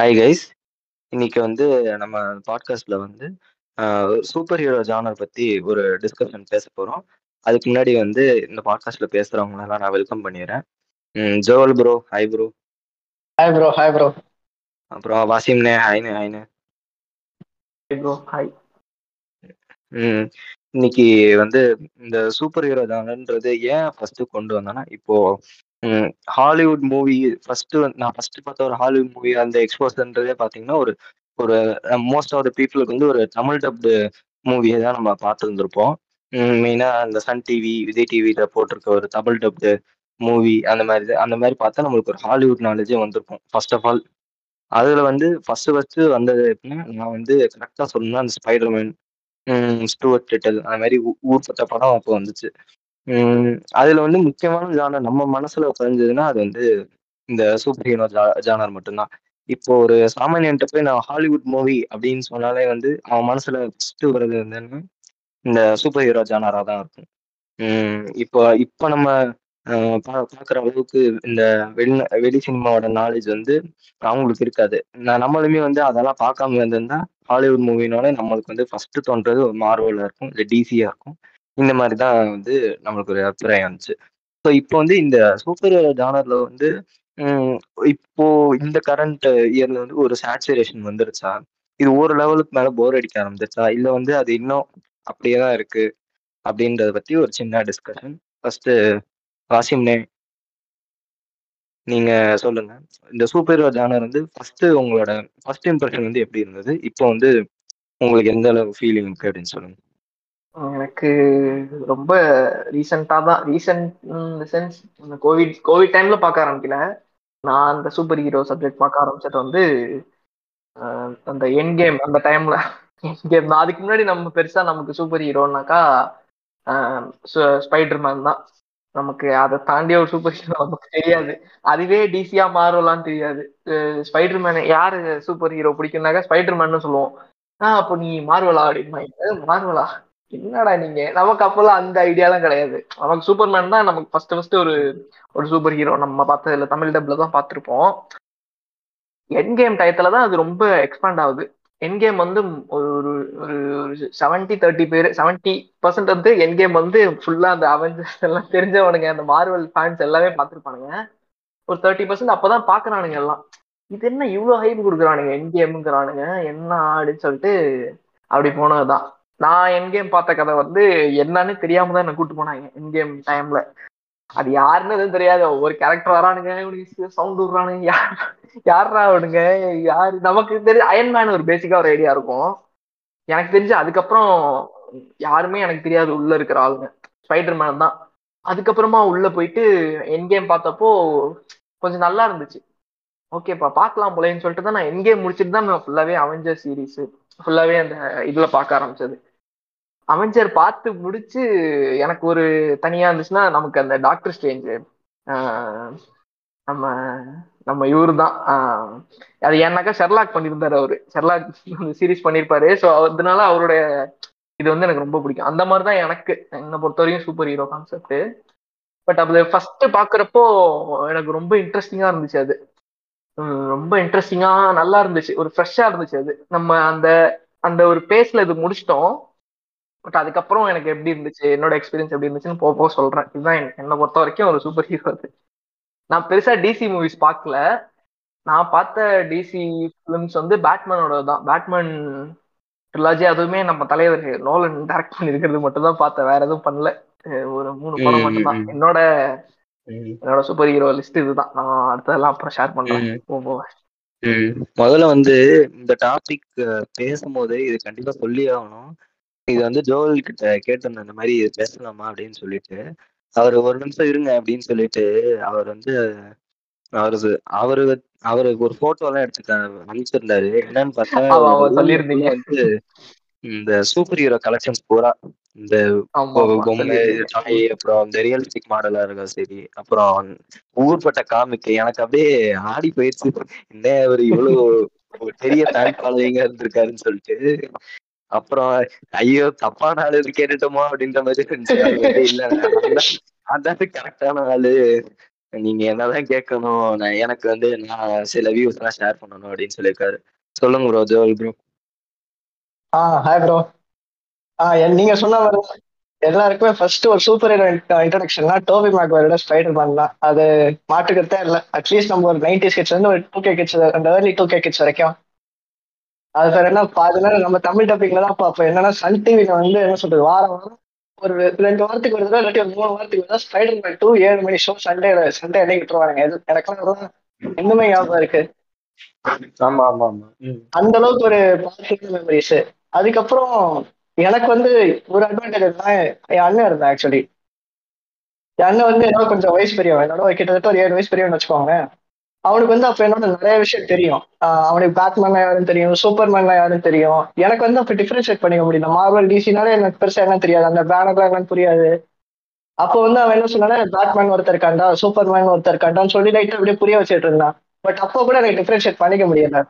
Hi guys இன்னைக்கு வந்து நம்ம பாட்காஸ்ட்ல வந்து சூப்பர் ஹீரோ ஜானர் பத்தி ஒரு டிஸ்கஷன் பேச போறோம். அதுக்கு முன்னாடி வந்து இந்த பாட்காஸ்ட்ல பேசுறவங்களெல்லாம் நான் வெல்கம் பண்ணிடுறேன். Joel bro hi bro hi bro hi bro அப்புறம் வாசிம்னே ஹாய்னு ஹாய்னு ப்ரோ ஹாய் ம் இன்னைக்கு வந்து இந்த சூப்பர் ஹீரோ ஜானர்ன்றது ஏன் ஃபர்ஸ்ட் கொண்டு வந்தேன்னா இப்போ ஹாலிவுட் மூவி ஃபர்ஸ்ட் நான் ஃபர்ஸ்ட் பார்த்த ஒரு ஹாலிவுட் மூவி அந்த எக்ஸ்போசர்ன்றதே பார்த்தீங்கன்னா ஒரு ஒரு மோஸ்ட் ஆஃப் த பீப்புளுக்கு வந்து ஒரு தமிழ் டப்டு மூவியை தான் நம்ம பார்த்துருந்துருப்போம். மெயினாக அந்த சன் டிவி விஜய் டிவியில் போட்டிருக்க ஒரு தமிழ் டப்டு மூவி அந்த மாதிரி அந்த மாதிரி பார்த்தா நம்மளுக்கு ஒரு ஹாலிவுட் நாலேஜே வந்திருக்கும் ஃபர்ஸ்ட் ஆஃப் ஆல் அதில் வந்து ஃபர்ஸ்ட் ஃபர்ஸ்ட் வந்தது எப்படின்னா நான் வந்து கரெக்டாக சொல்லணும்னா அந்த ஸ்பைடர்மேன் ஸ்டூவர்ட் டிட்டல் அந்த மாதிரி ஊ- ஊர்பட்ட படம் அப்போ வந்துச்சு. உம் அதுல வந்து முக்கியமான ஜானர் நம்ம மனசுல பதிஞ்சதுன்னா அது வந்து இந்த சூப்பர் ஹீரோ ஜானர் மட்டும்தான். இப்போ ஒரு சாமானியன்ட்ட போய் நான் ஹாலிவுட் மூவி அப்படின்னு சொன்னாலே வந்து அவன் மனசுல ஃபர்ஸ்ட் வர்றது வந்து என்ன இந்த சூப்பர் ஹீரோ ஜானரா தான் இருக்கும். உம் இப்போ இப்போ நம்ம அஹ், பா- பார்க்குற அளவுக்கு இந்த வெளி வெளி சினிமாவோட நாலேஜ் வந்து அவங்களுக்கு இருக்காது. நான் நம்மளுமே வந்து அதெல்லாம் பார்க்காம இருந்திருந்தா ஹாலிவுட் மூவினாலே நம்மளுக்கு வந்து ஃபர்ஸ்ட் தோன்றது ஒரு மார்வலா இருக்கும் இல்லை டிசியா இருக்கும். இந்த மாதிரி தான் வந்து நம்மளுக்கு ஒரு அபிப்பிராயம் இருந்துச்சு ஸோ இப்போ வந்து இந்த சூப்பர் ஜானர்ல வந்து இப்போ இந்த கரண்ட் இயர்ல வந்து ஒரு சேச்சுரேஷன் வந்துருச்சா? இது ஒரு லெவலுக்கு மேல போர் அடிக்க ஆரம்பிச்சிருச்சா? இல்ல வந்து அது இன்னும் அப்படியே தான் இருக்கு? அப்படின்றத பத்தி ஒரு சின்ன டிஸ்கஷன் ஃபர்ஸ்ட் வாசிம்னே நீங்க சொல்லுங்க. இந்த சூப்பர் ஹீரோ ஜானர் வந்து ஃபர்ஸ்ட் உங்களோட ஃபர்ஸ்ட் இம்ப்ரெஷன் வந்து எப்படி இருந்தது? இப்போ வந்து உங்களுக்கு எந்த அளவு ஃபீலிங் இருக்கு அப்படின்னு சொல்லுங்க. எனக்கு ரொம்ப ரீசெண்டாக தான் ரீசெண்ட் சென்ஸ் இந்த கோவிட் கோவிட் டைம்ல பார்க்க ஆரம்பிக்கல. நான் அந்த சூப்பர் ஹீரோ சப்ஜெக்ட் பார்க்க ஆரம்பிச்சது வந்து அந்த என் கேம் அந்த டைம்ல என் கேம் தான். அதுக்கு முன்னாடி நம்ம பெருசா நமக்கு சூப்பர் ஹீரோனாக்கா ஸ்பைடர் மேன் தான். நமக்கு அதை தாண்டி ஒரு சூப்பர் ஹீரோ நமக்கு தெரியாது. அதுவே டிசியா மாறலாம்னு தெரியாது. ஸ்பைடர் மேன் யாரு சூப்பர் ஹீரோ பிடிக்கும்னாக்கா ஸ்பைடர் மேன் சொல்லுவோம். ஆஹ் அப்போ நீ மார்வலா அப்படின்னு மார்வலா என்னடா நீங்க? நமக்கு அப்பெல்லாம் அந்த ஐடியாலாம் கிடையாது. நமக்கு சூப்பர்மேன் தான் நமக்கு ஃபர்ஸ்ட் ஃபர்ஸ்ட் ஒரு ஒரு சூப்பர் ஹீரோ நம்ம பார்த்ததுல தமிழ் டப்ல தான் பார்த்துருப்போம். என் கேம் டயத்துல தான் அது ரொம்ப எக்ஸ்பேண்ட் ஆகுது. என் கேம் வந்து ஒரு ஒரு ஒரு seventy thirty per seventy percent வந்து என் கேம் வந்து ஃபுல்லா அந்த அவெஞ்சர்ஸ் எல்லாம் தெரிஞ்சவனுங்க. அந்த மார்வல் ஃபேன்ஸ் எல்லாமே பார்த்துருப்பானுங்க. ஒரு தேர்ட்டி பர்சன்ட் அப்பதான் பாக்குறானுங்க எல்லாம். இது என்ன இவ்வளோ ஹைப் கொடுக்குறானுங்க? என் கேம்ங்கிறானுங்க என்ன அப்படின்னு சொல்லிட்டு அப்படி போனதுதான். நான் என் கேம் பார்த்த கதை வந்து என்னன்னு தெரியாம தான் என்ன கூட்டு போனாங்க என் கேம் டைம்ல அது யாருன்னு எதுவும் தெரியாது. ஒவ்வொரு கேரக்டர் வரானுங்க இவனுக்கு சவுண்ட் விடுறானுங்க. யார் யாரா அவனுங்க யாரு? நமக்கு தெரிஞ்ச அயன்மேன் ஒரு பேசிக்கா ஒரு ஐடியா இருக்கும். எனக்கு தெரிஞ்சு அதுக்கப்புறம் யாருமே எனக்கு தெரியாது உள்ள இருக்கிற ஆளுங்க. ஸ்பைடர் மேன் தான். அதுக்கப்புறமா உள்ள போயிட்டு என் கேம் பார்த்தப்போ கொஞ்சம் நல்லா இருந்துச்சு. ஓகேப்பா பார்க்கலாம் போலேன்னு சொல்லிட்டு தான் நான் என்கேம் முடிச்சுட்டு தான் நான் ஃபுல்லாவே அவெஞ்சர் சீரீஸ் ஃபுல்லாவே அந்த இதுல பார்க்க ஆரம்பிச்சது. அவெஞ்சர் பார்த்து முடிச்சு எனக்கு ஒரு தனியா இருந்துச்சுன்னா நமக்கு அந்த டாக்டர் ஸ்ட்ரேஞ்ச் நம்ம நம்ம இவரு தான். அது ஏன்னாக்கா ஷெர்லாக் பண்ணியிருந்தாரு அவரு. ஷெர்லாக் சீரிஸ் பண்ணியிருப்பாரு. ஸோ அதனால அவருடைய இது வந்து எனக்கு ரொம்ப பிடிக்கும். அந்த மாதிரி தான் எனக்கு. என்னை பொறுத்த வரைக்கும் சூப்பர் ஹீரோ கான்செப்ட் பட் அது ஃபர்ஸ்ட் பாக்குறப்போ எனக்கு ரொம்ப இன்ட்ரெஸ்டிங்கா இருந்துச்சு அது. ரொம்ப இன்ட்ரெஸ்டிங்கா நல்லா இருந்துச்சு. ஒரு ஃப்ரெஷ்ஷா இருந்துச்சு அது. நம்ம அந்த அந்த ஒரு பேஸ்ல இது முடிச்சிட்டோம். பட் அதுக்கப்புறம் எனக்கு எப்படி இருந்துச்சு? என்னோட எக்ஸ்பீரியன்ஸ் எப்படி இருந்துச்சுன்னு போக போக சொல்றேன். இதுதான் என்னை பொறுத்த வரைக்கும் ஒரு சூப்பர் ஹீரோ அது. நான் பெருசா டிசி மூவிஸ் பார்க்கல. நான் பார்த்த டிசி ஃபிலிம்ஸ் வந்து பேட்மேனோட தான். பேட்மேன் ட்ரிலாஜி அதுவுமே நம்ம தலைவர் நோலன் டைரக்ட் பண்ணிருக்கிறது மட்டும் தான் பார்த்தேன். வேற எதுவும் பண்ணல. ஒரு மூணு படம் மட்டும் தான். என்னோட என்னோட சூப்பர் ஹீரோ லிஸ்ட் இதுதான். நான் அடுத்ததெல்லாம் அப்புறம் ஷேர் பண்றேன். ம். முதல்ல வந்து இந்த டாபிக் பேசும்போது இது கண்டிப்பா சொல்லி ஆகணும். இது வந்து ஜோவல் கிட்ட கேட்டிருந்தேன் இந்த மாதிரி பேசலாமா அப்படின்னு சொல்லிட்டு அவர் ஒரு நிமிஷம் இருங்க அப்படின்னு சொல்லிட்டு அவர் வந்து அவரு அவரு அவருக்கு ஒரு போட்டோ எல்லாம் எடுத்து அனுப்பிச்சிருந்தாரு. என்னன்னு பார்த்தா வந்து இந்த சூப்பர் ஹீரோ கலெக்ஷன்ஸ் பூரா இந்த பொம்மை. டாய் அப்புறம் இந்த ரியலிஸ்டிக் மாடலா இருக்கா சரி அப்புறம் ஊர்பட்ட காமிக்கு எனக்கு அப்படியே ஆடி போயிடுச்சு. என்ன ஒரு இவ்வளவு பெரிய ஃபேன் ஃபாலோவிங்கா இருந்திருக்காருன்னு சொல்லிட்டு அப்புறம் ஐயோ தப்பான ஆளு கேட்டுட்டோமோ அப்படின்ற மாதிரி இருந்துச்சு. இல்ல அதாவது கரெக்டான ஆளு. நீங்க என்னதான் கேட்கணும் நான் எனக்கு வந்து நான் சில வியூஸ் எல்லாம் ஷேர் பண்ணணும் அப்படின்னு சொல்லியிருக்காரு. சொல்லுங்க ப்ரோ ஜோல் ப்ரோ ஆ ஹாய் ப்ரோ ஆ நீங்க சொன்ன மாதிரி எல்லாருக்குமே ஃபர்ஸ்ட் ஒரு சூப்பர் ஹீரோ இன்ட்ரடக்ஷன்னா டோபி மேக்வரோட ஸ்பைடர் மேன் தான். அது மாட்டுக்கிறதே இல்லை. அட்லீஸ்ட் நம்ம ஒரு நைன்டி கிட்ஸ்ல வந்து ஒரு டூ கே கிட்ஸ் அந்த ஏர்லி டூ கே கிட்ஸ் வரைக்கும். அது பேர் என்ன? பாதி நேரம் நம்ம தமிழ் டப்பிங்ல தான் பார்ப்போம். என்னன்னா சன் டிவில வந்து என்ன சொல்றது? வாரம் வாரம் ஒரு ரெண்டு வாரத்துக்கு ஒரு தடவை இல்லாட்டி மூணு வாரத்துக்கு ஒரு ஸ்பைடர் மேன் டூ ஏழு மணி ஷோ சண்டே சண்டே அன்னைக்கு விட்டுருவாங்க இது எனக்கெல்லாம் இன்னுமே ஞாபகம் இருக்கு. ஆமா ஆமா ஆமா. அந்த அளவுக்கு ஒரு பாசிட்டிவ் மெமரிஸ் அதுக்கப்புறம் எனக்கு வந்து ஒரு அட்வான்டேஜ் இருந்தா என் அண்ணன் இருந்தான் ஆக்சுவலி என் அண்ணன் வந்து என்னோட கொஞ்சம் வயசு பெரியவன். என்னோட கிட்டத்தட்ட ஒரு ஏழு வயசு பெரியவன் வச்சுக்கோங்க அவனுக்கு வந்து அப்ப என்னோட நிறைய விஷயம் தெரியும். அவனுக்கு பேட்மேன் யாருன்னு தெரியும் சூப்பர்மேன் யாருன்னு தெரியும். எனக்கு வந்து அப்ப டிஃபரன்ஷியேட் பண்ணிக்க முடியல. மார்வல் டிசினாலே எனக்கு பெருசா என்ன தெரியாது. அந்த பேனர்லாம் என்னன்னு புரியாது. அப்போ வந்து அவன் என்ன சொன்னானே பேட்மேன் ஒருத்தர் இருக்காண்டா சூப்பர்மேன் ஒருத்தர் இருக்காண்டான்னு சொல்லி லைட்டா அப்படியே புரிய வச்சுட்டு இருந்தான். பட் அப்போ கூட எனக்கு டிஃபரன்ஷியேட் பண்ணிக்க முடியல.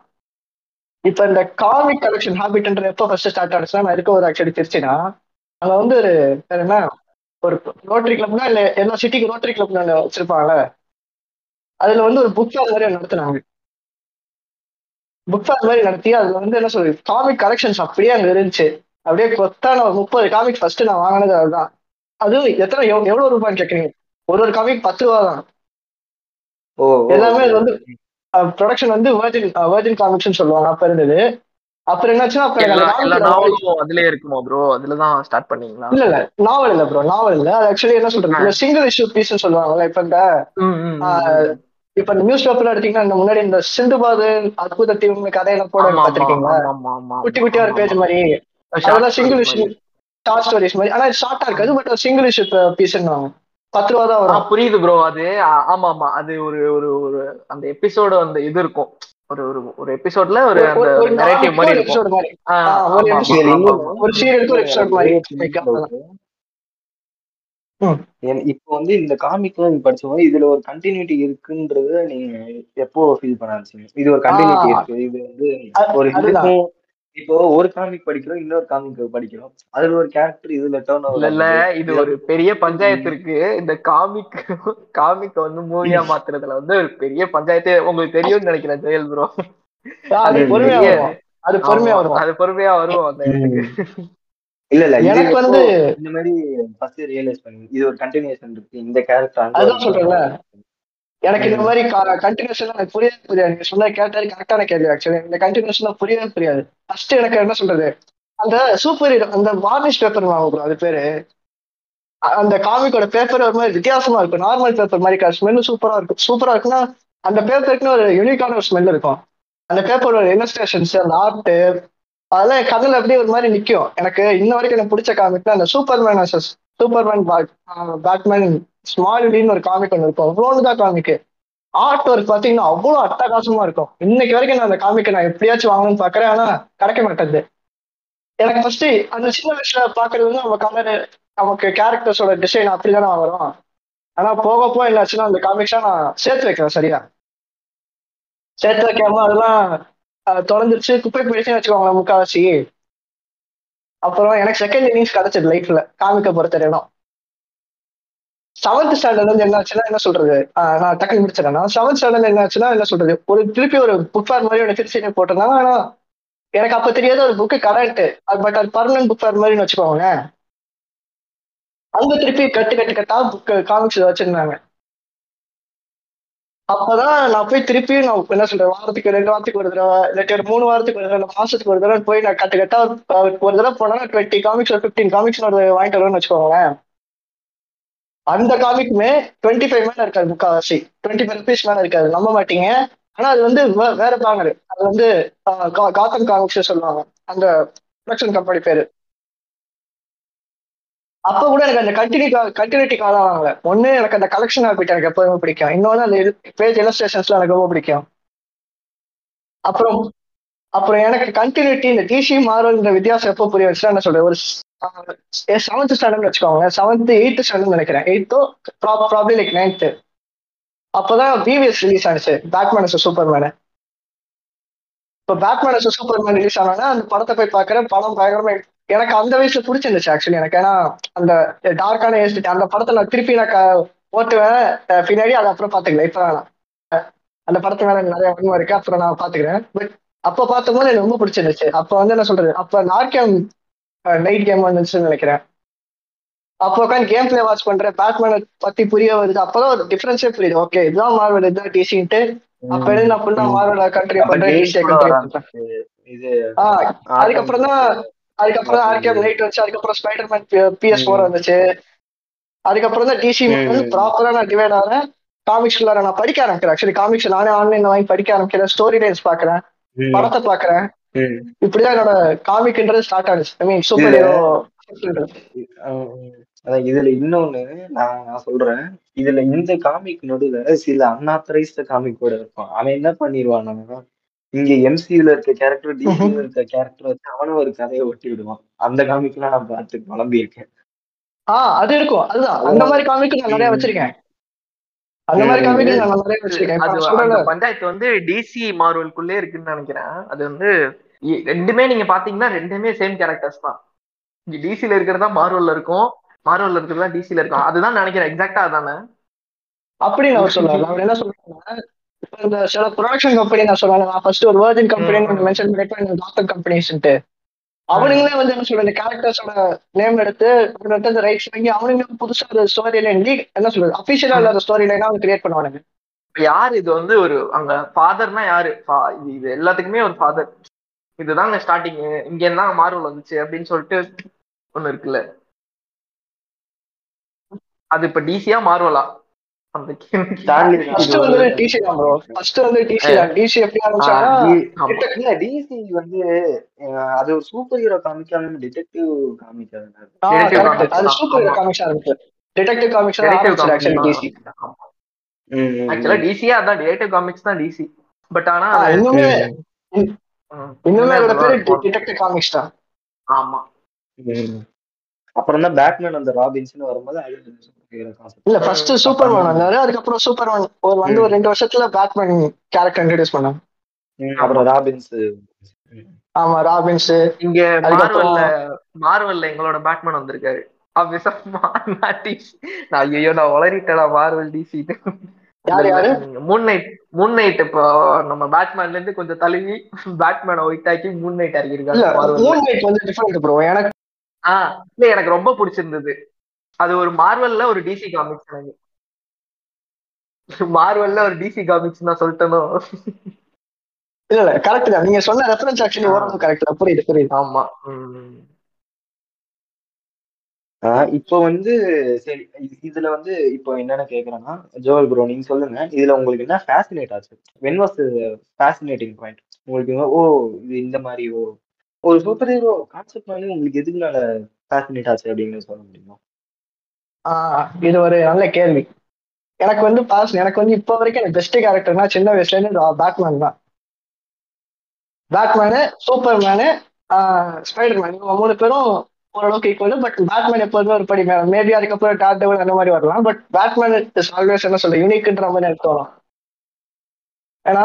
இப்ப இந்த காமிக் கலெக்ஷன் ஹாபிட்ன்ற எப்போ ஃபர்ஸ்ட் ஸ்டார்ட் ஆச்சுன்னா நான் இருக்க ஒரு ஆக்சுவலி திருச்சினா அங்க வந்து ஒரு என்ன ஒரு ரோட்டரி கிளப்னா இல்ல எல்லா சிட்டிக்கு ரோட்டரி கிளப் வச்சிருப்பாங்கல்ல? அதுல வந்து ஒரு புக் ஃபேர் மாதிரி நடத்துனாங்க. புக் ஃபேர் மாதிரி நடத்தி அதுல வந்து என்ன சொல்றது காமிக் கலெக்ஷன்ஸ் அப்படியே அங்க இருந்துச்சு. அப்படியே கொத்தான ஒரு முப்பது காமிக் ஃபர்ஸ்ட் நான் வாங்கினது அதுதான். அது எத்தனை எவ்- எவ்வளவு ரூபான்னு கேக்குறீங்க? ஒரு ஒரு காமிக் பத்து ரூபா தான். எல்லாமே இது வந்து ப்ரொடக்ஷன் வந்து வேர்ஜின் வேர்ஜின் காமிக்ஸ்னு சொல்லுவாங்க அப்ப இருந்தது. அப்புறம் என்னாச்சுன்னா அப்ப எனக்கு எல்லா அந்த எல்லா comic ல வந்து- நாவலும் அதுலயே இருக்குமா ப்ரோ அதுலதான் ஸ்டார்ட் பண்ணீங்களா? இல்ல இல்ல நாவல் இல்ல ப்ரோ நாவல் இல்ல. அது ஆக்சுவலி என்ன சொல்றது சிங்கிள் இஷ்யூ பீஸ் சொல்லுவாங்கல்ல இப்ப இந்த. இப்ப இந்த நியூஸ் பேப்பர்ல எடுத்தீங்கன்னா இந்த முன்னாடி இந்த சிந்துபாது அற்புத தீவு கதையெல்லாம் போட ஆமா, குட்டி குட்டியா ஒரு பேஜ். மாதிரி. அதெல்லாம் சிங்கிள் இஷ்யூ. ஷார்ட் ஸ்டோரிஸ் மாதிரி. ஆனா ஷார்ட்டா இருக்காது பட் ஒரு சிங்கிள் இஷ்யூ பீஸ்ன்னு பத்து ரூபா தான் ஆ, வரும். புரியுது ப்ரோ அது ஆமா ஆமா. அது ஒரு ஒரு ஒரு அந்த எபிசோட அந்த இது இருக்கும். ஒரு ஒரு ஒரு எபிசோட்ல ஒரு அந்த நரேட்டிவ் மாதிரி இருக்கும். ஒரு சீரியலுக்கு ஒரு எபிசோட் மாதிரி. இப்போ வந்து இந்த காமிக்ல நீங்க படிச்சவங்க இதுல ஒரு கண்டினியூட்டி இருக்குன்றத நீங்க எப்போ ஃபீல் பண்ண ஆரம்பிச்சீங்க? இது ஒரு கண்டினியூட்டி. இருக்கு. இது வந்து ஒரு. இதுக்கும் இப்போ ஒரு காமிக் படிக்கிறோம் இன்னொரு காமிக் படிக்கிறோம். அதுல ஒரு கேரக்டர் இதுல டேர்ன் இல்ல இல்ல. இது ஒரு பெரிய பஞ்சாயத்து இருக்கு. இந்த காமிக் காமிக் வந்து மூவியா மாத்துறதுல வந்து ஒரு பெரிய பஞ்சாயத்து உங்களுக்கு தெரியும்னு நினைக்கிறேன் ஜெயல் ப்ரோ அது பொறுமையா அது பொறுமையா வரும். அது பொறுமையா வரும் அந்த இடத்துக்கு. இல்ல இல்ல எனக்கு வந்து இந்த மாதிரி ஃபர்ஸ்ட் ரியலைஸ் பண்ணி இது ஒரு கண்டினியூஷன் இருக்கு இந்த கேரக்டர் அதான் சொல்றேன்ல. எனக்கு இந்த மாதிரி கண்டினியூஷன் எனக்கு புரியவே புரியாது. நீங்க சொன்ன கேட்டாரு கரெக்டான கேள்வி ஆக்சுவலி இந்த கண்டினியூஷன் புரியவே புரியாது. ஃபர்ஸ்ட் எனக்கு என்ன சொல்றது? அந்த சூப்பர் ஹீரோ அந்த வார்னிஷ் பேப்பர் வாங்க அது பேரு. அந்த காமிக்கோட பேப்பர் ஒரு மாதிரி வித்தியாசமா இருக்கும். நார்மல் பேப்பர் மாதிரி ஸ்மெல் சூப்பரா இருக்கும். சூப்பரா இருக்குன்னா அந்த பேப்பருக்குன்னு ஒரு யூனிக்கான ஒரு ஸ்மெல் இருக்கும். அந்த பேப்பரோட இல்லஸ்ட்ரேஷன்ஸ் அந்த ஆர்ட் அதெல்லாம் என் கண்ணில் அப்படியே ஒரு மாதிரி நிற்கும் எனக்கு இன்ன வரைக்கும் எனக்கு பிடிச்ச காமிக்னா அந்த சூப்பர்மேன் சூப்பர்மேன் பேட்மேன் ஸ்மால் ஒரு காமிக் ஒன்று இருக்கும். அவ்வளோன்னு தான் காமிக்கு ஆர்ட் ஒர்க் பார்த்தீங்கன்னா அவ்வளோ அட்டகாசமா இருக்கும். இன்னைக்கு வரைக்கும் நான் அந்த காமிக்கை நான் எப்படியாச்சும் வாங்கணும்னு பார்க்குறேன். ஆனால் கிடைக்க மாட்டேங்குது. எனக்கு ஃபர்ஸ்ட் அந்த சின்ன வயசுல பாக்குறது வந்து நம்ம கலர் நமக்கு கேரக்டர்ஸோட டிசைன் அப்படிதானே வரும். ஆனா போக போக என்னாச்சுன்னா அந்த காமிக்ஸா நான் சேர்த்து வைக்கிறேன் சரியா? சேர்த்து வைக்காம அதெல்லாம் தொலைஞ்சிருச்சு. குப்பை போயிடுச்சுன்னு வச்சுக்கோங்களேன் முக்காவாசி. அப்புறம் எனக்கு செகண்ட் இன்னிங்ஸ் கிடைச்சது லைஃப்ல காமிக்க பொறுத்த இடம் செவன்த் ஸ்டாண்டர்ட் வந்து என்ன ஆச்சுன்னா என்ன சொல்றது? நான் டக்குனு முடிச்சிடறேன் செவன்த் ஸ்டாண்டர்ட் என்ன ஆச்சுன்னா என்ன சொல்றது? ஒரு திருப்பி ஒரு புக் ஃபேர் மாதிரி ஒன்று திருச்சி போட்டிருந்தாங்க ஆனா எனக்கு அப்ப தெரியாத ஒரு புக்கு கரண்ட் பட் அது பர்மனன்ட் புக் ஃபேர் மாதிரின்னு வச்சுக்கோங்க அங்க திருப்பி கட்டு கட்டு கட்டா புக்கு காமிக்ஸ் வச்சிருந்தாங்க. அப்பதான் நான் போய் திருப்பி நான் என்ன சொல்றேன் வாரத்துக்கு ரெண்டு வாரத்துக்கு ஒரு தடவை இல்லாட்டி ஒரு மூணு வாரத்துக்கு ஒரு தடவை மாசத்துக்கு ஒரு தடவை போய் நான் கட்டு கட்டா ஒரு தடவை போனா டுவெண்ட்டி காமிக்ஸ் ஒரு ஃபிஃப்டீன் காமிக்ஸ் ஒரு வாங்கிட்டு வருவேன்னு வச்சுக்கோங்களேன். அந்த காமிக்குமே டுவெண்ட்டி ஃபைவ் மேல இருக்காது முக்காவாசி டுவெண்ட்டி ஃபைவ் ருபீஸ் மேல இருக்காது நம்ப மாட்டீங்க. ஆனா அது வந்து வே- வேற பாங்கரு அது. வந்து ஆஹ் கா- காத்தம் காமிக்ஸ் சொல்லுவாங்க. அந்த ப்ரொடக்ஷன் கம்பெனி பேரு. அப்ப கூட எனக்கு அந்த கண்டினியூ கண்டினியூட்டி காலம் வாங்கல. ஒண்ணு எனக்கு அந்த கலெக்ஷன் ஹாபிட் எனக்கு எப்போதுமே பிடிக்கும். இன்னொன்னு அந்த பேஜ் இலஸ்ட்ரேஷன்ஸ்ல எனக்கு ரொம்ப பிடிக்கும். அப்புறம் அப்புறம் எனக்கு கண்டினியூட்டி இந்த டிசி மாறல்ன்ற வித்தியாசம் எப்போ புரிய வச்சுன்னா என்ன சொல்றேன் ஒரு செவன்த் ஸ்டாண்டர்ட் வச்சுக்கோங்க செவன்த் எயித்து ஸ்டாண்டர்ட் நினைக்கிறேன். எயித்தோ ப்ராப்ளி லைக் நைன்த்து அப்போதான் பிவிஎஸ் ரிலீஸ் ஆனிச்சு. பேட்மேன் சூப்பர் மேனு இப்போ பேட்மேன் சூப்பர் மேன் ரிலீஸ் ஆனோன்னா அந்த படத்தை போய் பார்க்குறேன். படம் பயங்கரமா எனக்கு அந்த வயசுல பிடிச்சிருந்துச்சு ஆக்சுவலி எனக்கு ஏன்னா அந்த டார்க்கான ஏஸ்ட் அந்த படத்தை நான் திருப்பி நான் ஓட்டுவேன் பின்னாடி அது அப்புறம் பாத்துக்கலாம் இப்ப வேணாம் அந்த படத்து மேல நிறைய வன்மம் இருக்கு அப்புறம் நான் பாத்துக்கிறேன் பட் அப்ப பார்க்கும்போது எனக்கு ரொம்ப பிடிச்சிருந்துச்சு. அப்ப வந்து என்ன சொல்றது? அப்ப நார்கேம் நைட் கேம் வந்துச்சுன்னு நினைக்கிறேன். அப்போ உட்காந்து கேம் பிளே வாட்ச் பண்றேன். பேட்மேனை பத்தி புரிய வருது. அப்பதான் ஒரு டிஃபரன்ஸே புரியுது. ஓகே இதுதான் மார்வல் இதுதான் டிசின்ட்டு அப்ப நான் ஃபுல்லா மார்வல கண்ட்ரி பண்றேன் அதுக்கப்புறம் தான் அதுக்கப்புறம் ஆர்கேம் நைட் வந்துச்சு அதுக்கப்புறம் ஸ்பைடர்மேன் பிஎஸ் ஃபோர். வந்துச்சு. அதுக்கப்புறம் தான் டிசி வந்து ம். ப்ராப்பரா நான் டிவைட் ஆகிறேன் காமிக்ஸ்குள்ளார நான் படிக்க ஆரம்பிக்கிறேன். ஆக்சுவலி காமிக்ஸ் நானே ஆன்லைன்ல வாங்கி படிக்க ஆரம்பிக்கிறேன். ஸ்டோரி லைன்ஸ் பாக்குறேன். ம். படத்தை பாக்குறேன். ம். இப்படிதான் என்னோட காமிக்ன்றது ஸ்டார்ட் ஆனிச்சு. ஐ மீன் சூப்பர் ஹீரோ அதான் இதுல இன்னொன்னு நான் நான் சொல்றேன். இதுல இந்த காமிக் நடுவுல சில அன்ஆத்தரைஸ்ட காமிக் கூட இருப்பான் அவன் என்ன பண்ணிடுவான்னா இங்க எம்சியூல இருக்க கேரக்டர் டிசியூல இருக்க கேரக்டர் வச்சு அவனும் ஒரு கதையை ஒட்டி விடுவான். அந்த காமிக்லாம் நான் பார்த்து குழம்பி இருக்கேன் ஆஹ் அது இருக்கும். அதுதான். அந்த மாதிரி காமிக் நான் நிறைய. வச்சிருக்கேன். அந்த மாதிரி. காமிக் நான் நிறைய வச்சிருக்கேன். நான் பஞ்சாயத்து வந்து டிசி மார்வல்குள்ளே இருக்குன்னு நினைக்கிறேன். அது வந்து ரெண்டுமே நீங்க பாத்தீங்கன்னா ரெண்டுமே சேம் கேரக்டர்ஸ் தான். இங்க டிசில இருக்கிறதா மார்வல்ல இருக்கும். மார்வல்ல இருக்கிறதா டிசில இருக்கும். அதுதான் நினைக்கிறேன். எக்ஸாக்டா அதானே? அப்படின்னு சொல்றாரு அவர் என்ன இப்ப இந்த சில ப்ரொடக்ஷன் கம்பெனி நான் சொல்றேன். நான் ஃபர்ஸ்ட் ஒரு வேர்ஜின் கம்பெனி ம். மென்ஷன் பண்ணிட்டு டாக்டர் கம்பெனிஸ்ட்டு அவனுங்களே வந்து என்ன சொல்றது கேரக்டர்ஸோட நேம் எடுத்து அவங்கள்ட்ட இந்த ரைட்ஸ் வாங்கி அவனுங்களே புதுசா ஒரு ஸ்டோரி லைன் லீக் என்ன சொல்றது அபிஷியலா இல்லாத ஸ்டோரி லைனா அவங்க கிரியேட் பண்ணுவானுங்க. யாரு இது வந்து ஒரு அங்க ஃபாதர்னா யாரு? இது எல்லாத்துக்குமே ஒரு ஃபாதர் இதுதாங்க ஸ்டார்டிங் இங்க இருந்தா மார்வல் வந்துச்சு அப்படின்னு சொல்லிட்டு ஒண்ணு இருக்குல்ல. அது இப்ப டிசியா மார்வலா அந்த Stanley ஃபர்ஸ்ட் வந்து டிசி தான் ப்ரோ ஃபர்ஸ்ட் வந்து டிசி தான். டிசி எப்படி டிசி வந்து அது ஒரு சூப்பர் ஹீரோ காமிக்காம டிடெக்டிவ் காமிக்காது அது. சூப்பர் ஆமா. காமிக்ஸ் ஆரம்பிச்சு. டிடெக்டிவ் காமிக்ஸ் ஆக்சுவலி தான். டிசி ஆமா. ஆக்சுவலா டிசியா அதான் டிடெக்டிவ் காமிக்ஸ் தான் டிசி பட் ஆனா அது- இன்னுமே. இன்னுமே அதோட பேரு. டிடெக்டிவ் காமிக்ஸ் தான் ஆமா. அப்புறம் தான் பேட்மேன் அந்த ராபின்ஸ்னு வரும்போது அது ஹீரோ இல்ல ஃபர்ஸ்ட் சூப்பர்மேன் வந்தாரு அதுக்கப்புறம் சூப்பர்மேன் ஒரு வந்து ஒரு ரெண்டு வருஷத்துல பேட்மேன் கேரக்டர் இன்ட்ரடியூஸ் பண்ணாங்க. அப்புறம் ராபின்ஸ் ஆமா ராபின்ஸ் இங்க மார்வல்ல மார்வல்ல எங்களோட பேட்மேன் வந்திருக்காரு. நான் ஐயோ நான் வளரிட்டேன் மார்வல் டிசி யாரு யாரு? மூன் நைட் மூன் நைட் இப்போ நம்ம பேட்மேன்ல இருந்து கொஞ்சம் தழுவி பேட்மேனை ஒயிட் ஆக்கி moon knight Marvel moon knight வந்து டிஃபரெண்ட் ப்ரோ எனக்கு ஆஹ் இல்ல எனக்கு ரொம்ப பிடிச்சிருந்தது. அது ஒரு மார்வல்ல ஒரு டிசி காமிக்ஸ் எனக்கு மார்வல்ல ஒரு டிசி காமிக்ஸ் நான் சொல்லிட்டேனோ? இல்ல இல்ல கரெக்ட் தான். நீங்க சொன்ன ரெஃபரன்ஸ் ஆக்சுவலி ஓரளவு கரெக்ட் தான். புரியுது புரியுது. ஆமா. இப்போ வந்து சரி இது- இதுல வந்து இப்போ என்னென்ன கேக்குறேன்னா ஜோவல் ப்ரோ நீங்க சொல்லுங்க. இதுல உங்களுக்கு என்ன ஃபேசினேட் ஆச்சு? வென் வாஸ் ஃபேசினேட்டிங் பாயிண்ட் உங்களுக்கு ஓ இது இந்த மாதிரி ஓ ஒரு சூப்பர் ஹீரோ கான்செப்ட் வந்து உங்களுக்கு எதுக்குனால ஃபேசினேட் ஆச்சு அப்படின்னு சொல்ல முடியுமா? ஆஹ் இது ஒரு நல்ல கேள்வி. எனக்கு வந்து பாஸ் எனக்கு வந்து இப்போ வரைக்கும் எனக்கு பெஸ்ட் கேரக்டர்னா சின்ன வயசுல இருந்து பேட்மேன் தான். பேட்மேனு சூப்பர்மேனு ஸ்பைடர்மேன் இவங்க மூணு பேரும் ஓரளவுக்கு ஈக்குவல் பட் பேட்மேன் எப்போதுமே ஒரு படி மேல. மேபி அதுக்கப்புறம் டாட் டெவல் அந்த மாதிரி வரலாம் பட் பேட்மேன் இஸ் ஆல்வேஸ் என்ன சொல்ல யூனிக்ன்ற மாதிரி எனக்கு தோணும். ஏன்னா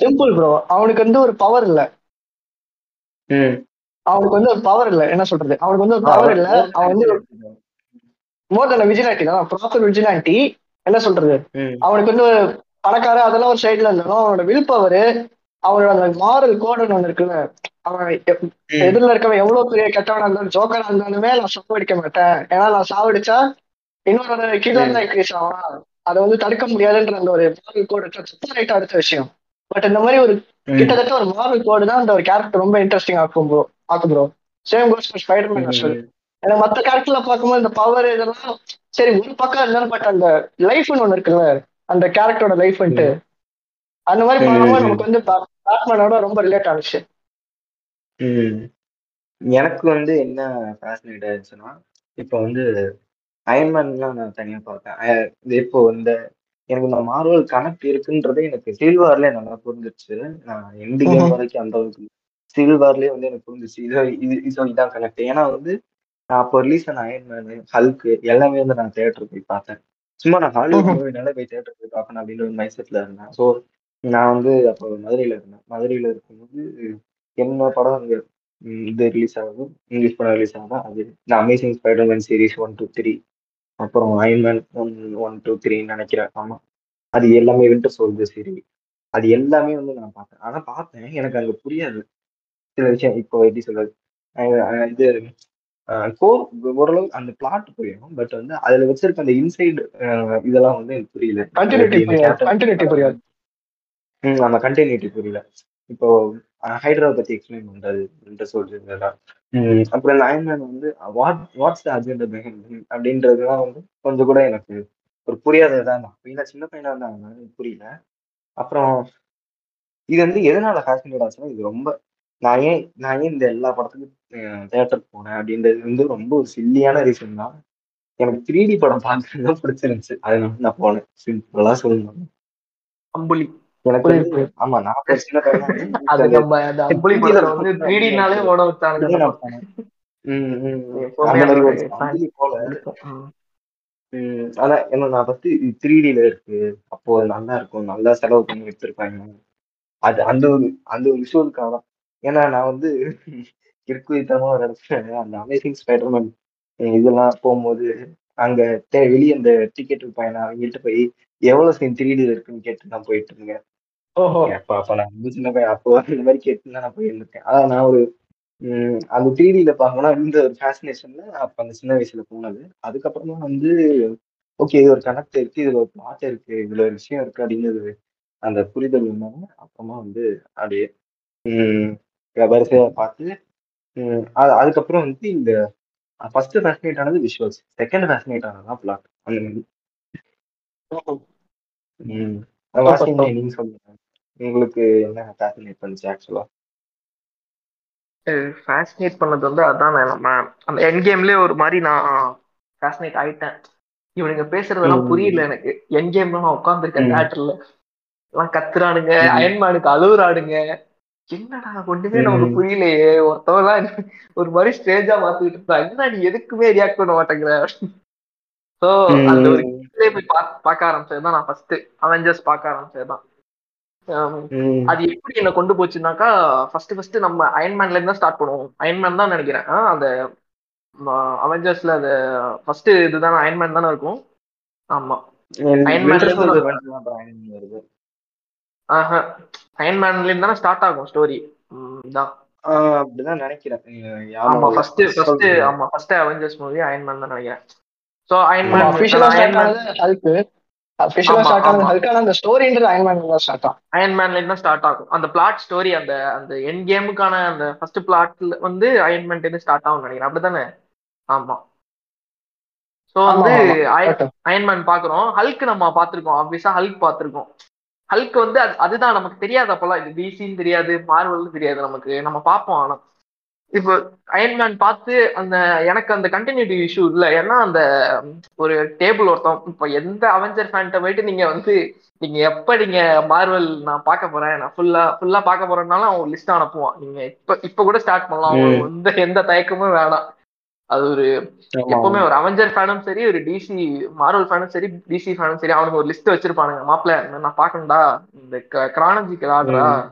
சிம்பிள் ப்ரோ அவனுக்கு வந்து ஒரு பவர் இல்ல. அவனுக்கு வந்து ஒரு பவர் இல்ல. என்ன சொல்றது? அவனுக்கு வந்து ஒரு பவர் இல்ல. அவன் வந்து மோர் தன் தான். ப்ராப்பர் விஜிலாண்டி என்ன சொல்றது? அவனுக்கு வந்து பணக்கார அதெல்லாம் ஒரு சைடுல இருந்தாலும் அவனோட வில் பவர் அவனோட அந்த மாரல் கோடுன்னு ஒண்ணு இருக்குல்ல. அவன். எதிரில் இருக்கவன் எவ்வளவு பெரிய கெட்டவனா இருந்தாலும் ஜோக்கரா இருந்தாலுமே நான் சாவடிக்க மாட்டேன். ஏன்னா நான் சாவடிச்சா இன்னொரு கில்லர் தான் இன்க்ரீஸ் ஆகும் அதை வந்து தடுக்க முடியாதுன்ற அந்த ஒரு மாரல் கோடு ரைட்டா அடுத்த விஷயம். பட் இந்த மாதிரி ஒரு. கிட்டத்தட்ட ஒரு மாரல் கோடு தான் அந்த ஒரு கேரக்டர் ரொம்ப இன்ட்ரெஸ்டிங் ஆக்கும் ப்ரோ ஆக்கும் bro same goes Spiderman actual எனக்கு மத்த கேரக்டர்ல பார்க்கும்போது இந்த பவர் இதெல்லாம் சரி ஒரு பக்கம் இருந்தாலும் பட் அந்த லைஃப்னு ஒண்ணு இருக்குல்ல அந்த கேரக்டரோட லைஃப்ன்ட்டு அந்த மாதிரி பார்க்கும்போது. நமக்கு வந்து பேட்மேனோட ரொம்ப ரிலேட் ஆனிச்சு. எனக்கு வந்து என்ன ஃபேசினேட் ஆயிடுச்சுன்னா இப்போ வந்து அயன்மேன்லாம் நான் தனியா பார்த்தேன். இப்போ இந்த எனக்கு இந்த மார்வல் கனெக்ட் இருக்குன்றதே எனக்கு சில்வார்லேயே நல்லா புரிஞ்சிருச்சு. நான் எண்டு கேம். வரைக்கும் அந்த அளவுக்கு சில்வார்லேயே வந்து எனக்கு புரிஞ்சிச்சு இது இது இது இதான் கனெக்ட் ஏன்னா வந்து நான் அப்போ ரிலீஸ் ஆன அயன்மேனு ஹல்க்கு எல்லாமே வந்து நான் தேட்டர் போய் பார்த்தேன். சும்மா நான் ஹாலிவுட். மூவினால போய் தேட்டர் போய் பார்க்கணும் அப்படின்ற ஒரு மைண்ட் செட்ல இருந்தேன். ஸோ நான் வந்து அப்போ மதுரையில இருந்தேன். மதுரையில இருக்கும்போது என்ன படம் அங்க இது ரிலீஸ் ஆகுது இங்கிலீஷ் படம் ரிலீஸ் ஆகுதா அது இந்த amazing Spiderman series one two three அப்புறம் அயன்மேன் ஒன் ஒன் டூ த்ரீன்னு நினைக்கிறேன். ஆமா. அது எல்லாமே வின்டர் சோல்ஜர் சரி அது எல்லாமே வந்து நான் பார்த்தேன். ஆனா பார்த்தேன் எனக்கு அங்க புரியாது. சில விஷயம் இப்போ எப்படி சொல்றது? இது கோர் ஓரளவு அந்த பிளாட் புரியும். பட் வந்து அதுல வச்சிருக்க அந்த இன்சைடு இதெல்லாம் வந்து எனக்கு புரியல. கண்டினியூட்டி புரியாது. ம் அந்த கண்டினியூட்டி புரியல. இப்போ ஹைட்ரா பத்தி எக்ஸ்பிளைன் பண்றது வின்டர் சோல்ஜர் அப்புறம் இந்த அயன்மேன் வந்து வாட் வாட்ஸ் த அஜெண்டா அப்படின்றதுலாம் வந்து கொஞ்சம் கூட எனக்கு ஒரு புரியாததான் தான் ஏன்னா சின்ன பையனா இருந்தாங்க எனக்கு புரியல. அப்புறம் இது வந்து எதனால ஃபேசினேட் ஆச்சுன்னா இது ரொம்ப நான் ஏன் நான் ஏன் இந்த எல்லா படத்துக்கும் தேட்டருக்கு போனேன் அப்படின்றது வந்து ரொம்ப ஒரு சில்லியான ரீசன் தான். எனக்கு த்ரீ டி படம் பார்க்கறது பிடிச்சிருந்துச்சு அதனால நான் போனேன். சிம்பிளா சொல்லணும். அம்புலி. எனக்கு ஆமா நான் சின்ன ஆனா என்ன நான் ஃபர்ஸ்ட் த்ரீ டில இருக்கு. அப்போ நல்லா இருக்கும். நல்லா செலவு பண்ணி எடுத்திருப்பாங்க. அது அந்த ஒரு அந்த ஒரு தான் ஏன்னா நான் வந்து கிறுக்குத்தனமா ஒரு இடத்துல அந்த அமேசிங் ஸ்பைடர்மேன் இதெல்லாம் போகும்போது அங்க வெளிய அந்த டிக்கெட் பையனை அவங்கள்ட்ட போய் எவ்வளவு சீன் த்ரீ டில இருக்குன்னு கேட்டு நான் போயிட்டு இருந்தேன். ஓஹோ. அப்ப அப்ப நான் சின்ன பையன். அப்போ இந்த மாதிரி கேட்டு நான் போயிருந்திருக்கேன் அதான் நான் ஒரு அந்த த்ரீ டில பார்க்கணும்னா இந்த ஒரு ஃபேசினேஷன்ல அப்ப அந்த சின்ன வயசுல போனது. அதுக்கப்புறமா வந்து ஓகே இது ஒரு கனெக்ட் இருக்கு இதுல ஒரு பிளாட் இருக்கு இதுல ஒரு விஷயம் இருக்கு அப்படிங்கிறது அந்த புரிதல் இருந்தாங்க அப்புறமா வந்து அப்படியே வரிசையா பார்த்து அதுக்கப்புறம் வந்து இந்த ஃபர்ஸ்ட் ஃபேசினேட் ஆனது விஷுவல்ஸ் செகண்ட் ஃபேசினேட் ஆனதுதான் பிளாட் அந்த மாதிரி. நீங்க சொல்லுங்க. உங்களுக்கு என்ன ஃபேசினேட் பண்ணுச்சு ஆக்சுவலா ஃபேசினேட் பண்ணது வந்து அதான் நம்ம அந்த என் கேம்லயே ஒரு மாதிரி நான் ஃபேசினேட் ஆயிட்டேன். இவனுங்க பேசுறதெல்லாம். புரியல எனக்கு. என் கேம்ல நான் உட்காந்துருக்கேன் ம். தியேட்டர்ல எல்லாம் கத்துறானுங்க. அயன்மேனுக்கு அழுவுறானுங்க. என்னடா ஒண்ணுமே நமக்கு. புரியலையே. ஒருத்தவெல்லாம் ஒரு மாதிரி ஸ்டேஜா மாத்திட்டு இருந்தா. என்ன நீ எதுக்குமே ரியாக்ட் பண்ண மாட்டேங்கிற? சோ அந்த ஒரு. இதுலயே போய் பார்க்க ஆரம்பிச்சதுதான் நான் ஃபர்ஸ்ட் அவெஞ்சர்ஸ் பார்க்க ஆரம்பிச்சதுதான். அது எப்படி என்ன கொண்டு போச்சுனாக்கா ஃபர்ஸ்ட் ஃபர்ஸ்ட் நம்ம அயன்மேன்ல இருந்து தான் ஸ்டார்ட் பண்ணுவோம். அயன்மேன் தான் நினைக்கிறேன். அந்த அவெஞ்சர்ஸ்ல அது ஃபர்ஸ்ட் இதுதான் அயன்மேன் தானே இருக்கும். ஆமா. Iron Man ல Winter இருந்து Soldier ஒரு- வந்து அப்புறம் Iron Man வருது. ஆஹா அயன்மேன்ல இருந்து தானே ஸ்டார்ட் ஆகும் ஸ்டோரி தான் ஆ, அப்படிதான் நினைக்கிறேன். ஆமா. First first. ஆமா ஃபர்ஸ்ட் அவெஞ்சர்ஸ் மூவி அயன்மேன் தான் நினைக்கிறேன் சோ அயன்மேன் அபிஷியலா ஸ்டார்ட் ஆனது ஹல்க் அபிஷியலா ஆமா, ஸ்டார்ட் ஆனது ஆமா. ஹல்க் ஆனா அந்த ஸ்டோரின்றது அயன்மேன் தான் ஸ்டார்ட் ஆகும். அயன்மேன்ல இருந்து தான் ஸ்டார்ட் ஆகும். அந்த பிளாட் ஸ்டோரி அந்த அந்த என் கேமுக்கான அந்த ஃபர்ஸ்ட் பிளாட்ல வந்து அயன்மேன்ல இருந்து ஸ்டார்ட் ஆகும் நினைக்கிறேன். அப்படிதானே ஆமா. சோ வந்து. அயன்மேன் பாக்குறோம் ஹல்க் நம்ம பாத்திருக்கோம் ஆப்வியஸா ஹல்க் பாத்திருக்கோம் ஹல்க் வந்து அது- அதுதான் நமக்கு தெரியாது அப்பெல்லாம் இது டிசின்னு தெரியாது மார்வல்னு தெரியாது நமக்கு. நம்ம பார்ப்போம் ஆனா. இப்போ அயன்மேன் பார்த்து அந்த எனக்கு அந்த கண்டினியூட்டி இஷ்யூ இல்ல. ஏன்னா அந்த ஒரு டேபிள் ஒருத்தன் இப்போ எந்த அவெஞ்சர் ஃபேன்ட்ட போயிட்டு நீங்க வந்து நீங்க எப்ப நீங்க மார்வல் நான் பார்க்க போறேன் நான் ஃபுல்லா ஃபுல்லா பார்க்க போறேன்னாலும் அவன் லிஸ்ட் அனுப்புவான். நீங்க இப்ப இப்ப கூட ஸ்டார்ட் பண்ணலாம். எந்த எந்த தயக்கமும் வேணாம். அது ஒரு எப்பவுமே ஒரு அவெஞ்சர் ஃபேனும் சரி ஒரு டிசி மார்வல் ஃபேனும் சரி டிசி ஃபேனும் சரி அவனுக்கு ஒரு லிஸ்ட் வச்சிருப்பானுங்க. மாப்பிள்ள நான் பாக்கணும்டா இந்த கிரானஜிக்கல் ம்.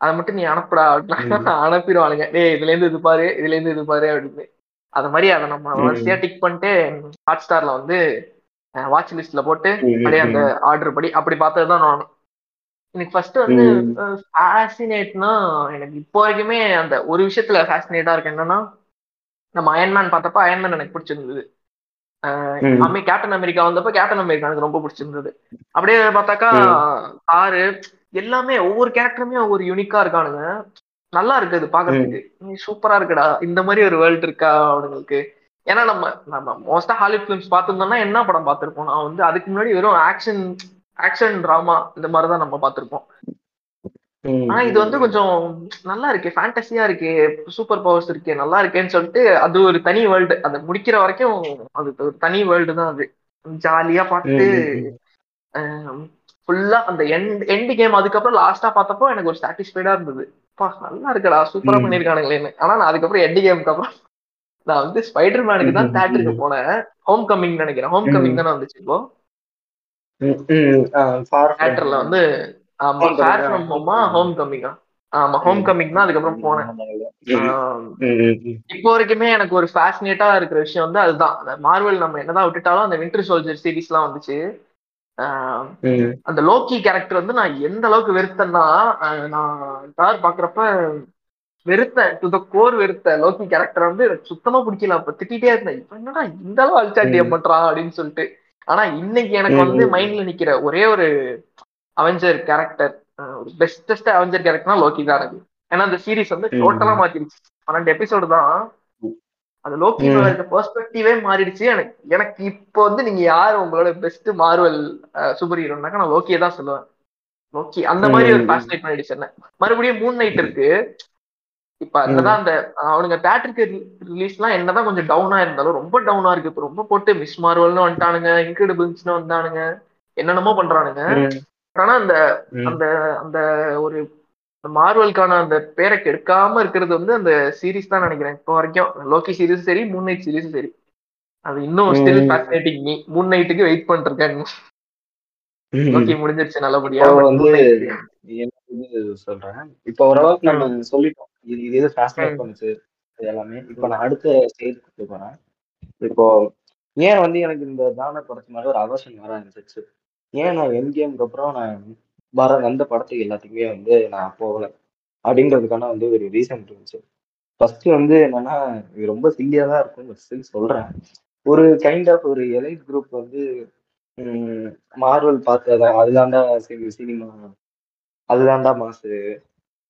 அதை மட்டும் நீ அனுப்புடா அப்படின்னா அனுப்பிடுவானுங்க. டேய் இதுல இருந்து இது பாரு இதுல இருந்து இது பாரு அப்படின்னு. அது மாதிரி அதை நம்ம. வரிசையா டிக் பண்ணிட்டு ஹாட் ஸ்டார்ல வந்து வாட்ச் லிஸ்ட்ல போட்டு அப்படியே அந்த. ஆர்டர் படி அப்படி பார்த்ததுதான் நான் எனக்கு ஃபர்ஸ்ட் வந்து. ஃபேசினேட்னா எனக்கு இப்போ வரைக்குமே அந்த ஒரு விஷயத்துல ஃபேசினேட்டா இருக்கு. என்னன்னா நம்ம அயன்மேன் பார்த்தப்ப அயன்மேன் எனக்கு பிடிச்சிருந்தது. அம்மே கேப்டன் அமெரிக்கா வந்தப்ப கேப்டன் அமெரிக்கா எனக்கு ரொம்ப பிடிச்சிருந்தது. அப்படியே பார்த்தாக்கா ஆறு எல்லாமே ஒவ்வொரு கேரக்டருமே ஒவ்வொரு யூனிக்கா இருக்கானுங்க. நல்லா இருக்கு அது பாக்குறதுக்கு சூப்பரா இருக்குடா. இந்த மாதிரி ஒரு வேர்ல்ட் இருக்கா அவனுங்களுக்கு. ஏன்னா நம்ம நம்ம மோஸ்டா ஹாலிவுட் ஃபிலிம்ஸ் பார்த்திருந்தோம்னா என்ன படம் பார்த்திருப்போம்? நான் வந்து அதுக்கு முன்னாடி வெறும் ஆக்ஷன் ஆக்ஷன் டிராமா இந்த மாதிரி தான் நம்ம பார்த்திருப்போம். ஆனா இது வந்து கொஞ்சம் நல்லா இருக்கு ஃபேண்டசியா இருக்கு சூப்பர் பவர்ஸ் இருக்கு நல்லா இருக்கேன்னு சொல்லிட்டு அது ஒரு தனி வேர்ல்டு அது முடிக்கிற வரைக்கும் அது ஒரு தனி வேர்ல்டு தான் அது. ஜாலியா பார்த்துட்டு ம். ஃபுல்லா அந்த எண்ட் எண்ட் கேம் அதுக்கப்புறம் லாஸ்டா பார்த்தப்போ எனக்கு ஒரு சாட்டிஸ்ஃபைடா இருந்தது. பா நல்லா இருக்குடா சூப்பரா. பண்ணிருக்கானுங்களேன்னு ஆனா நான் அதுக்கப்புறம் எண்ட் கேமுக்கு அப்புறம் நான் வந்து ஸ்பைடர் மேனுக்கு தான். தேட்டருக்கு போனேன். ஹோம் கமிங் நினைக்கிறேன். ஹோம் கமிங் தானே வந்துச்சு இப்போ. தேட்டர்ல. வந்து ஆமா ஃபேர் ஃப்ரம் ஹோமா Homecoming. ஹோம் கமிங்கா ஆமா ஹோம் கமிங் தான் அதுக்கப்புறம் போனேன். இப்போ வரைக்குமே எனக்கு ஒரு ஃபேசினேட்டா இருக்கிற விஷயம் வந்து அதுதான். மார்வல் நம்ம என்னதான் விட்டுட்டாலும் அந்த வின்டர் சோல்ஜர் சீரிஸ்லாம் வந்துச்சு. ஆஹ் ம், அந்த லோக்கி கேரக்டர் வந்து நான் எந்த அளவுக்கு வெறுத்தேன்னா நான் தார் பாக்குறப்ப வெறுத்தேன். டு த கோர் வெறுத்தேன். லோக்கி கேரக்டர் வந்து எனக்கு சுத்தமா பிடிக்கல. அப்ப திட்டிட்டே இருந்தேன். இப்ப என்னடா இந்த அளவு அல்சாட்டியம் பண்றான் அப்படின்னு சொல்லிட்டு. ஆனா இன்னைக்கு எனக்கு வந்து. மைண்ட்ல நிக்கிற ஒரே ஒரு அவெஞ்சர் கேரக்டர் பெஸ்டஸ்ட் அவெஞ்சர் கேரக்டர்னா லோக்கி தான் எனக்கு ஏன்னா அந்த சீரிஸ் வந்து. டோட்டலா மாத்திருச்சு பன்னெண்டு எபிசோடு தான். அந்த லோக்கி. இருக்க பெர்ஸ்பெக்டிவே மாறிடுச்சு. எனக்கு எனக்கு இப்போ வந்து நீங்க யார் உங்களோட பெஸ்ட் மார்வல் சூப்பர் ஹீரோனாக்கா நான் லோக்கியை தான் சொல்லுவேன். லோக்கி அந்த மாதிரி ஒரு. ஃபேசினேட் பண்ணிடுச்சு என்ன. மறுபடியும் மூன் நைட் இருக்கு. இப்ப அதுதான் அந்த அவனுங்க தேட்டருக்கு ரிலீஸ்லாம் என்னதான் கொஞ்சம் டவுனா இருந்தாலும் ரொம்ப டவுனா இருக்கு. இப்ப ரொம்ப போட்டு மிஸ் மார்வல்னு வந்துட்டானுங்க இன்கிரெடிபிள்ஸ்னு வந்தானுங்க என்னென்னமோ பண்றானுங்க. ஆனா அந்த. அந்த அந்த ஒரு மார்வலுக்கான அந்த பேரை கெடுக்காம இருக்கிறது வந்து அந்த சீரிஸ் தான் நினைக்கிறேன். இப்போ வரைக்கும் லோக்கி சீரிஸும் சரி மூன் நைட் சீரிஸும் சரி. அது இன்னும் ஸ்டில். Fascinating me. மூன் நைட்டுக்கு வெயிட் பண்ணிருக்கேன். லோக்கி முடிஞ்சிருச்சு நல்லபடியா. வந்து சொல்றேன். இப்போ ஓரளவுக்கு நம்ம சொல்லிட்டோம். இது இது இது ஃபேசினேட். பண்ணுச்சு? எல்லாமே. இப்போ நான் அடுத்த ஸ்டேஜ் போறேன். இப்போ ஏன் வந்து எனக்கு இந்த ஜானர் படத்து மேல ஒரு அவசியம் வர ஆரம்பிச்சிச்சு ஏன் நான் என் கேமுக்கு அப்புறம் நான் வர வந்த படத்துக்கு எல்லாத்துக்குமே வந்து நான் போகல. அப்படின்றதுக்கான வந்து ஒரு ரீசன் இருந்துச்சு. ஃபர்ஸ்ட் வந்து என்னன்னா இது ரொம்ப சில்லியா தான் இருக்கும் ஃபர்ஸ்ட் சொல்றேன். ஒரு கைண்ட் ஆஃப் ஒரு எலைட் குரூப் வந்து மார்வல் பார்த்ததான் அதுதான்டா சினிமா அதுதான்டா மாசு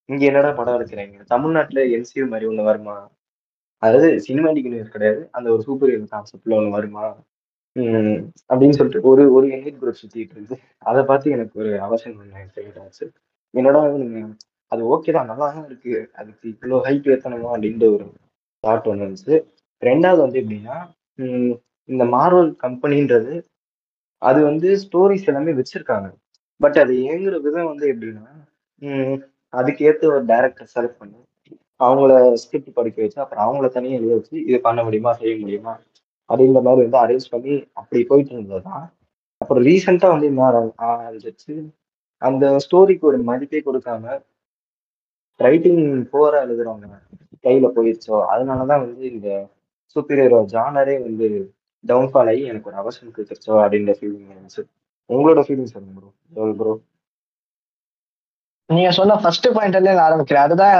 இங்க என்னடா படம் எடுக்கிறீங்க? தமிழ்நாட்டுல என்சியூ மாதிரி ஒண்ணு வருமா? அதாவது சினிமாட்டிக் யூனிவர்ஸ் கிடையாது. அந்த ஒரு சூப்பர் ஹீரோ கான்செப்ட்ல ஒண்ணு வருமா? அப்படின்னு சொல்லிட்டு ஒரு ஒரு எலிட் குரூப் சுத்திட்டு இருந்து அதை பார்த்து எனக்கு ஒரு அவசியம் ஆச்சு என்னடா நீங்கள் அது ஓகே தான் நல்லா தான் இருக்கு. அதுக்கு இவ்வளோ ஹைப் ஏத்தணுமா அப்படின்ற ஒரு தாட் ஒன்று இருந்துச்சு ரெண்டாவது வந்து எப்படின்னா இந்த மார்வல் கம்பெனின்றது அது வந்து ஸ்டோரிஸ் எல்லாமே வச்சிருக்காங்க. பட் அது ஏங்குற விதம் வந்து எப்படின்னா அதுக்கேற்ற ஒரு டேரக்டர் செலக்ட் பண்ணி அவங்கள ஸ்கிரிப்ட் படிக்க வச்சு அப்புறம் அவங்கள தனியாக எழுத வச்சு இது பண்ண முடியுமா செய்ய முடியுமா அப்படின்ற மாதிரி வந்து அரேஞ்ச் பண்ணி அப்படி போயிட்டு இருந்தது தான் அப்புறம் ரீசெண்டாக வந்து என்ன ஆரம்பிச்சிச்சு அந்த ஸ்டோரிக்கு ஒரு மதிப்பே கொடுக்காம ரைட்டிங் போற எழுதுறவங்க கையில போயிடுச்சோ அதனாலதான் வந்து இந்த சூப்பீரியரோ ஜானரே வந்து டவுன்ஃபால் ஆகி எனக்கு ஒரு அவசரம் கொடுத்துருச்சோ அப்படின்ற ஃபீலிங் இருந்துச்சு உங்களோட ஃபீலிங் சொல்லுங்க ப்ரோ ப்ரோ நீங்க சொன்ன ஃபர்ஸ்ட் பாயிண்ட்ல இருந்து நான் ஆரம்பிக்கிறேன். அதுதான்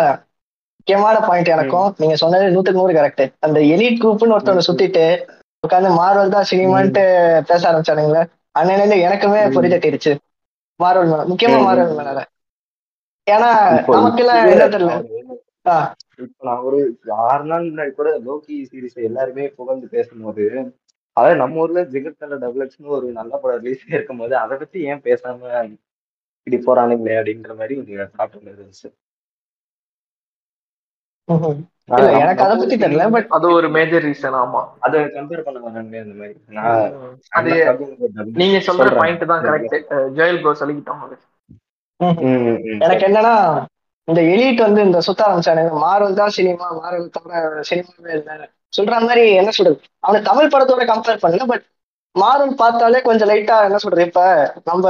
முக்கியமான பாயிண்ட் எனக்கும் நீங்க சொன்னது நூத்துக்கு நூறு கரெக்ட் அந்த எலிட் குரூப்னு ஒருத்தவங்க சுத்திட்டு உட்காந்து மார்வல் தான் சினிமான்ட்டு பேச ஆரம்பிச்சானுங்களே அன்னையில எனக்குமே ம். பொறி தட்டிடுச்சு மார்வல் மேல முக்கியமா. மார்வல் மேல ஏன்னா நமக்கெல்லாம் இப்பவே என்ன தெரியல. இப்ப நான் ஒரு ஆறு நாள் முன்னாடி கூட லோக்கி சீரிஸ் எல்லாருமே புகழ்ந்து பேசும்போது அதாவது நம்ம ஊர்ல டபுள் எக்ஸ்னு ஒரு நல்ல படம் ரிலீஸ் இருக்கும்போது அதை பத்தி ஏன் பேசாம இப்படி போறானுங்களே அப்படின்ற மாதிரி தாட் ஒன்று இருந்துச்சு ம்ஹும். ஆனா இல்ல நம்ம- எனக்கு அதை பத்தி தெரியல பட் அது ஒரு மேஜர் ரீசன் ஆமா. அதை கம்பேர் பண்ண வராங்களே அந்த மாதிரி. நான் அது. நீங்க சொல்ற. பாயிண்ட் தான் கரெக்ட் ஜெயல் ப்ரோ சொல்லிக்கிட்டோம். எனக்கு என்னன்னா இந்த எலிட் வந்து இந்த சுத்த ஆரம்பிச்சானுங்க மார்வல் தான் சினிமா மார்வல் தவிர சினிமாவே இல்லை. சொல்ற மாதிரி என்ன சொல்றது? அவனை தமிழ் படத்தோட கம்பேர் பண்ணல பட் மார்வல் பார்த்தாலே கொஞ்சம் லைட்டா என்ன சொல்றது? இப்ப நம்ம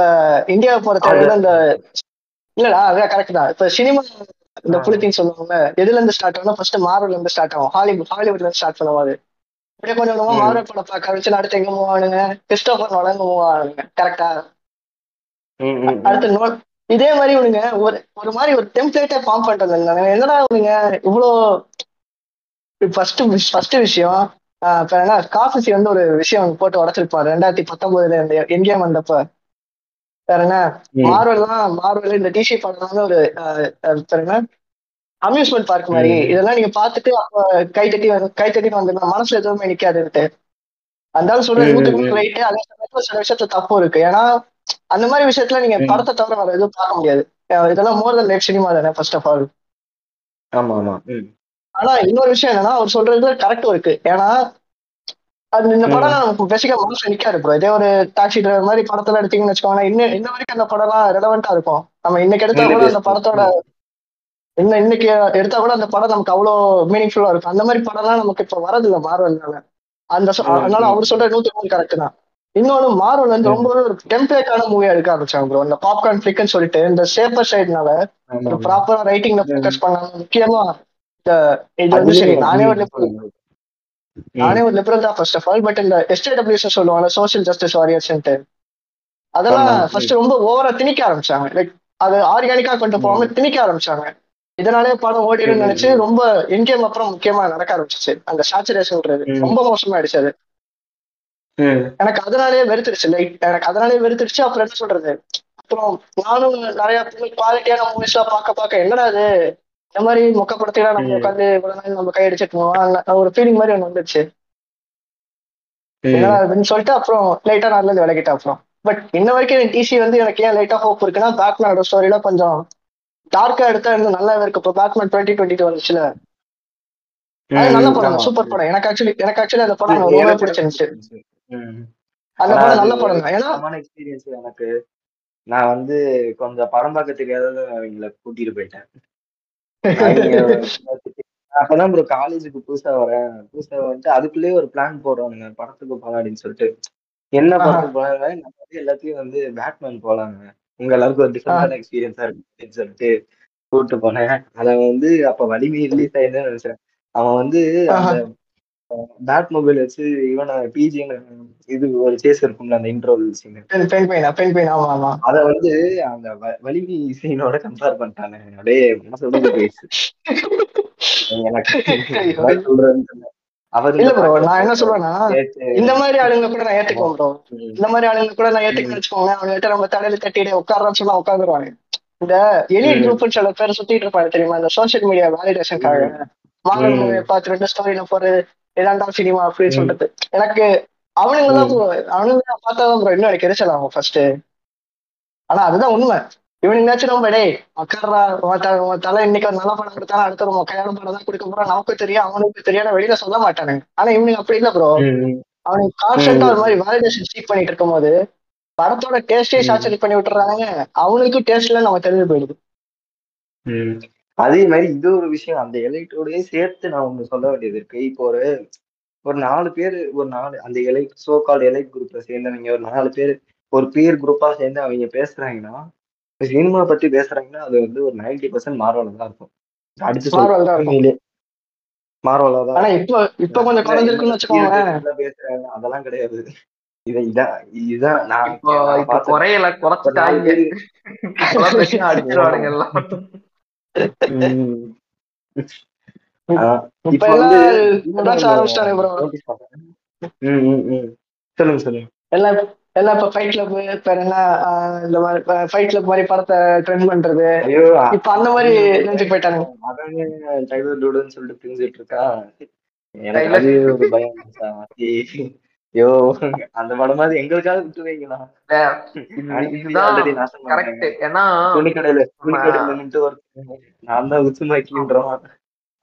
இந்தியாவை பொறுத்தவரையில இந்த இல்லடா அதான் கரெக்ட் தான். இப்ப சினிமா இந்த ஆ. புலித்தின்னு சொல்லுவாங்க. எதுல இருந்து ஸ்டார்ட் ஆகும் ஃபர்ஸ்ட் மார்வல்ல இருந்து ஸ்டார்ட் ஆகும். ஹாலிவுட் ஹாலிவுட்ல இருந்து ஸ்டார்ட் பண்ணுவாரு அப்படியே கொஞ்சம் கொஞ்சமா. மார்வல் படம் பார்க்க ஆரம்பிச்சு அடுத்து எங்க மூவ் ஆனுங்க? கிறிஸ்டோபர் வளங்க மூவ் ஆனுங்க கரெக்டா. அடுத்து நோ இதே மாதிரி இவனுங்க ஒரு ஒரு மாதிரி ஒரு டெம்ப்ளேட்டை ஃபார்ம் பண்றது என்னடா இவனுங்க இவ்வளோ ஃபர்ஸ்ட் ஃபர்ஸ்ட் விஷயம் இப்ப என்ன காஃபிசி வந்து ஒரு விஷயம் போட்டு உடச்சிருப்பாரு. ரெண்டாயிரத்தி பத்தொன்பதுல இருந்து எங்கேயும் வந்தப்ப. வேற என்ன ம். மார்வல்லாம் மார்வல் இந்த டிசி படம் ஒரு வேற என்ன அம்யூஸ்மெண்ட் பார்க் மாதிரி. இதெல்லாம் நீங்க பார்த்துட்டு அப்ப கை தட்டி கை தட்டிட்டு வந்து மனசுல எதுவுமே நிக்காதுன்ட்டு. ஆள் சொல்றது நூத்துக்கு ரைட்டு அதே சமயத்துல சில விஷயத்துல தப்பு இருக்கு. ஏன்னா அந்த மாதிரி விஷயத்துல நீங்க. படத்தை தவிர வேற எதுவும் பார்க்க முடியாது. இதெல்லாம் மோர் தன் லைஃப் சினிமா தானே ஃபர்ஸ்ட் ஆஃப் ஆல் ஆமா ஆமா. ஆனா இன்னொரு விஷயம் என்னன்னா அவர் சொல்றது கரெக்டும் இருக்கு. ஏன்னா அது இந்த படம் பேசிக்கா மனசுல நிக்காது ப்ரோ இதே ஒரு டாக்ஸி டிரைவர் மாதிரி படத்துல எடுத்தீங்கன்னு வச்சுக்கோங்களேன் இன்னும் இன்ன வரைக்கும் அந்த படம்லாம் ரெலவெண்டா இருக்கும் நம்ம இன்னைக்கு எடுத்தா கூட அந்த படத்தோட இன்னும் இன்னைக்கு எடுத்தா கூட அந்த படம் நமக்கு அவ்வளவு மீனிங்ஃபுல்லா இருக்கும் அந்த மாதிரி படம்லாம் நமக்கு இப்ப வரதில்ல மார்வல்னால அந்த அதனால. அவர் சொல்ற நூத்தி மூணு கரெக்ட் தான் இன்னொன்னு மார்வல் வந்து. ரொம்ப ஒரு டெம்ப்ளேட்டான மூவியா எடுக்க ஆரம்பிச்சாங்க ப்ரோ இந்த பாப்கார்ன் ஃபிளிக்னு சொல்லிட்டு இந்த சேஃபர் சைடுனால ஒரு. ப்ராப்பரா ரைட்டிங்ல. ஃபோக்கஸ் பண்ணாம முக்கியமா இந்த இது வந்து சரி நானே சொல்லுங்க. நானே ஒரு லிபரல் தான் ஃபர்ஸ்ட் ஆஃப் ஆல் பட் இந்த எஸ்டேடபிள்யூஸ் சொல்லுவாங்க சோஷியல் ஜஸ்டிஸ் வாரியர்ஸ்ன்ட்டு அதெல்லாம். ஃபர்ஸ்ட் ரொம்ப ஓவரா திணிக்க ஆரம்பிச்சாங்க. லைக் அது ஆர்கானிக்கா கொண்டு போகாம திணிக்க ஆரம்பிச்சாங்க. இதனாலே படம் ஓடிடும் நினைச்சு. ரொம்ப எங்கேயும் அப்புறம் முக்கியமா நடக்க ஆரம்பிச்சிச்சு. அந்த சாச்சுரேஷன்ன்றது. ரொம்ப மோசமாயிடுச்சு அது. ம். எனக்கு அதனாலே வெறுத்துருச்சு. லைக் எனக்கு அதனாலே வெறுத்துருச்சு. அப்புறம் என்ன சொல்றது? அப்புறம் நானும் நிறைய குவாலிட்டியான மூவிஸ் எல்லாம் பார்க்க பார்க்க என்னடா இது? இந்த மாதிரி மொக்க படத்தையெல்லாம் நம்ம. உட்காந்து இவ்வளவு நாள் நம்ம கை அடிச்சிட்டு போவோம் ஒரு ஃபீலிங் மாதிரி ஒன்று வந்துருச்சு. என்னடா சொல்லிட்டு அப்புறம் லைட்டா நான் இருந்து விலகிட்டேன் அப்புறம். பட் இன்ன வரைக்கும் டிசி வந்து எனக்கு ஏன் லைட்டா ஹோப் இருக்குன்னா பேட்மேனோட ஸ்டோரியில கொஞ்சம் டார்க்கா எடுத்தா இன்னும் நல்லா இருக்கு இப்போ பேட்மேன் டுவெண்ட்டி டுவெண்ட்டி டூ வந்துச்சுல நல்ல. படம். சூப்பர் படம். எனக்கு ஆக்சுவலி எனக்கு ஆக்சுவலி அந்த படம் ரொம்ப பிடிச்சிருந்துச்சு. அந்த படம் நல்ல படம் தான். ஏன்னா எக்ஸ்பீரியன்ஸ் எனக்கு. நான் வந்து கொஞ்சம் படம் பார்க்க தெரியாத அவங்கள கூட்டிட்டு போயிட்டேன். அப்பதான் ப்ரோ காலேஜுக்கு புதுசா வரேன். புதுசா வந்துட்டு அதுக்குள்ளேயே ஒரு பிளான் போடுறானுங்க படத்துக்கு போலாம் அப்படின்னு சொல்லிட்டு. என்ன. படத்துக்கு போனாங்க நம்ம வந்து எல்லாத்தையும் வந்து பேட்மேன் போலாங்க. உங்க எல்லாருக்கும் ஒரு டிஃப்ரெண்டான எக்ஸ்பீரியன்ஸா இருக்கு அப்படின்னு சொல்லிட்டு கூப்பிட்டு போனேன். அதை வந்து அப்ப வலிமை ரிலீஸ் ஆயிருந்தேன்னு நினைச்சேன். அவன் வந்து பேட் மொபைல் வச்சு இவனை பிஜின்னு இது ஒரு சேஸ் இருக்கும்ல அந்த இன்ட்ரோல் சீன் ஆமா ஆமா. அத வந்து அந்த வலிமை சீனோட கம்பேர் பண்ணிட்டானே. அப்படியே மனசு உடைஞ்சு போயிடுச்சு. நான் என்ன சொல்றேன்னா இந்த மாதிரி ஆளுங்க கூட நான் ஏத்துக்குவேன் ப்ரோ இந்த மாதிரி ஆளுங்க கூட நான் ஏத்துக்க வச்சுக்கோங்க அவங்ககிட்ட நம்ம தலையில தட்டிட்டு உட்கார்றோம்னு சொன்னா உட்காந்துருவாங்க இந்த எலிட். குரூப்னு சில பேர் சுத்திட்டு இருப்பாங்க தெரியுமா? இந்த சோசியல் மீடியா வேலிடேஷனுக்காக மாடல். மூவியை பார்த்துட்டு ஸ்டோரியில போறது இதாண்டா சினிமா அப்படின்னு. சொல்லிட்டு எனக்கு அவனுங்க தான் அவனுங்க தான் பார்த்தாதான் ப்ரோ இன்னும் எனக்கு எரிச்சல் ஆகும் ஃபர்ஸ்ட் ஆனா அதுதான் உண்மை இவனுங்களாச்சும் நம்ம டேய் உட்கார்றா உன் தலை இன்னைக்கு ஒரு நல்ல படம் கொடுத்தாலும் அடுத்த ஒரு மொக்கையான படம் தான் கொடுக்க போறான் நமக்கு தெரியும் அவனுக்கு தெரியும் ஆனா வெளியில சொல்ல மாட்டானுங்க ஆனா இவனுங்க அப்படி இல்ல ப்ரோ அவனுக்கு கான்ஸ்டன்டா. ஒரு மாதிரி வேலிடேஷன் சீக் பண்ணிட்டு இருக்கும்போது படத்தோட டேஸ்டே. சாச்சுரேட் பண்ணி விட்டுறாங்க அவனுக்கும் டேஸ்ட்ல நம்ம தெரிஞ்சு போயிடுது. அதே மாதிரி இது ஒரு விஷயம். அந்த எலைட்டோடயே சேர்த்து நான் ஒண்ணு சொல்ல வேண்டியது இருக்கு. இப்போ ஒரு ஒரு நாலு பேர் ஒரு நாலு அந்த எலைட் சோ கால் எலைட் குரூப்ல சேர்ந்தவங்க ஒரு நாலு பேர் ஒரு பேர் குரூப்பா சேர்ந்து அவங்க பேசுறாங்கன்னா சினிமா பத்தி பேசுறாங்கன்னா அது வந்து ஒரு நைன்டி பர்சன்ட் மார்வல தான் இருக்கும். அடிச்சு தான் இருக்கும். மார்வலா தான் ஆனா இப்போ இப்ப கொஞ்சம் குறைஞ்சிருக்குன்னு வச்சுக்கோங்களேன். இதெல்லாம் பேசுறாங்க. அதெல்லாம் கிடையாது. இத இதான் இதுதான் நான் இப்போ குறையல குறைச்சிட்டாங்க. எல்லாம். எல்லாம். சொல்லுங்க சொல்லுங்க. எல்லாம் எல்லாம் இப்ப ஃபைட் கிளப் இப்ப ஆஹ் இந்த மாதிரி ஃபைட் கிளப் மாதிரி படத்தை ட்ரெண்ட் பண்றது. இப்ப அந்த மாதிரி நினைச்சு போயிட்டாங்க டைலர் டூடுன்னு சொல்லிட்டு பிரிஞ்சிட்டு இருக்கான் எனக்கு ஒரு பயம் ஐயோ அந்த படம் மாதிரி எங்களுக்காக விட்டு வைங்களா? கரெக்ட் ஏன்னா துணிக்கடையில துணிக்கடையில நின்று நான் தான்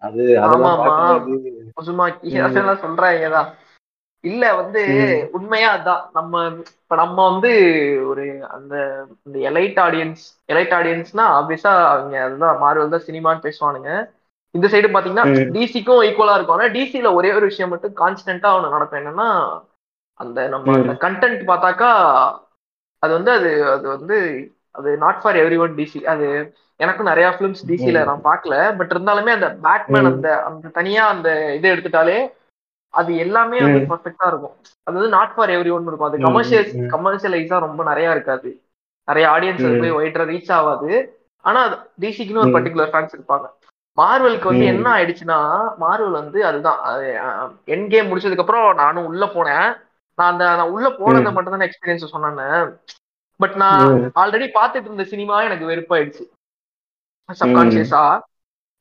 அது அதெல்லாம் சொல்றாங்கதான் இல்ல வந்து. உண்மையா அதான். நம்ம இப்ப நம்ம வந்து ஒரு அந்த இந்த எலைட் ஆடியன்ஸ் எலைட் ஆடியன்ஸ்னா ஆப்வியஸா அவங்க அதுதான் மாறுவல் தான் சினிமான்னு பேசுவானுங்க. இந்த சைடு பாத்தீங்கன்னா. டிசிக்கும் ஈக்குவலா இருக்கும். ஆனா டிசில ஒரே ஒரு விஷயம் மட்டும் கான்ஸ்டன்டா ஒண்ணு நடக்கும். என்னன்னா அந்த நம்ம கண்டென்ட் பார்த்தாக்கா அது வந்து அது அது வந்து அது not for everyone DC அது எனக்கும் நிறைய ஃபிலிம்ஸ் டிசில ம். நான் பார்க்கல பட் இருந்தாலுமே அந்த பேட்மேன். அந்த அந்த தனியா அந்த இதை எடுத்துட்டாலே அது எல்லாமே வந்து. பர்ஃபெக்டா இருக்கும் அது வந்து நாட் ஃபார் எவ்ரி ஒன் இருக்கும் அது. கமர்ஷியல். கமர்ஷியலைஸா ரொம்ப நிறைய இருக்காது நிறைய ஆடியன்ஸ். போய் ஒயிட்டா ரீச் ஆகாது ஆனா டிசிக்குன்னு ஒரு. பர்டிகுலர் ஃபேன்ஸ் இருப்பாங்க மார்வலுக்கு வந்து. என்ன ஆயிடுச்சுன்னா மார்வல் வந்து அதுதான் என் கேம் முடிச்சதுக்கு அப்புறம் நானும் உள்ள போனேன் நான் அந்த நான் உள்ள போனதை. மட்டும் தான் எக்ஸ்பீரியன்ஸ் சொன்னேன் பட் நான். ஆல்ரெடி பார்த்துட்டு இருந்த சினிமா எனக்கு வெறுப்பாயிடுச்சு சப்கான்சியஸா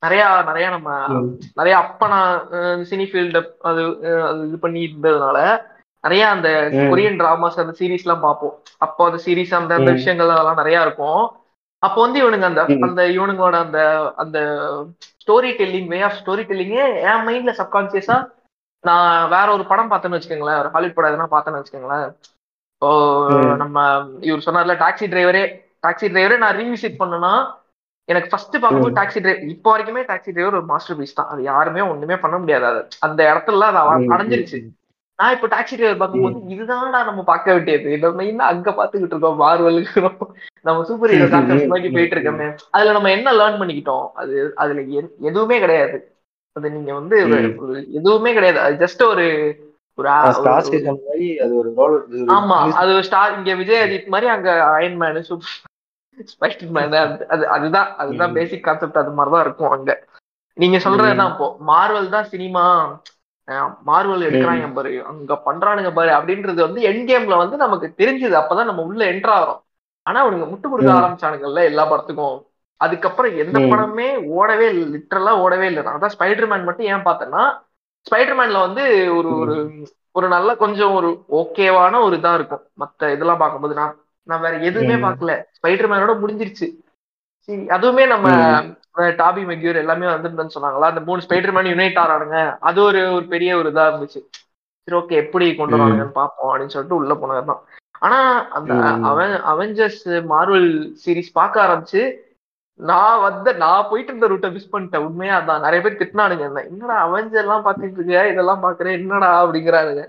நிறைய நிறைய நம்ம. நிறைய அப்ப நான் சினி ஃபீல்ட அது அது இது பண்ணி இருந்ததுனால நிறைய அந்த. கொரியன் டிராமாஸ் அந்த சீரீஸ் எல்லாம் பார்ப்போம் அப்போ அந்த சீரீஸ் அந்த அந்த. விஷயங்கள் அதெல்லாம் நிறைய இருக்கும் அப்போ வந்து இவனுங்க அந்த. அந்த இவனுங்களோட அந்த அந்த story telling way of story டெல்லிங்கே என் மைண்ட்ல சப்கான்சியஸா நான் வேற ஒரு படம் பார்த்தேன்னு வச்சுக்கோங்களேன். ஒரு ஹாலிவுட் படம் எதனா பார்த்தேன்னு வச்சுக்கோங்களேன். இப்போ. நம்ம இவர் சொன்னார்ல டாக்ஸி டிரைவரே டாக்ஸி டிரைவரே நான் ரீவிசிட் பண்ணனா எனக்கு ஃபர்ஸ்ட் பார்க்கும்போது. டாக்ஸி டிரைவர் இப்போ வரைக்குமே டாக்ஸி டிரைவர் ஒரு மாஸ்டர் பீஸ் தான். அது யாருமே ஒண்ணுமே பண்ண முடியாது. அது அந்த இடத்துல அது. அடைஞ்சிருச்சு. நான் இப்ப டாக்ஸி டிரைவர் பார்க்கும்போது இதுதான்டா நம்ம பார்க்க வேண்டியது. நம்ம இன்னும் அங்க பாத்துக்கிட்டு இருக்கோம்? மார்வலுக்கு நம்ம சூப்பர் ஹீரோ கான்செப்ட் போயிட்டு இருக்கோமே. அதுல நம்ம என்ன லேர்ன் பண்ணிக்கிட்டோம்? அது அதுல எதுவுமே கிடையாது. அது நீங்க வந்து எதுவுமே கிடையாது. அது ஜஸ்ட் ஒரு ஆமா அது ஸ்டார் இங்க விஜய் அஜித் மாதிரி அங்க அயன் மேனு ஸ்பைடர் மேன் அது அதுதான் அதுதான். பேசிக் கான்செப்ட் அது மாதிரிதான் இருக்கும் அங்க. நீங்க சொல்றதுதான் இப்போ மார்வல் தான் சினிமா மார்வல் எடுக்கிறாங்க பாரு அங்க பண்றானுங்க பாரு அப்படின்றது வந்து என் கேம்ல வந்து நமக்கு தெரிஞ்சது அப்பதான் நம்ம உள்ள என்ட்ரு ஆகிறோம். ஆனா அவனுங்க முட்டு கொடுக்க. ஆரம்பிச்சானுங்கல்ல எல்லா படத்துக்கும். அதுக்கப்புறம் எந்த. படமே ஓடவே இல்லை லிட்டரலா ஓடவே இல்லை. நான் அதான் ஸ்பைடர் மேன் மட்டும் ஏன் பார்த்தேன்னா ஸ்பைடர் மேன்ல வந்து ஒரு ஒரு ஒரு நல்ல கொஞ்சம் ஒரு ஓகேவான ஒரு இதா இருக்கும். மத்த இதெல்லாம் பார்க்கும்போது நான் நான் வேற எதுவுமே. பார்க்கல. ஸ்பைடர் மேனோட முடிஞ்சிருச்சு. சரி அதுவுமே நம்ம டாபி மெக்யூர் எல்லாமே வந்திருந்தேன்னு சொன்னாங்களா? அந்த மூணு ஸ்பைடர் மேன் யுனைட் ஆறானுங்க அது ஒரு ஒரு பெரிய ஒரு இதா இருந்துச்சு. சரி ஓகே எப்படி கொண்டு வரானுங்கன்னு பார்ப்போம் அப்படின்னு சொல்லிட்டு உள்ள போனதுதான். ஆனா அந்த. அவன் அவெஞ்சர்ஸ் மார்வல் சீரிஸ் பார்க்க ஆரம்பிச்சு நான் வந்த நான் போயிட்டு இருந்த ரூட்டை மிஸ் பண்ணிட்டேன். உண்மையா அதான். நிறைய பேர் திட்டினானுங்க என்ன என்னடா அவெஞ்சர் எல்லாம் பார்த்துட்டு இருக்கியா இதெல்லாம் பாக்குறேன் என்னடா? அப்படிங்கிறானுங்க.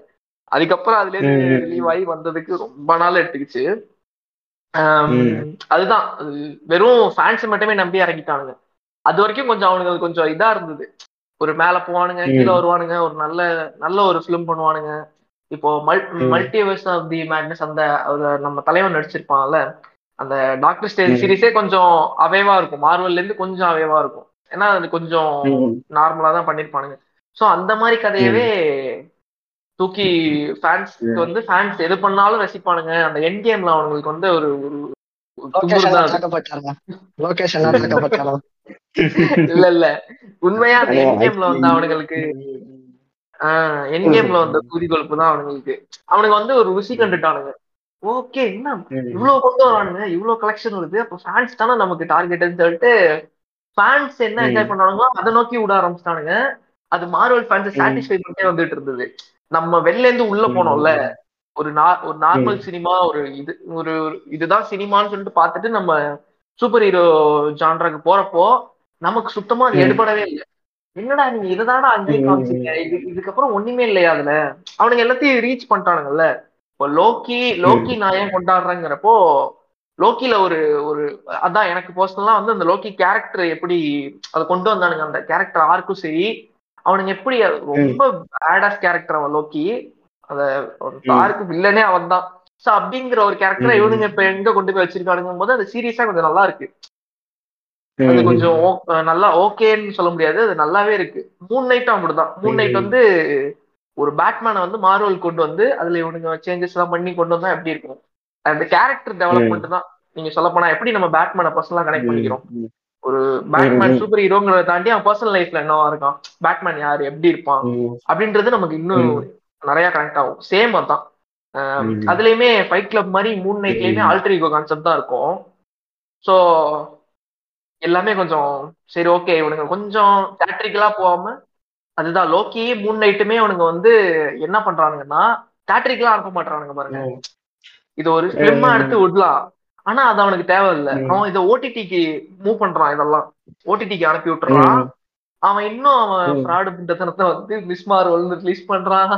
அதுக்கப்புறம் அதுல இருந்து. ரிலீவ் ஆகி வந்ததுக்கு ரொம்ப நாள் எடுத்துக்கிச்சு. அதுதான். அது வெறும் ஃபேன்ஸ் மட்டுமே நம்பி இறங்கிட்டானுங்க. அது வரைக்கும் கொஞ்சம் அவனுங்க கொஞ்சம் இதா இருந்தது. ஒரு மேல போவானுங்க. கீழே வருவானுங்க ஒரு நல்ல நல்ல ஒரு ஃபிலிம் பண்ணுவானுங்க. இப்போ மல். மல்டிவர்ஸ் ஆஃப் தி மேட்னஸ் அந்த நம்ம தலைவன் நடிச்சிருப்பான்ல. அந்த டாக்டர் ஸ்டேஜ். சீரிஸே கொஞ்சம் அவேவா இருக்கும். மார்வல்ல இருந்து கொஞ்சம் அவேவா இருக்கும். ஏன்னா அது கொஞ்சம். நார்மலா தான் பண்ணிருப்பானுங்க. சோ அந்த மாதிரி கதையவே தூக்கி ஃபேன்ஸ்க்கு வந்து ஃபேன்ஸ் எது பண்ணாலும் ரசிப்பானுங்க. அந்த என் கேம்ல அவங்களுக்கு வந்து ஒரு ஒரு இல்ல இல்ல. உண்மையா என் கேம்ல வந்து அவனுங்களுக்கு. ஆஹ் என் கேம்ல வந்த குதிகொழுப்பு தான் அவனுங்களுக்கு. அவனுக்கு வந்து ஒரு ருசி கண்டுட்டானுங்க. ஓகே என்ன? இவ்வளவு கொண்டு வரானுங்க இவ்வளவு கலெக்ஷன் வருது அப்ப ஃபேன்ஸ் தானே நமக்கு டார்கெட்னு சொல்லிட்டு ஃபேன்ஸ் என்ன. என்ஜாய் பண்ணானுங்களோ அதை நோக்கி விட ஆரம்பிச்சிட்டானுங்க. அது மார்வல் ஃபேன்ஸ். சாட்டிஸ்ஃபை பண்ணிட்டே வந்துட்டு இருந்தது. நம்ம வெளில இருந்து உள்ள போனோம்ல ஒரு ஒரு நார்மல் சினிமா ஒரு இது ஒரு இதுதான் சினிமான்னு சொல்லிட்டு பார்த்துட்டு நம்ம சூப்பர் ஹீரோ ஜான்ராக்கு போறப்போ நமக்கு சுத்தமா அது. எடுபடவே இல்லை. என்னடா நீங்க இதுதானடா அங்கேயே ம். காமிச்சிருக்க இது இதுக்கப்புறம் ஒண்ணுமே இல்லையா அதுல? அவனுங்க எல்லாத்தையும் ரீச் பண்ணிட்டானுங்கல்ல? இப்போ லோக்கி லோக்கி நான் ஏன் கொண்டாடுறேங்கிறப்போ லோக்கில ஒரு ஒரு அதான் எனக்கு பர்சனலா வந்து அந்த லோக்கி கேரக்டர் எப்படி அதை கொண்டு வந்தானுங்க. அந்த கேரக்டர் ஆர்க்கும் சரி அவனுங்க எப்படி ரொம்ப பேடாஸ் கேரக்டர் அவன் லோக்கி. அத. ஆர்க்கு வில்லனே அவன் தான் சோ அப்படிங்கிற ஒரு கேரக்டரை. இவனுங்க இப்ப எங்க கொண்டு போய் வச்சிருக்கானுங்கும் போது அது சீரியஸா கொஞ்சம் நல்லா இருக்கு. அது கொஞ்சம் நல்லா ஓகேன்னு சொல்ல முடியாது. அது நல்லாவே இருக்கு. மூன் நைட்டும் அப்படிதான். Moon knight. வந்து ஒரு பேட்மேனை வந்து மார்வல் கொண்டு வந்து அதுல இவனுங்க சேஞ்சஸ் எல்லாம் பண்ணி கொண்டு வந்தா எப்படி இருக்கும்? அந்த கேரக்டர் டெவலப்மெண்ட் தான். நீங்க சொல்ல போனா எப்படி நம்ம பேட்மேனை பர்சனலா கனெக்ட் பண்ணிக்கிறோம்? ஒரு பேட்மேன். சூப்பர் ஹீரோங்கிறத தாண்டி அவன் பர்சனல் லைஃப்ல என்னவா இருக்கான்? பேட்மேன் யாரு? எப்படி இருப்பான்? அப்படின்றது நமக்கு இன்னும். நிறைய கனெக்ட் ஆகும். சேம் அதான். அதுலயுமே ஃபைட் கிளப் மாதிரி மூன் நைட்லயுமே. ஆல்டர் ஈகோ கான்செப்ட் தான் இருக்கும். ஸோ எல்லாமே கொஞ்சம் சரி ஓகே இவனுங்க கொஞ்சம் தேட்ரிக்கலா போகாம அதுதான் லோக்கி மூன் நைட்டுமே அவனுங்க வந்து என்ன பண்றானுங்கன்னா தேட்ரிக்கலா அனுப்ப மாட்டானுங்க பாருங்க. இது ஒரு ஃபிலிமா. எடுத்து விடலாம். ஆனா அது அவனுக்கு தேவையில்லை. அவன் இதை ஓடிடிக்கு மூவ் பண்றான் இதெல்லாம். ஓடிடிக்கு அனுப்பி விட்டுறான். அவன் இன்னும் அவன். ஃப்ராடு பண்றதுனத்தை வந்து மிஸ் மார்வல் ரிலீஸ் பண்றான்.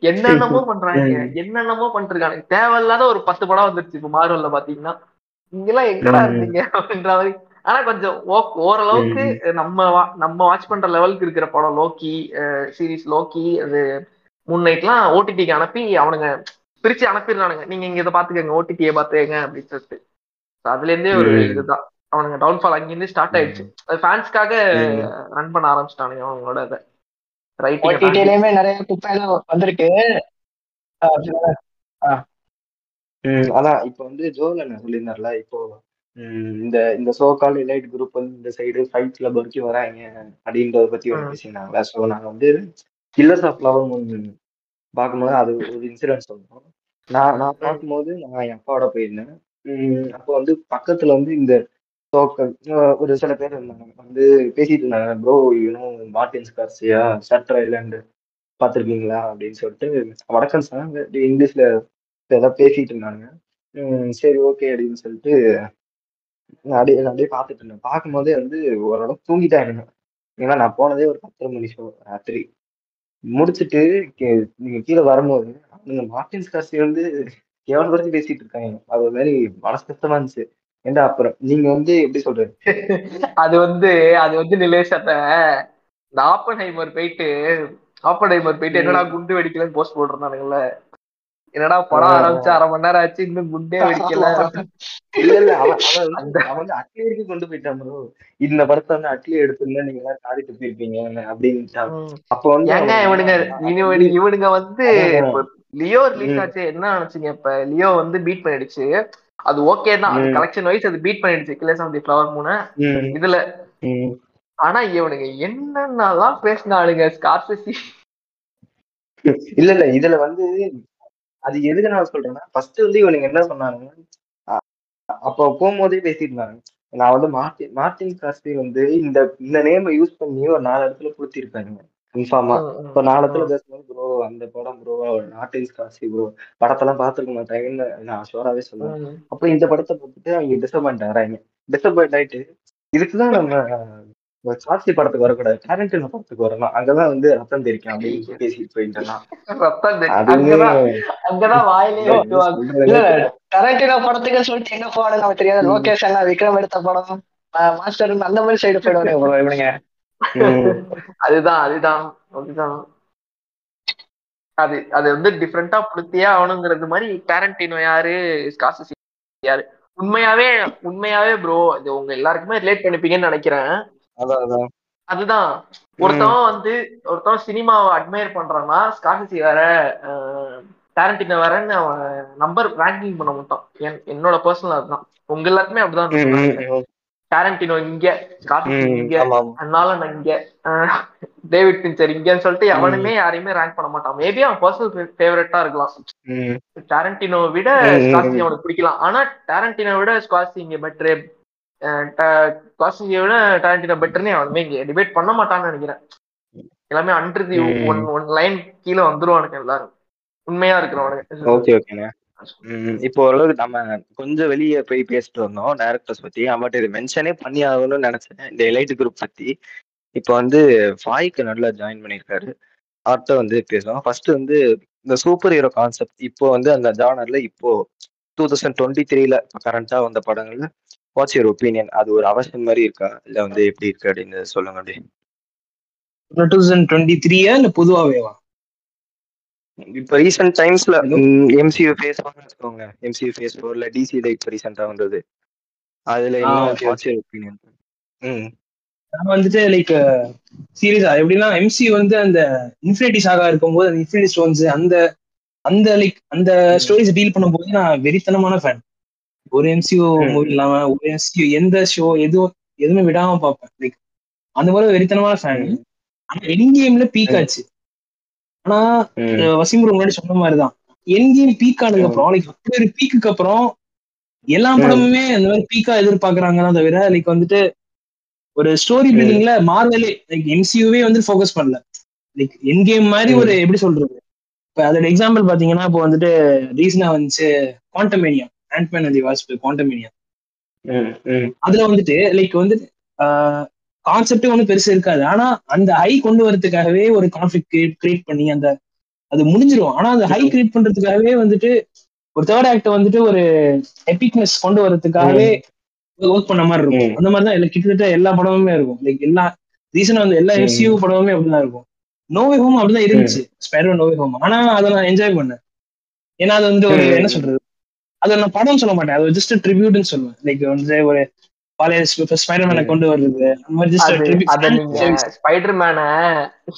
என்னென்னமோ பண்றாங்க. என்னென்னமோ பண்ணிருக்கானுங்க. தேவையில்லாத ஒரு பத்து படம் வந்துருச்சு. இப்ப மார்வல்ல பாத்தீங்கன்னா. இங்கெல்லாம் எங்கடா. இருந்தீங்க? அப்படின்ற மாதிரி ஆனா கொஞ்சம் ஓரளவுக்கு நம்ம வா- நம்ம வாட்ச் பண்ற லெவலுக்கு இருக்கிற படம் லோக்கி சீரிஸ் லோக்கி அது மூன் நைட்லாம் ஓடிடிக்கு அனுப்பி அவனுங்க பிரிச்சு அனுப்பிடுறானுங்க. நீங்க இங்க இதை பாத்துக்கங்க ஓடிடியை பாத்துக்கங்க அப்படின்னு சொல்லிட்டு. அதுல இருந்தே ஒரு. இதுதான். அவனுங்க டவுன்ஃபால் அங்கிருந்து ஸ்டார்ட் ஆயிடுச்சு. அது ஃபேன்ஸ்க்காக. ரன் பண்ண ஆரம்பிச்சிட்டானுங்க அவங்களோட இதை. ஓடிடிலயுமே நிறைய குப்பையெல்லாம் வந்திருக்கு. அதான் இப்போ வந்து ஜோல நான் சொல்லியிருந்தார்ல இப்போ இந்த இந்த சோகால் எலைட் குரூப் வந்து இந்த சைடு ஃபைட் கிளப் வரைக்கும் வராங்க அப்படின்றத பத்தி ம். பேசியிருந்தாங்களா? ஸோ நாங்கள் வந்து கில்லர்ஸ் ஆஃப் லவ் ஒன்று பார்க்கும்போது அது ஒரு இன்சிடென்ட் சொல்லணும் நான் நான் பார்க்கும்போது நான் என் அப்பாவோட போயிருந்தேன். அப்போ வந்து பக்கத்துல வந்து இந்த ஒரு சில பேர் இருந்தாங்க. வந்து பேசிட்டு இருந்தாங்க. Bro you know Martins Garcia shutter island பார்த்துருக்கீங்களா? அப்படின்னு சொல்லிட்டு வடக்கன் சாங் இங்கிலீஷ்ல ஏதாவது பேசிட்டு இருந்தாங்க. சரி ஓகே அப்படின்னு சொல்லிட்டு அப்படியே நான் அப்படியே பார்த்துட்டு இருந்தேன். பார்க்கும்போதே வந்து ஓரளவு தூங்கிட்டாங்க ஏன்னா நான் போனதே ஒரு பத்தரை மணி ஷோ ராத்திரி. முடிச்சிட்டு நீங்க கீழே வரும்போது நீங்க மார்டின் ஸ்கார்சி வந்து கேவலப்படுத்தி பேசிட்டு இருக்காங்க. அது ஒரு மாதிரி மனசு கஷ்டமா இருந்துச்சு. ஏன்டா அப்புறம்? நீங்க வந்து எப்படி சொல்றது? அது வந்து அது வந்து நிலேஷ் அந்த இந்த ஆப்பன்ஹைமர் போயிட்டு ஆப்பன்ஹைமர் போயிட்டு என்னடா குண்டு வெடிக்கலன்னு போஸ்ட் போட்டிருந்தானுங்கல்ல. என்னடா படம் ஆரம்பிச்சு அரை மணி நேரம் ஆச்சு இன்னும் குண்டே வெடிக்கல. இல்ல இல்ல அவன் வந்து அட்லி வரைக்கும் கொண்டு போயிட்டான் bro. இந்த படத்தை வந்து அட்லி எடுத்திருந்தா நீங்க எல்லாம் காரி துப்பிருப்பீங்க அப்படின்னு ம். அப்ப வந்து ஏங்க இவனுங்க இவனு- இவனுங்க வந்து லியோ ரிலீஸ். ஆச்சு என்ன நினைச்சீங்க இப்ப? லியோ வந்து பீட் பண்ணிடுச்சு. அது ஓகே தான். அது. கலெக்ஷன் வைஸ் அது பீட் பண்ணிடுச்சு. கிளேஸ் ஆஃப் தி ஃபிளவர் மூணு இதுல. ஆனா இவனுங்க என்னென்னலாம் பேசினாளுங்க ஸ்கார்சிசி இல்ல இல்ல இதுல வந்து அது எதுக்கு நான் சொல்றேன்னா ஃபர்ஸ்ட் வந்து இவனுங்க என்ன சொன்னாங்க அப்போ போகும்போதே பேசிட்டு இருந்தாங்க நான் வந்து மார்டின் மார்டின் காஸ்டி வந்து இந்த இந்த நேமை யூஸ் பண்ணி ஒரு நாலு இடத்துல கொடுத்திருக்காங்க கன்ஃபார்மா இப்போ நாலு இடத்துல பேசும்போது ப்ரோ அந்த படம் ப்ரோ மார்டின் காஸ்டி ப்ரோ படத்தெல்லாம் பார்த்துருக்க மாட்டாங்கன்னு நான் ஷோராவே சொல்லுவேன் அப்போ இந்த படத்தை பார்த்துட்டு அவங்க டிசப்பாயிண்ட் ஆகிறாங்க. டிசப்பாயிண்ட் ஆயிட்டு இதுக்குதான் நம்ம காஸ்டி படத்துக்கு வரக்கூடாது. டேரண்டினோ படத்துக்கு வரணும். அங்கதான் வந்து ரத்தம் தெரிக்கும் அப்படின்னு பேசிட்டு போயிட்டேன்னா. அங்கதான் வாயிலே என்ன டரண்டினோ படத்துக்கு சொல்லிட்டு எங்க போவானு நமக்கு தெரியாது. லோகேஷ் விக்ரம் எடுத்த படம். மாஸ்டர் அந்த மாதிரி சைடு போயிடுவானே bro இவனுங்க. அதுதான் அதுதான் அதுதான். அது அது வந்து டிஃப்ரெண்டா புளுத்தியே ஆகணுங்கிறது மாதிரி டேரண்டினோ யாரு ஸ்கார்சிசி யாரு. உண்மையாவே உண்மையாவே ப்ரோ இது உங்க எல்லாருக்குமே ரிலேட் பண்ணிப்பீங்கன்னு நினைக்கிறேன். அதான் அதான். அதுதான். ஒருத்தவன் வந்து ஒருத்தவன் சினிமாவை அட்மையர் பண்றான்னா ஸ்கார்சிசி வேற டேரண்டினோ வேறன்னு அவன் நம்பர் ரேங்கிங் பண்ண மாட்டான். என்- என்னோட பர்சனல் அதுதான். உங்க எல்லாருக்குமே அப்படிதான். டேரண்டினோ இங்க இங்க. அதனால நான் இங்க. டேவிட் பின்சர் இங்கன்னு சொல்லிட்டு எவனுமே யாரையுமே ரேங்க் பண்ண மாட்டான். மேபி அவன் பர்சனல் ஃபேவரட்டா இருக்கலாம். டாரண்டினோ விட ம். அவனுக்கு பிடிக்கலாம். ஆனா டாரண்டினோ விட ஸ்காசி இங்க பெட்ரு ஸ்காசியை விட டாரண்டினோ பெட்டர்னு அவனுமே இங்க டிபேட் பண்ண மாட்டான்னு நினைக்கிறேன். எல்லாமே அன்றது ம். ஒன் ஒன் லைன் கீழே வந்துருவானுங்க எல்லாரும். உண்மையா இருக்கிறவனுங்க ஓகே ஓகேண்ணே ம், இப்போ ஓரளவுக்கு நம்ம கொஞ்சம் வெளியே போய் பேசிட்டு வந்தோம் டேரக்டர்ஸ் பத்தி. அவன்கிட்ட இது மென்ஷனே பண்ணி ஆகணும்னு நினைச்சேன். இந்த எலைட் குரூப் பத்தி. இப்போ வந்து ஃபாய்க்கு நல்லா ஜாயின் பண்ணியிருக்காரு. அவர்கிட்ட வந்து பேசுவோம். ஃபர்ஸ்ட் வந்து இந்த சூப்பர் ஹீரோ கான்செப்ட் இப்போ வந்து அந்த ஜானர்ல இப்போ டூ தௌசண்ட் டுவெண்ட்டி த்ரீல கரண்டா வந்த படங்கள்ல வாட்ஸ் யுவர் ஒப்பீனியன் அது ஒரு அவசியம் மாதிரி இருக்கா? இல்ல வந்து எப்படி இருக்கு அப்படின்னு சொல்லுங்க அப்படி டூ தௌசண்ட் டுவெண்ட்டி த்ரீயா இல்ல பொதுவாவேவா? இப்போ ரீசெண்ட் டைம்ஸ்ல? எம்சியூ ஃபேஸ் வச்சுக்கோங்க எம்சியூ ஃபேஸ் ஃபோர்ல டிசில இப்போ ரீசெண்டா வந்தது. அதுல என்ன வாட்ஸ் யுவர் ஒப்பீனியன் ம். நான் வந்துட்டு லைக் சீரியஸா எப்படின்னா எம்சி வந்து அந்த இன்ஃபினிட்டி சாகா இருக்கும்போது அந்த இன்ஃபினிட்டி ஸ்டோன்ஸ் அந்த அந்த லைக் அந்த ஸ்டோரிஸ் டீல் பண்ணும்போது நான் வெறித்தனமான ஃபேன் ஒரு எம்சியூ. மூவி இல்லாம ஒரு எம்சியூ எந்த ஷோ எதுவும் எதுவுமே விடாம பார்ப்பேன் லைக் அந்த மாதிரி வெறித்தனமான ஃபேன். ஆனா என் கேம்ல பீக். ஆச்சு ஆனா வசீம் முன்னாடி சொன்ன மாதிரிதான் என் கேம் பீக் ஆனதுக்கு. அப்புறம் லைக் அப்படி ஒரு பீக்குக்கு அப்புறம் எல்லா. படமுமே அந்த மாதிரி பீக்கா எதிர்பார்க்கறாங்கன்னா தவிர லைக் வந்துட்டு ஒரு ஸ்டோரி. பில்டிங்ல மார்வலே லைக் எம்சியூவே வந்து ஃபோக்கஸ் பண்ணல லைக் என் கேம் மாதிரி. ஒரு எப்படி சொல்றது இப்ப அதோட எக்ஸாம்பிள் பாத்தீங்கன்னா இப்போ வந்துட்டு ரீசனா வந்துச்சு Quantumania Ant Man and Wasp Quantumania. அதுல வந்துட்டு லைக் வந்துட்டு கான்செப்டே ஒன்றும் பெருசு இருக்காது. ஆனா அந்த ஹை கொண்டு வரதுக்காகவே ஒரு கான்ஃபிளிக் கிரியேட் பண்ணி அந்த அது முடிஞ்சிரும். ஆனா அந்த ஹை கிரியேட் பண்றதுக்காகவே வந்துட்டு ஒரு தேர்ட் ஆக்ட் வந்துட்டு ஒரு எபிக்னஸ் கொண்டு வரதுக்காகவே ஒர்க் பண்ண மாதிரி இருக்கும். அந்த மாதிரி தான் எல்லா கிட்டத்தட்ட எல்லா படமுமே இருக்கும். லைக் எல்லா ரீசனா வந்து எல்லா. எம்சியூ படமுமே அப்படிதான் இருக்கும். நோவே ஹோம் அப்படிதான் இருந்துச்சு. ஸ்பைரோ நோவே ஹோம் ஆனா அதை நான் என்ஜாய் பண்ணேன். ஏன்னா அது வந்து ஒரு. என்ன சொல்றது? அதை நான் படம் சொல்ல மாட்டேன். அது ஜஸ்ட் ட்ரிபியூட்னு சொல்லுவேன். லைக் வந்து ஒரு பழைய ஸ்பைடர்மேனை. கொண்டு வருது. அந்த மாதிரி ஜஸ்ட் ஸ்பைடர் மேன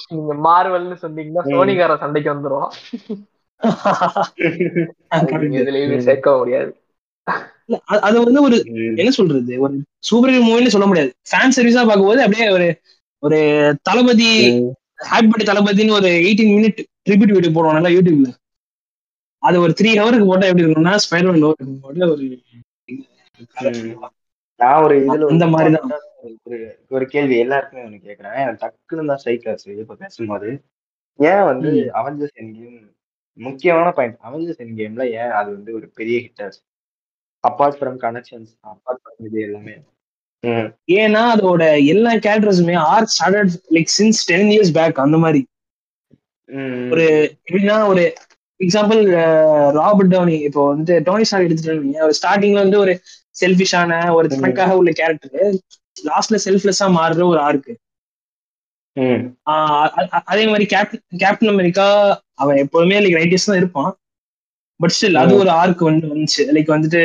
நீங்க மார்வல்னு சொன்னீங்கன்னா. சோனிகார சண்டைக்கு வந்துரும். அது நீங்க எதுலயுமே சேர்க்க முடியாது. அது வந்து ஒரு. என்ன சொல்றது? ஒரு சூப்பர் ஹீரோ மூவின்னு சொல்ல முடியாது. ஃபேன் சர்வீஸா பார்க்கும்போது அப்படியே ஒரு ஒரு தளபதி. ஹாப்பி பர்த்டே தளபதின்னு ஒரு எயிட்டீன் மினிட் ட்ரிபியூட் வீடியோ போடுவாங்கல்ல யூடியூப்ல அது ஒரு த்ரீ ஹவருக்கு போட்டா எப்படி இருக்கும்னா ஸ்பைடர் மேன் ஒரு. நான் ஒரு இதுல ஒரு அந்த மாதிரிதான். ஒரு ஒரு கேள்வி எல்லாருக்குமே ஒண்ணு கேக்குறேன் எனக்கு டக்குன்னு தான் ஸ்ட்ரைக் ஆச்சு இப்ப பேசும்போது ஏன் வந்து. அவெஞ்சர்ஸ் என் கேம் முக்கியமான பாயிண்ட் அவெஞ்சர்ஸ் என் கேம்ல ஏன் அது வந்து ஒரு பெரிய ஹிட் ஆச்சு apart from connections apart from இது எல்லாமே. ஏன்னா அதோட எல்லா கேரக்டர்ஸுமே arc started like since ten years back அந்த மாதிரி ஒரு எப்படின்னா ஒரு எக்ஸாம்பிள் ராபர்ட் டவுனி இப்போ வந்து டோனி ஸ்டார் எடுத்துட்டு ஸ்டார்டிங்ல வந்து ஒரு செல்ஃபிஷான ஒரு. தனக்காக உள்ள கேரக்டர் லாஸ்ட்ல செல்ஃப்லெஸ்ஸா மாறுற ஒரு ஆர்க்கு. அதே மாதிரி கேப்டன் அமெரிக்கா அவன் எப்போதுமே லைக் ரைட்டிஸ் தான் இருப்பான். பட் ஸ்டில் அது. ஒரு ஆர்க் வந்து வந்துச்சு. லைக் வந்துட்டு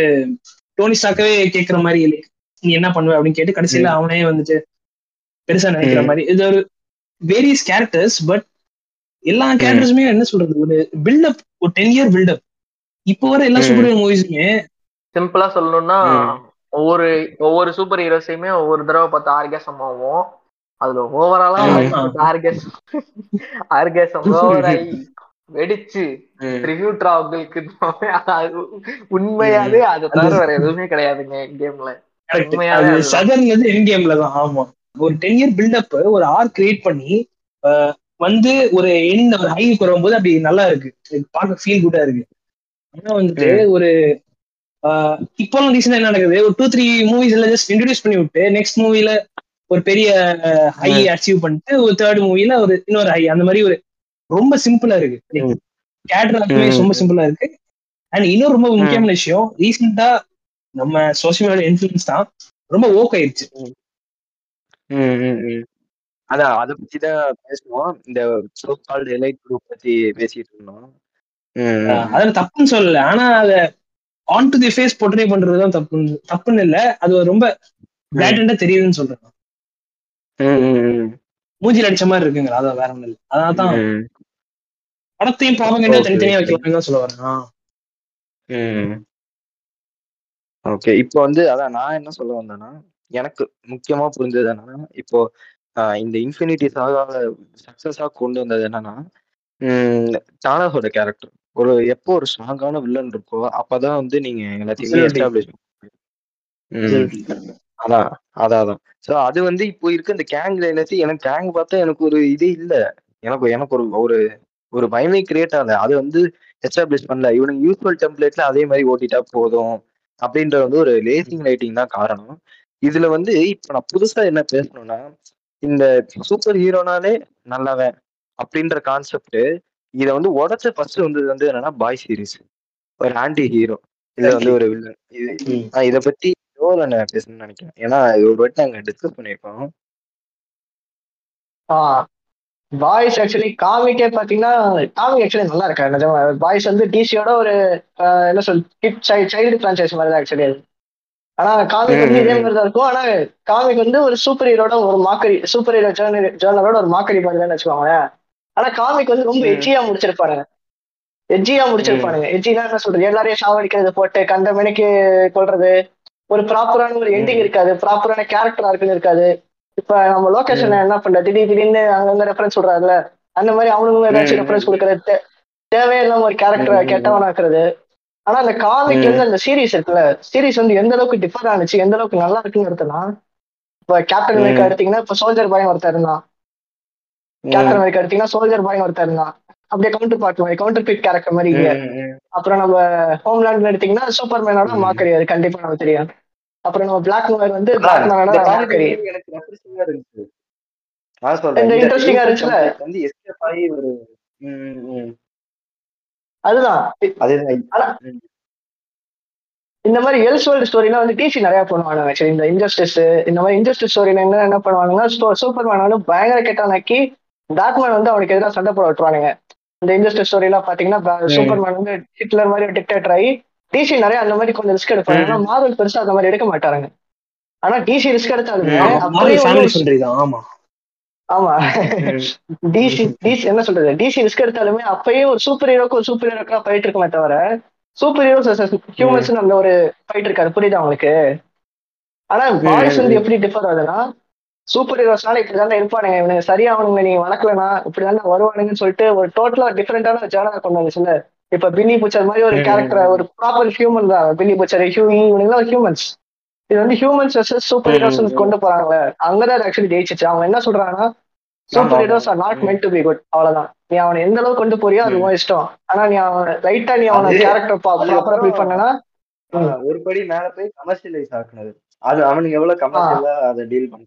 டோனி ஸ்டாக்கவே கேட்கற மாதிரி லைக் நீ என்ன பண்ணுவ அப்படின்னு கேட்டு கடைசியில அவனே வந்துட்டு பெருசா நினைக்கிற. மாதிரி. இது ஒரு வேரியஸ் கேரக்டர்ஸ் பட் எல்லா கேரக்டர்ஸுமே என்ன சொல்றது? ஒரு பில்டப் ஒரு டென் இயர் பில்டப் இப்போ வர எல்லா. சூப்பர் ஹீரோ மூவிஸுமே சிம்பிளா சொல்லணும்னா. ஒவ்வொரு ஒவ்வொரு சூப்பர் ஹீரோஸையுமே ஒவ்வொரு தடவை பார்த்து ஆர்கேசம் ஆகும் அதுல ஓவராலா. ஆர்கேசம் ஆர்கேசம் ஓவர் ஆகி வெடிச்சு. ட்ரிபியூட் ராகுலுக்கு உண்மையாவே அதை தவிர வேற எதுவுமே கிடையாதுங்க கேம்ல வந்து என் கேம்ல தான். ஆமா. ஒரு டென் இயர் பில்டப் ஒரு ஆர் கிரியேட் பண்ணி வந்து ஒரு எண்ட் ஒரு ஹைக்கு வரும்போது அப்படி நல்லா இருக்கு. பார்க்க ஃபீல் குட்டா இருக்கு. ஆனா வந்துட்டு ஒரு இப்போலாம் ரீசெண்டா என்ன நடக்குது? ஒரு டூ த்ரீ மூவிஸ் எல்லாம் ஜஸ்ட் இன்ட்ரடியூஸ் பண்ணி விட்டு நெக்ஸ்ட் மூவில ஒரு பெரிய ஹை. அச்சீவ் பண்ணிட்டு ஒரு தேர்ட் மூவில ஒரு இன்னொரு ஹை அந்த மாதிரி ஒரு ரொம்ப சிம்பிளா இருக்கு. ம். கேட்டர் ம். ரொம்ப சிம்பிளா இருக்கு. அண்ட் இன்னொரு ரொம்ப முக்கியமான விஷயம் ரீசெண்டா நம்ம சோசியல் மீடியா இன்ஃபுளுன்ஸ் தான் ரொம்ப ஓக் ஆயிடுச்சு. அதான் அதை பத்தி தான் பேசணும். இந்த சோ கால்டு எலைட் குரூப் பத்தி பேசிட்டு இருந்தோம். அதுல தப்புன்னு சொல்லல. ஆனா அத on to the face portray பண்றதுதான் தப்புன்னு தப்புன்னு இல்ல. அது ரொம்ப பிளாட்டண்டா தெரியுதுன்னு சொல்றேன். மூஞ்சில அடிச்ச மாதிரி இருக்குங்க அதான் வேற ஒண்ணு இல்ல. அதனால தான் படத்தையும் ப்ராபகண்டா Okay, தனித்தனியா. வைக்கலாம்னு சொல்ல வரேன். ஓகே இப்போ வந்து அதான் நான் என்ன சொல்ல வந்தேன்னா எனக்கு முக்கியமா புரிஞ்சது என்னன்னா இப்போ இந்த இன்ஃபினிட்டி சாகா சக்சஸா கொண்டு வந்தது என்னன்னா தானஸோட கேரக்டர் ஒரு எப்போ ஒரு ஸ்ட்ராங்கான வில்லன் இருக்கோ அப்பதான் வந்து நீங்க எல்லாத்தையுமே. எஸ்டாப்ளிஷ் அதான் அதான் அதான் ஸோ அது வந்து இப்போ இருக்க இந்த கேங்ல எல்லாத்தையும் எனக்கு கேங் பார்த்தா எனக்கு ஒரு இதே இல்ல. எனக்கு எனக்கு ஒரு ஒரு ஒரு பயமே கிரியேட் ஆகல. அது வந்து எஸ்டாப்ளிஷ் பண்ணல. இவனுக்கு யூஸ்வல் டெம்ப்ளேட்ல அதே மாதிரி ஓட்டிட்டா போதும் அப்படின்ற வந்து ஒரு லேசிங் ரைட்டிங் தான் காரணம். இதுல வந்து இப்ப நான் புதுசா என்ன பேசணும்னா இந்த சூப்பர் ஹீரோனாலே நல்லவன் அப்படின்ற கான்செப்ட் இத வந்து உடச்ச ஃபர்ஸ்ட் வந்தது வந்து என்னன்னா பாய் சீரிஸ் ஒரு ஆன்டி ஹீரோ இல்ல வந்து ஒரு வில்லன் இது இத பத்தி யோல நான் பேசணும்னு நினைக்கிறேன். ஏன்னா இது ஒரு வாட்டி நாங்க டிஸ்கஸ் பண்ணியிருக்கோம். பாய்ஸ் ஆக்சுவலி காமிக்கே பாத்தீங்கன்னா காமிக் ஆக்சுவலி நல்லா இருக்கா நிஜமா பாய்ஸ் வந்து டிசியோட ஒரு என்ன சொல் கிட் சைல்டு பிரான்ச்சைஸ் மாதிரி தான் ஆக்சுவலி ஆனா காமிக் வந்து இதே மாதிரி தான் இருக்கும். ஆனா காமிக் வந்து ஒரு சூப்பர் ஹீரோட ஒரு மாக்கரி சூப்பர் ஹீரோ ஜேர்னல் ஜேர்னலோட ஒரு மாக்கரி மாதிரி வச்சுக்கோங்களேன். ஆனா காமிக் வந்து ரொம்ப. எச்சியா முடிச்சிருப்பானுங்க எஜ்ஜியா முடிச்சிருப்பானுங்க. எஜ்ஜினா என்ன சொல்றது? எல்லாரையும் சாவடிக்கிறது போட்டு கண்ட மணிக்கு கொள்றது ஒரு ப்ராப்பரான ஒரு எண்டிங். இருக்காது. ப்ராப்பரான கேரக்டர் ஆர்க்குன்னு இருக்காது. இப்ப நம்ம லொகேஷன் என்ன பண்ற திடீர் திடீர்னு அங்கங்க ரெஃபரன்ஸ் சொல்றாருல அந்த மாதிரி அவனுங்க ஏதாச்சும் ரெஃபரன்ஸ். கொடுக்கறது. தேவையில்லாம ஒரு கேரக்டரை கெட்டவனாக்குறது. ஆனா அந்த காமிக் ம். வந்து அந்த சீரிஸ் இருக்குல்ல சீரிஸ் வந்து எந்த அளவுக்கு டிஃபர் ஆனிச்சு எந்த அளவுக்கு நல்லா இருக்குன்னு எடுத்தனா இப்ப கேப்டன். அமெரிக்கா எடுத்தீங்கன்னா இப்ப சோல்ஜர் பாய் ஒருத்தர் இருந்தான் கேப்டன் அமெரிக்கா எடுத்தீங்கன்னா சோல்ஜர் பாய் ஒருத்தர் இருந்தான் அப்படியே கவுண்டர் பார்ட் மாதிரி கவுண்டர் பீட் கேரக்டர் மாதிரி அப்புறம் நம்ம ஹோம்லேண்ட் எடுத்தீங்கன்னா சூப்பர் மேனோட. மாக்கரி அது கண்டிப்பா நமக்கு தெரியும் அப்புறம் நம்ம பிளாக் மேன் வந்து பிளாக் மேனோட இந்த மாக்கரி இந்த இந்த usual இருந்துச்சுல? வந்து escape ஆகி ஒரு. அதுதான். இந்த மாதிரி எல்ஸ் வேர்ல்டு ஸ்டோரிலாம் வந்து டிசி நிறைய பண்ணுவாங்க ஆக்சுவலி இந்த இன்ஜஸ்டிஸ் இந்த மாதிரி இன்ஜஸ்டிஸ் ஸ்டோரி என்ன என்ன பண்ணுவாங்கன்னா சூப்பர் மேன் வந்து பயங்கர கெட்டானாக்கி டாக்மேன் வந்து அவனுக்கு எதிராக சண்டை போட விட்டுருவானுங்க. இந்த இன்ஜஸ்டிஸ் ஸ்டோரி எல்லாம் பாத்தீங்கன்னா சூப்பர் மேன் வந்து ஹிட்லர் மாதிரி டிக்டேட்டர் ஆகி டிசி நிறைய அந்த மாதிரி கொஞ்சம் ரிஸ்க் எடுப்பாங்க. ஆனா மார்வல் பெருசா அந்த மாதிரி எடுக்க மாட்டாங்க ஆனா டிசி ரிஸ்க் எடுத்தாலுமே ஆமா. டிசி டிசி என்ன சொல்றது? டிசி ரிஸ்க் எடுத்தாலுமே அப்பயே ஒரு சூப்பர் ஹீரோக்கு ஒரு சூப்பர் ஹீரோக்கா ஃபைட் இருக்குமே தவிர சூப்பர் ஹீரோஸ் ஹியூமன்ஸ் அந்த ஒரு ஃபைட் இருக்காது. புரியுதா உங்களுக்கு? ஆனா பாய்ஸ் வந்து எப்படி டிஃபர் ஆகுதுன்னா சூப்பர் ஹீரோஸ்னால இப்படி தானே இருப்பானுங்க. இவனுங்க சரியா அவனுங்க நீங்க வளர்க்கலனா இப்படி தானே வருவானுங்கன்னு சொல்லிட்டு ஒரு டோட்டலா டிஃபரெண்டான ஜேர்னல் கொண்டு வந்துச்சுல இப்ப பின்னி பூச்சர் மாதிரி ஒரு. கேரக்டர் ஒரு ப்ராப்பர் ஹியூமன் தான். பின்னி பூச்சர் ஹியூமி இவனுங்க ஹியூமன்ஸ் இது வந்து ஹியூமன்ஸ் வர்சஸ் சூப்பர் ஹீரோஸ். கொண்டு போறாங்களே. அங்கதான் ஆக்சுவலி ஜெயிச்சிச்சு. அவங்க என்ன சொல்றாங்கன்னா super. Heroes are not. Meant to be good அவ்வளவுதான். நீ அவனை எந்த அளவுக்கு கொண்டு போறியோ அது. உன் இஷ்டம். ஆனா நீ அவன் லைட்டா நீ அவன கேரக்டர் ப்ராப்பரா அதுக்கப்புறம் பில் பண்ணனா ஒரு படி மேல போய் கமர்ஷியலைஸ் ஆக்குனது. அது அவனுக்கு எவ்வளவு கமர்ஷியலா அதை டீல் பண்ண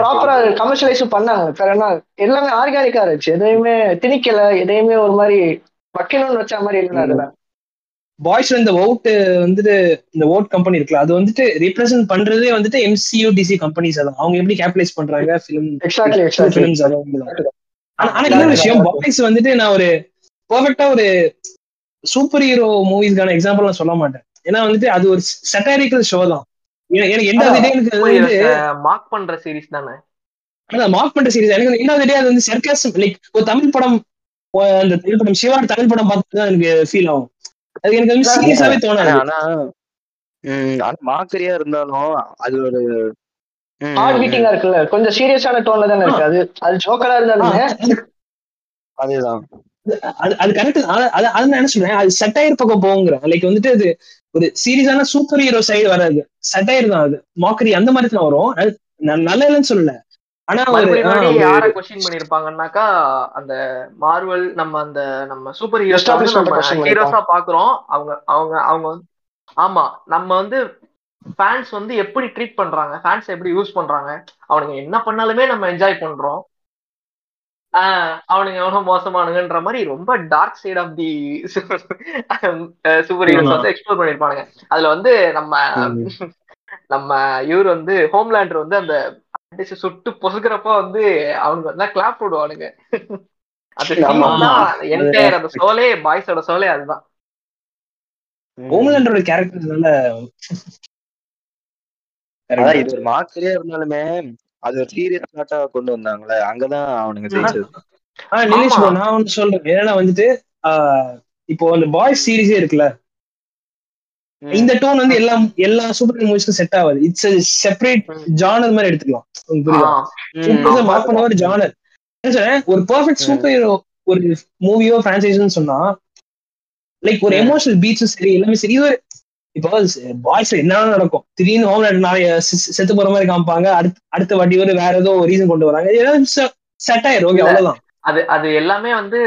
ப்ராப்பரா கமர்ஷியலைஸ் பண்ணாங்க. வேற என்ன எல்லாமே ஆர்கானிக்கா இருந்துச்சு. எதையுமே திணிக்கல. எதையுமே ஒரு மாதிரி வைக்கணும்னு வச்ச மாதிரி இல்லை அதுல. பாய்ஸ் இந்த ஓட் வந்துட்டு இந்த ஓட் கம்பெனி இருக்குல்ல அது வந்துட்டு ரிப்ரசென்ட் பண்றதே வந்துட்டு எம்சியூ டிசி கம்பெனிஸ் தான் அவங்க எப்படி கேபிடலைஸ் பண்றாங்க ஃபிலிம் ஃபிலிம்ஸ் ஆனா ஆனா இன்னொரு விஷயம் பாய்ஸ் வந்துட்டு நான் ஒரு பெர்ஃபெக்ட்டா ஒரு சூப்பர் ஹீரோ மூவிஸ்க்கான எக்ஸாம்பிள் நான் சொல்ல மாட்டேன். ஏன்னா வந்துட்டு அது ஒரு செட்டாரிக்கல் ஷோ தான். எனக்கு the day எனக்கு மார்க் பண்ற சீரிஸ் தானே? அதான் மார்க் பண்ற சீரிஸ் எனக்கு என்ன டே அது வந்து சர்க்காசம் லைக் ஒரு தமிழ் படம் அந்த தமிழ் படம் சிவா தமிழ் படம் பார்த்து தான் எனக்கு ஃபீல் ஆகும். அது எனக்கு வந்து சீரியஸாவே தோணாது. ஆனா மாக்கரியா இருந்தாலும் அது ஒரு ஹார்ட் பீட்டிங்கா இருக்குல்ல. கொஞ்சம் சீரியஸான டோன்ல தானே இருக்கு. அது அது ஜோக்கரா இருந்தாலுமே. அதேதான். அது அது கரெக்ட் அது அது நான் என்ன சொல்றேன்? அது சட்டையர் பக்கம் போகுங்கிறேன் லைக் வந்துட்டு அது ஒரு சீரியஸான சூப்பர் ஹீரோ சைடு வராது. சட்டையர் தான் அது. மாக்கரி அந்த மாதிரி தான் வரும். நல்ல இல்லைன்னு சொல்லல. ஆனா யார கொஸ்டின் பண்ணிருப்பாங்கன்னாக்கா அந்த மார்வல் நம்ம அந்த நம்ம சூப்பர் ஹீரோஸ் பாக்குறோம். அவங்க அவங்க அவங்க ஆமா நம்ம வந்து ஃபேன்ஸ் வந்து எப்படி ட்ரீட் பண்றாங்க? ஃபேன்ஸ் எப்படி யூஸ் பண்றாங்க? அவனுங்க என்ன பண்ணாலுமே நம்ம என்ஜாய் பண்றோம். அவனுங்க எவ்வளவு மோசமானுங்கன்ற மாதிரி ரொம்ப dark side of the super heroes. வந்து எக்ஸ்ப்ளோர் பண்ணிருப்பானுங்க. அதுல வந்து நம்ம. நம்ம இவர் வந்து ஹோம்லேண்டர் வந்து அந்த அடிச்சு சுட்டு பொசுக்கிறப்ப வந்து அவனுக்கு வந்து கிளாப் போடுவானுங்க. ஆமா. என்டையர் அந்த சோலே பாய்ஸோட சோலே அதுதான். ஹோம்லேண்டரோட கேரக்டர் இது ஒரு மாக்கரியா இருந்தாலுமே அது ஒரு சீரியஸ் நாட்டா கொண்டு வந்தாங்களே அங்கதான் அவனுங்க ஜெயிச்சது. ஆ நிலேஷ் நான் ஒன்று சொல்றேன். என்னன்னா வந்துட்டு இப்போ அந்த பாய்ஸ் சீரிஸே இருக்குல்ல இந்த டோன் வந்து எல்லா எல்லா சூப்பர் மூவிஸ்க்கும் செட் ஆகாது. It's separate. ஜானர் மாதிரி எடுத்துக்கலாம். புரியுதா. மார்க் பண்ண ஒரு ஜானர் ஒரு பெர்ஃபெக்ட். சூப்பர் ஹீரோ ஒரு மூவியோ பிரான்சைஸ்னு சொன்னா லைக் ஒரு. எமோஷனல் பீட்ஸும் சரி எல்லாமே சரி. இது ஒரு இப்போ பாய்ஸ் என்ன நடக்கும்? திடீர்னு ஹோம் நாளைய செத்து போற மாதிரி காமிப்பாங்க. அடுத்த அடுத்த வாட்டி ஒரு வேற ஏதோ ரீசன் கொண்டு வராங்க. செட் ஆயிரும் ஓகே. அவ்வளவுதான். அது அது எல்லாமே வந்து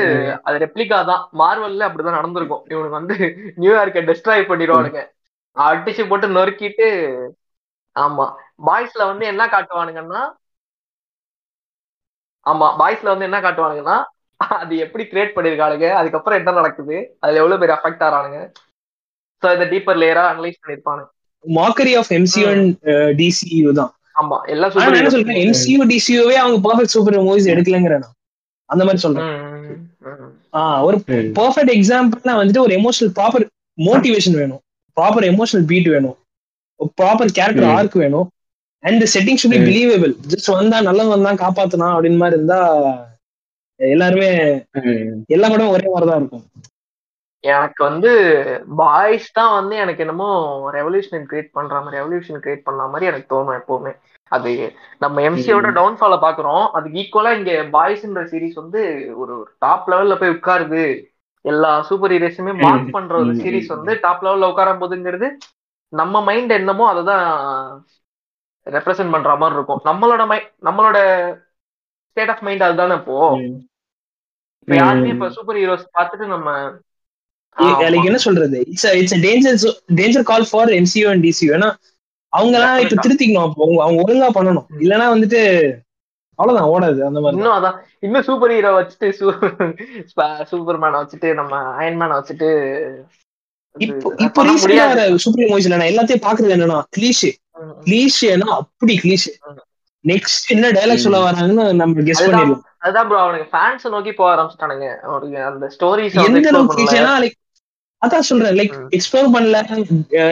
அது ரெப்ளிகா தான். மார்வல்ல அப்படிதான் நடந்திருக்கும். இவனுக்கு வந்து நியூயார்க்கை டெஸ்ட்ராய் பண்ணிடுவானுங்க. அடிச்சு போட்டு நொறுக்கிட்டு ஆமா. பாய்ஸ்ல வந்து என்ன காட்டுவானுங்கன்னா ஆமா பாய்ஸ்ல வந்து என்ன காட்டுவானுங்கன்னா அது எப்படி கிரியேட் பண்ணிருக்கானுங்க அதுக்கப்புறம் என்ன நடக்குது அதுல எவ்வளவு பேர் அஃபெக்ட் ஆறானுங்க சோ இதை டீப்பர் லேயரா analyse பண்ணிருப்பானுங்க mockery of MCU and DCU தான். ஆமா எல்லா ஆனா நான் என்ன சொல்றேன் எம்சியூ டிசியூவே அவங்க பெர்ஃபெக்ட் சூப்பர் மூவிஸ் எடுக்கலங்கிறேன். அந்த மாதிரி சொல்றேன் ஆ, ஒரு. பர்ஃபெக்ட் எக்ஸாம்பிள்னா வந்துட்டு ஒரு எமோஷனல் ப்ராப்பர் மோட்டிவேஷன் வேணும் ப்ராப்பர் எமோஷனல் பீட் வேணும் ப்ராப்பர் கேரக்டர். ஆர்க் வேணும் and setting should be. Believable just வந்தா நல்லவன் வந்தான் காப்பாத்தனா அப்படின்னு மாதிரி இருந்தா எல்லாருமே. எல்லா படமும் ஒரே மாதிரி தான் இருக்கும் எனக்கு வந்து பாய்ஸ் தான் வந்து எனக்கு என்னமோ ரெவல்யூஷன் கிரியேட் பண்ற மாதிரி ரெவல்யூஷன் கிரியேட் பண்ண மாதிரி எனக்கு தோணும் எப்பவுமே அது நம்ம எம்சியோட. டவுன்ஃபால பாக்குறோம். அதுக்கு ஈக்குவலா இங்க பாய்ஸ்ன்ற சீரிஸ் வந்து ஒரு டாப் லெவல்ல போய் உட்காருது. எல்லா சூப்பர் ஹீரோஸுமே மார்க் பண்ற ஒரு. சீரிஸ் வந்து டாப் லெவல்ல உட்கார போதுங்கிறது நம்ம மைண்ட் என்னமோ அததான் ரெப்ரசென்ட் பண்ற மாதிரி இருக்கும். நம்மளோட மை நம்மளோட ஸ்டேட் ஆஃப் மைண்ட் அதுதானே இப்போ. இப்ப யாருமே இப்ப சூப்பர் ஹீரோஸ் பார்த்துட்டு நம்ம என்ன சொல்றது? It's it's danger danger call for MCU and DCU ஏன்னா அவங்க எல்லாம் இப்ப. திருத்திக்கணும் அப்போ. அவங்க ஒழுங்கா பண்ணணும். இல்லைன்னா வந்துட்டு அவ்வளவுதான் ஓடாது அந்த மாதிரி இன்னும் அதான் இன்னும் சூப்பர் ஹீரோ வச்சுட்டு சூப்பர் மேனை வச்சுட்டு நம்ம அயன் மேனை வச்சுட்டு இப்போ இப்போ ரீசெண்டா சூப்பர் மூவிஸ்ல நான் எல்லாத்தையும் பாக்குறது என்னன்னா கிளீஷே. கிளீஷேனா அப்படி கிளீஷே. நெக்ஸ்ட் என்ன டைலாக் சொல்ல வராங்கன்னு நம்ம கெஸ் அதுதான். பண்ணிடலாம். அதுதான் ப்ரோ அவனுக்கு ஃபேன்ஸ் நோக்கி போக ஆரம்பிச்சிட்டானுங்க. அவனுக்கு அந்த ஸ்டோரிஸ் எந்த அளவுக்கு கிளீஷேனா லைக் அதான் சொல்றேன் லைக். எக்ஸ்ப்ளோர் பண்ணல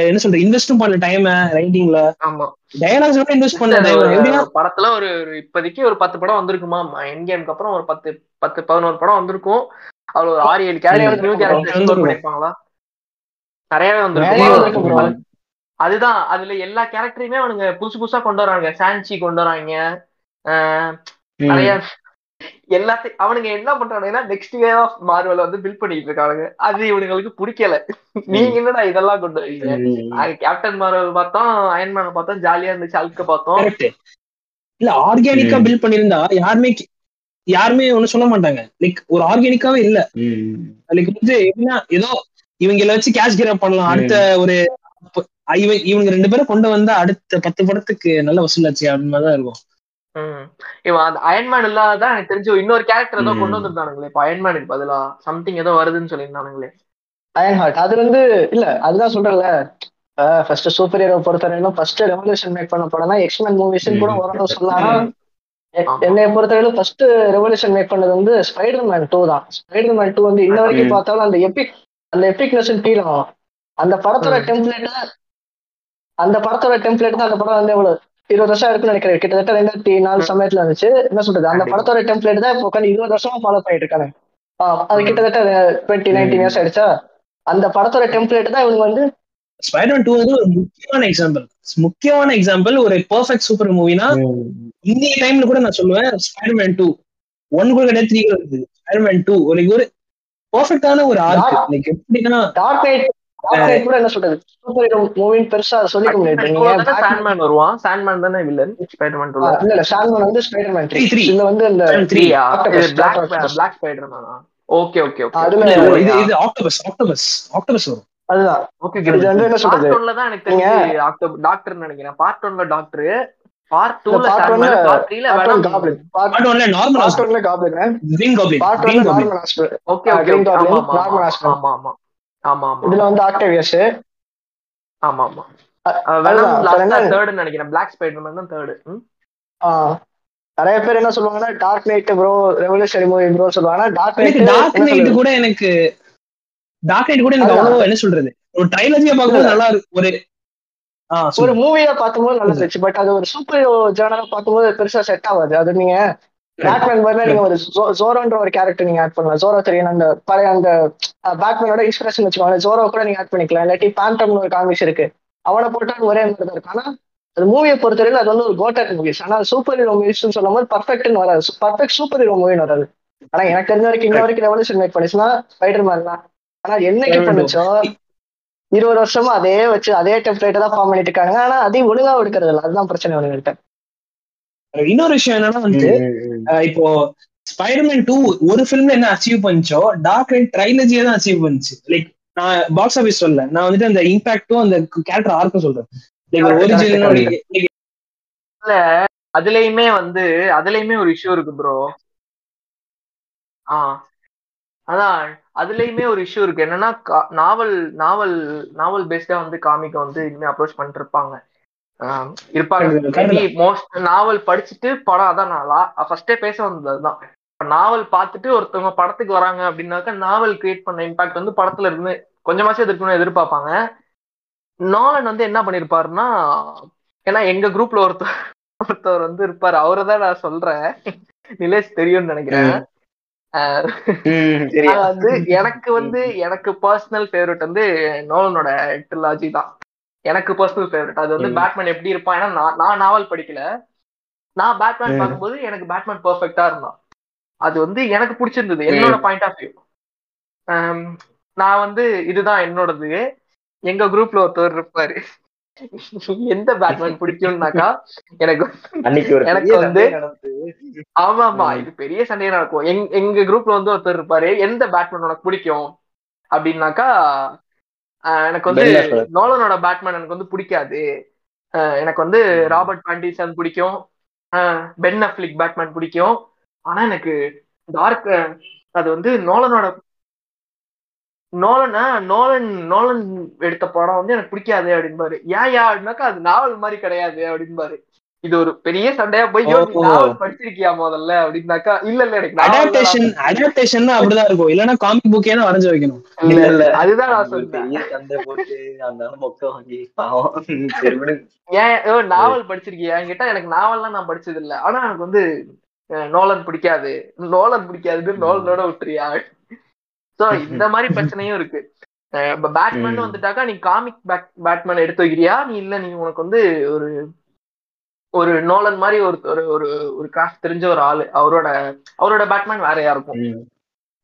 என்ன சொல்ற இன்வெஸ்டும் பண்ணல டைம் ரைட்டிங்ல ஆமா. டயலாக்ஸ் கூட இன்வெஸ்ட் பண்ணல படத்துல ஒரு இப்போதைக்கு ஒரு பத்து படம் வந்திருக்குமா? என் கேமுக்கு அப்புறம் ஒரு பத்து பத்து பதினோரு படம் வந்திருக்கும். அதுல ஒரு ஆறு ஏழு கேரக்டர் நியூ கேரக்டர் பண்ணிருப்பாங்களா? நிறையவே. வந்திருக்கும். அதுதான் அதுல எல்லா கேரக்டரையுமே அவனுங்க புதுசு புதுசா கொண்டு வராங்க. சான்சி கொண்டு வராங்க. நிறைய எல்லாத்தையும் அவனுங்க என்ன பண்றானுங்கன்னா நெக்ஸ்ட் வே ஆஃப் மார்வல் வந்து பில்ட் பண்ணிட்டு இருக்கானுங்க. அது இவனுங்களுக்கு பிடிக்கல. நீங்க என்னடா இதெல்லாம் கொண்டு வரீங்க கேப்டன் மார்வல் பார்த்தோம் அயன்மேன் பார்த்தோம் ஜாலியா இருந்துச்சு அல்க பார்த்தோம். இல்ல ஆர்கானிக்கா ம். பில்ட் பண்ணிருந்தா யாருமே யாருமே ஒண்ணும் சொல்ல மாட்டாங்க. லைக் ஒரு ஆர்கானிக்காவே இல்ல. லைக் வந்து எப்படின்னா ஏதோ இவங்கள வச்சு கேஷ் கிரப் பண்ணலாம். அடுத்த ஒரு இவங்க ரெண்டு பேரும் கொண்டு வந்தா அடுத்த பத்து படத்துக்கு நல்ல வசூலாச்சு அப்படின்னு தான் இருக்கும். இவன் அந்த அயன்மேன் இல்லாததான் எனக்கு தெரிஞ்சு இன்னொரு கேரக்டர் ஏதோ. கொண்டு வந்திருந்தானுங்களே இப்ப அயன்மேனுக்கு பதிலா சம்திங் ஏதோ வருதுன்னு சொல்லியிருந்தானுங்களே அயன் ஹார்ட் அது வந்து இல்ல அதுதான் சொல்றேன்ல ஃபர்ஸ்ட் சூப்பர் ஹீரோ பொறுத்தவரையிலும் ஃபர்ஸ்ட் ரெவல்யூஷன் மேக் பண்ண படம் தான் எக்ஸ்மேன் மூவிஸ் கூட. வரணும் சொல்லலாம். என்னை பொறுத்தவரையிலும் ஃபர்ஸ்ட் ரெவல்யூஷன் மேக் பண்ணது வந்து ஸ்பைடர் மேன் டூ தான் ஸ்பைடர் மேன் டூ வந்து இன்ன வரைக்கும். பார்த்தாலும் அந்த எபிக் அந்த எபிக்னஸ் ஃபீல் ஆகும் அந்த படத்தோட ம். டெம்ப்ளேட் அந்த படத்தோட டெம்ப்ளேட் தான் அந்த படம் வந்து எவ்வளவு இருபது வருஷம் இருக்குன்னு நினைக்கிறேன். கிட்டத்தட்ட ரெண்டாயிரத்தி நாலு சமயத்துல இருந்துச்சு என்ன சொல்றது? அந்த. படத்தோட டெம்ப்ளேட் தான் இப்போ உட்காந்து இருபது வருஷமா ஃபாலோ பண்ணிட்டு இருக்காங்க. அது. கிட்டத்தட்ட டுவெண்ட்டி நைன்டீன் இயர்ஸ் ஆயிடுச்சா? அந்த படத்தோட டெம்ப்ளேட் தான் இவங்க வந்து ஸ்பைடர்மேன் டூ வந்து ஒரு முக்கியமான எக்ஸாம்பிள் முக்கியமான எக்ஸாம்பிள் ஒரு பெர்ஃபெக்ட் சூப்பர் மூவினா இந்த டைம்ல கூட நான் சொல்லுவேன் ஸ்பைடர்மேன் டூ ஒன் கூட கிடையாது த்ரீ கூட இருக்குது ஸ்பைடர்மேன் டூ ஒரு ஒரு பெர்ஃபெக்டான ஒரு ஆர்க் லைக் எப்படின்னா டார்க் நைட் கூட என்ன சொல்றது சூப்பர் ஹீரோ பெருசா அதை சொல்லிக்க முடியாது. நீங்க Batman- சாண்ட்மேன் வருவான். சாண்ட்மேன் தானே வில்லன் ஸ்பைடர்மேன் இல்ல இல்ல ஷான்மன் வந்து ஸ்பைடர்மேன் த்ரீ Three, three. இதுல வந்து த்ரீ த்ரீயா Octopus, இது பிளாக் Octopus. பிளாக் ஸ்பைடர்மேனா ஓகே ஓகே ஓகே அதுல இல்ல, இல்ல, இது இது ஆக்டோபஸ் ஆக்டோபஸ் ஆக்டோபஸ் வரும். அதுதான். ஓகே இது வந்து என்ன சொல்றது? பார்ட் ஒன்ல தான் எனக்கு தெரிஞ்சு ஆக்டோபர் டாக்டர் நினைக்கிறேன். பார்ட் ஒன்ல டாக்டர் பார்ட் டூல part one ல- சாண்ட்மேன் பார்ட் த்ரீல பார்ட் ஒன் வேணும் goblin part Norman goblin green goblin part Norman okay ஆ, ஆமா ஆமா. ஆமா ஆமா இதுல வந்து ஆக்டேவியஸ் ஆமா ஆமா நினைக்கிறேன். பிளாக் ஸ்பைடர்மேன் தான் தேர்ட் நிறைய பேர் என்ன சொல்லுவாங்கன்னா dark knight bro revolutionary movie bro சொல்லுவாங்கன்னா டார்க் எனக்கு நைட் டார்க் நைட் கூட எனக்கு டார்க் நைட் கூட எனக்கு. அவ்வளவு என்ன சொல்றது? ஒரு ட்ரைலஜியா பார்க்கும்போது நல்லா இருக்கு ஒரு ஒரு. மூவியா பார்க்கும்போது நல்லா இருந்துச்சு. பட் அது ஒரு சூப்பர் ஹீரோ ஜேனரா பார்க்கும்போது பெருசா செட் ஆகாது. அது நீங்க பேட்மேன் மாதிரி நீங்க ஒரு ஜோ- ஜோரோன்ற ஒரு கேரக்டர் நீங்க ஆட் பண்ணலாம். ஜோரோ தெரியும் அந்த பழைய அந்த பேட்மேனோட இன்ஸ்பிரேஷன் வச்சுக்கோங்க ஜோரோ கூட நீங்க ஆட் பண்ணிக்கலாம். இல்லாட்டி பேண்டம்னு ஒரு காமிக்ஸ் இருக்கு. அவனை போட்டாலும் ஒரே மாதிரி தான் இருக்கு ஆனா அது மூவியை பொறுத்தவரையில அது வந்து ஒரு கோட்டட் மூவிஸ் ஆனா சூப்பர் ஹீரோ மூவிஸ்னு சொல்லும் போது பர்ஃபெக்ட்னு வராது. பர்ஃபெக்ட் சூப்பர் ஹீரோ மூவின்னு வராது. ஆனா எனக்கு தெரிஞ்ச வரைக்கும் இன்ன வரைக்கும் ரெவல்யூஷன் மேக் பண்ணிச்சுன்னா ஸ்பைடர் மேன் தான். ஆனா என்னைக்கு. பண்ணுச்சோ இருபது வருஷமா அதே வச்சு அதே டெம்ப்ளேட் தான் ஃபார்ம் பண்ணிட்டு இருக்காங்க. ஆனா அதையும் ஒழுங்கா எடுக்கிறது இல்ல அதுதான் பிரச்சனை அவனுங்கள்ட்ட. இன்னொரு விஷயம் என்னன்னா வந்து இப்போ ஸ்பைடர்மேன் டூ ஒரு ஃபிலிம்ல என்ன அச்சீவ் பண்ணுச்சோ டார்க் நைட் ட்ரைலஜியை தான் அச்சீவ் பண்ணுச்சு. லைக் நான் பாக்ஸ் ஆபீஸ் சொல்லல. நான் வந்துட்டு அந்த இம்பாக்டும் அந்த கேரக்டர் ஆர்க்கும் சொல்றேன். லைக் அதுலயுமே வந்து அதுலயுமே ஒரு இஷ்யூ இருக்கு ப்ரோ ஆ. அதான் அதுலயுமே ஒரு இஷ்யூ இருக்கு. என்னன்னா கா- நாவல் நாவல் நாவல் பேஸ்டா வந்து காமிக்க வந்து இனிமே அப்ரோச் பண்ணிட்டு இருப்பாங்க. ஆஹ் இருப்பாங்க. மோஸ்ட் நாவல் படிச்சுட்டு படம் அதான் நான் ஃபர்ஸ்டே பேச வந்தது அதுதான் நாவல் பார்த்துட்டு ஒருத்தவங்க படத்துக்கு வராங்க அப்படின்னாக்கா நாவல் கிரியேட் பண்ண இம்பாக்ட் வந்து படத்துல இருந்து கொஞ்சமாச்சும் இருக்கணும்னு எதிர்பார்ப்பாங்க. நாலன் வந்து என்ன பண்ணிருப்பாருன்னா ஏன்னா எங்க குரூப்ல ஒருத்தர் ஒருத்தவர் வந்து இருப்பாரு. அவரை தான் நான் சொல்றேன். நிலேஷ் தெரியும்னு நினைக்கிறேன். வந்து எனக்கு வந்து எனக்கு பர்சனல் ஃபேவரட் வந்து நோலனோட ட்ரிலாஜி தான். எனக்கு பர்சனல் ஃபேவரட் அது வந்து. பேட்மேன் எப்படி இருப்பான்? ஏன்னா நான் நாவல் படிக்கல. நான் பேட்மேன். பார்க்கும்போது எனக்கு பேட்மேன் பெர்ஃபெக்ட்டா இருந்தான். அது வந்து எனக்கு பிடிச்சிருந்தது. என்னோட பாயிண்ட் ஆஃப் வியூ நான் வந்து இதுதான் என்னோடது. எங்க குரூப்ல ஒருத்தர் இருப்பாரு. எந்த பேட்மேன் பிடிக்கும்னாக்கா எனக்கு எனக்கு வந்து- ஆமா ஆமா. இது பெரிய சண்டையா நடக்கும். எங் எங்க குரூப்ல வந்து ஒருத்தர் இருப்பாரு. எந்த பேட்மேன் உனக்கு பிடிக்கும்? அப்படின்னாக்கா எனக்கு வந்து. நோலனோட பேட்மேன் எனக்கு வந்து பிடிக்காது. எனக்கு வந்து. ராபர்ட் பாண்டிசன் பிடிக்கும். பென் அஃப்லிக் பேட்மேன் பிடிக்கும். ஆனா எனக்கு டார்க் அது வந்து நோலனோட நோலனா நோலன் நோலன் எடுத்த படம் வந்து எனக்கு பிடிக்காது அப்படின்பாரு ஏன் யா அப்படின்னாக்கா அது நாவல் மாதிரி கிடையாது அப்படின்பாரு இது ஒரு பெரிய சண்டையா போய் "யோ, நீ ஓ. நாவல் படிச்சிருக்கியா முதல்ல? அப்படின்னாக்கா இல்ல இல்ல எனக்கு நாவல் அடாப்டேஷன் அடாப்டேஷன் அப்படிதான் இருக்கும். இல்லைன்னா காமிக் புக்கே தான் வரைஞ்சு வைக்கணும். இல்ல இல்ல. அதுதான் நான் பெரிய சண்டை போட்டு அந்த மொக்க வாங்கி ஏன் நாவல் படிச்சிருக்கியா? கேட்டா எனக்கு நாவல்லாம் நான் படிச்சது இல்ல ஆனா எனக்கு வந்து நோலன் பிடிக்காது. நோலன் பிடிக்காது நோலனோட விட்டுறியா? சோ இந்த மாதிரி பிரச்சனையும் இருக்கு. இப்ப பேட்மேன். வந்துட்டாக்கா நீ காமிக் பேட் பேட்மேன் எடுத்து வைக்கிறியா? நீ இல்ல நீ உனக்கு வந்து ஒரு ஒரு நோலன் மாதிரி ஒரு ஒரு ஒரு ஒரு கிராஃப்ட் தெரிஞ்ச ஒரு ஆளு. அவரோட அவரோட பேட்மேன் வேறையா இருக்கும்.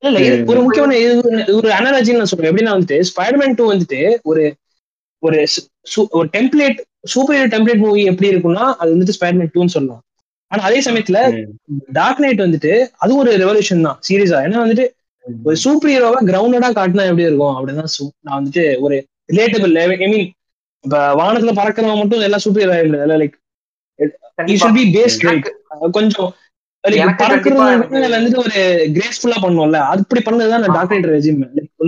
இல்ல. ஒரு முக்கியமான இது ஒரு- ஒரு அனாலஜி நான் சொல்றேன். எப்படின்னா வந்துட்டு ஸ்பைடர்மேன் டூ வந்துட்டு ஒரு ஒரு ஒரு template super hero template movie எப்படி இருக்கும்னா அது வந்துட்டு ஸ்பைடர்மேன் டூன்னு சொல்லலாம் ஆனா அதே சமயத்துல. டார்க் நைட் வந்துட்டு அது ஒரு ரெவல்யூஷன் தான் சீரியஸா ஏன்னா வந்துட்டு ஒரு சூப்பர் ஹீரோவா கிரவுண்டடா காட்டினா எப்படி இருக்கும்? அப்படிதான் சு- நான் வந்துட்டு ஒரு ரிலேட்டபிள் ஐ மீன் இப்ப வானத்துல பறக்கிறவங்க மட்டும் எல்லாம் சூப்பர் ஹீரோ இல்லை லைக் யூ கண்டிப்பா. ஷுட் பி பேஸ்ட் ரைட் எனக்கு கொஞ்சம் வந்துட்டு ஒரு கிரேஸ்ஃபுல்லா பண்ணுவோம்ல அப்படி பண்ணதுதான். டார்க் நைட் ரெஜிம்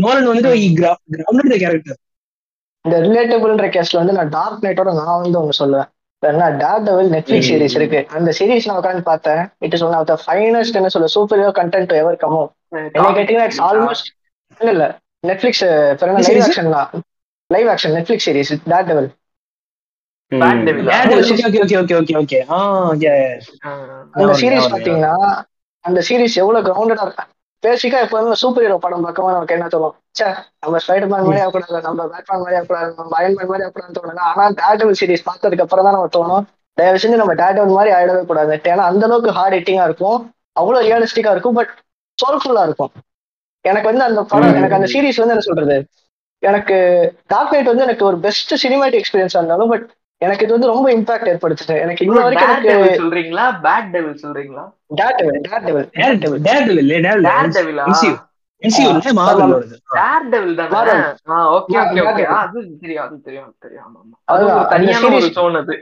நோலன் வந்துட்டு கிரவுண்டட் கேரக்டர் இந்த ரிலேட்டபிள்ன்ற கேஸ்ல வந்து நான் டார்க் நைட்டோட நான் வந்து ஒன்று சொல்லுவேன். என்ன டேர் டெவில் நெட்ஃபிளிக்ஸ். சீரிஸ் இருக்கு. அந்த சீரிஸ் நான் உட்காந்து பார்த்தேன். It is one of the finest என்ன சொல்ல சூப்பர் ஹீரோ கண்டென்ட் எவர் கமோ என்ன கேட்டீங்கன்னா இட்ஸ் ஆல்மோஸ்ட் இல்ல இல்ல நெட்ஃபிளிக்ஸ் லைவ்? ஆக்ஷன் தான் live action Netflix series Daredevil அந்த சீரிஸ் பாத்தீங்கன்னா அந்த சீரிஸ் எவ்வளவு கிரவுண்டடா இருக்கு? பேசிக்கா எப்போதுமே சூப்பர் ஹீரோ படம் பார்க்கும்போது நமக்கு என்ன தோணும்? ச்சே நம்ம ஸ்பைடர் மேன் மாதிரி ஆகக்கூடாது நம்ம பேட்மேன் மாதிரி ஆகக்கூடாது நம்ம அயன் மேன் மாதிரி ஆகக்கூடாதுன்னு தோணுங்க ஆனா டேட்டபிள் சீரிஸ் பார்த்ததுக்கு அப்புறம் தான் நம்ம தோணும். தயவு செஞ்சு நம்ம டேட்டபிள் மாதிரி ஆயிடவே கூடாது. ஏன்னா அந்த அளவுக்கு ஹார்ட் ஹிட்டிங்கா இருக்கும். அவ்வளவு ரியலிஸ்டிக்கா இருக்கும் பட் சோல்ஃபுல்லா இருக்கும். எனக்கு வந்து அந்த படம். எனக்கு அந்த சீரிஸ் வந்து என்ன சொல்றது? எனக்கு டார்க் நைட் வந்து எனக்கு ஒரு பெஸ்ட் சினிமாட்டிக் எக்ஸ்பீரியன்ஸ் இருந்தாலும் பட் எனக்கு இது வந்து ரொம்ப இம்பாக்ட் ஏற்படுத்துச்சு எனக்கு இன்ன வரைக்கும் எனக்கு டெவில் சொல்றீங்களா? பேட் டெவில் சொல்றீங்களா? டேட்டபிள் டேட்டபிள் டேட்டபிள் டேர்டெவில் டேர்டெவில் டேர் டெவிலா MCU. MCU இல்ல மார்வலோடது டேர் டெவில் தானே? Marvel. Okay okay. ஓகே அது தெரியும் அது தெரியும் தெரியும். ஆமா அது அதுதான், ஒரு தனியான ஒரு zone அது.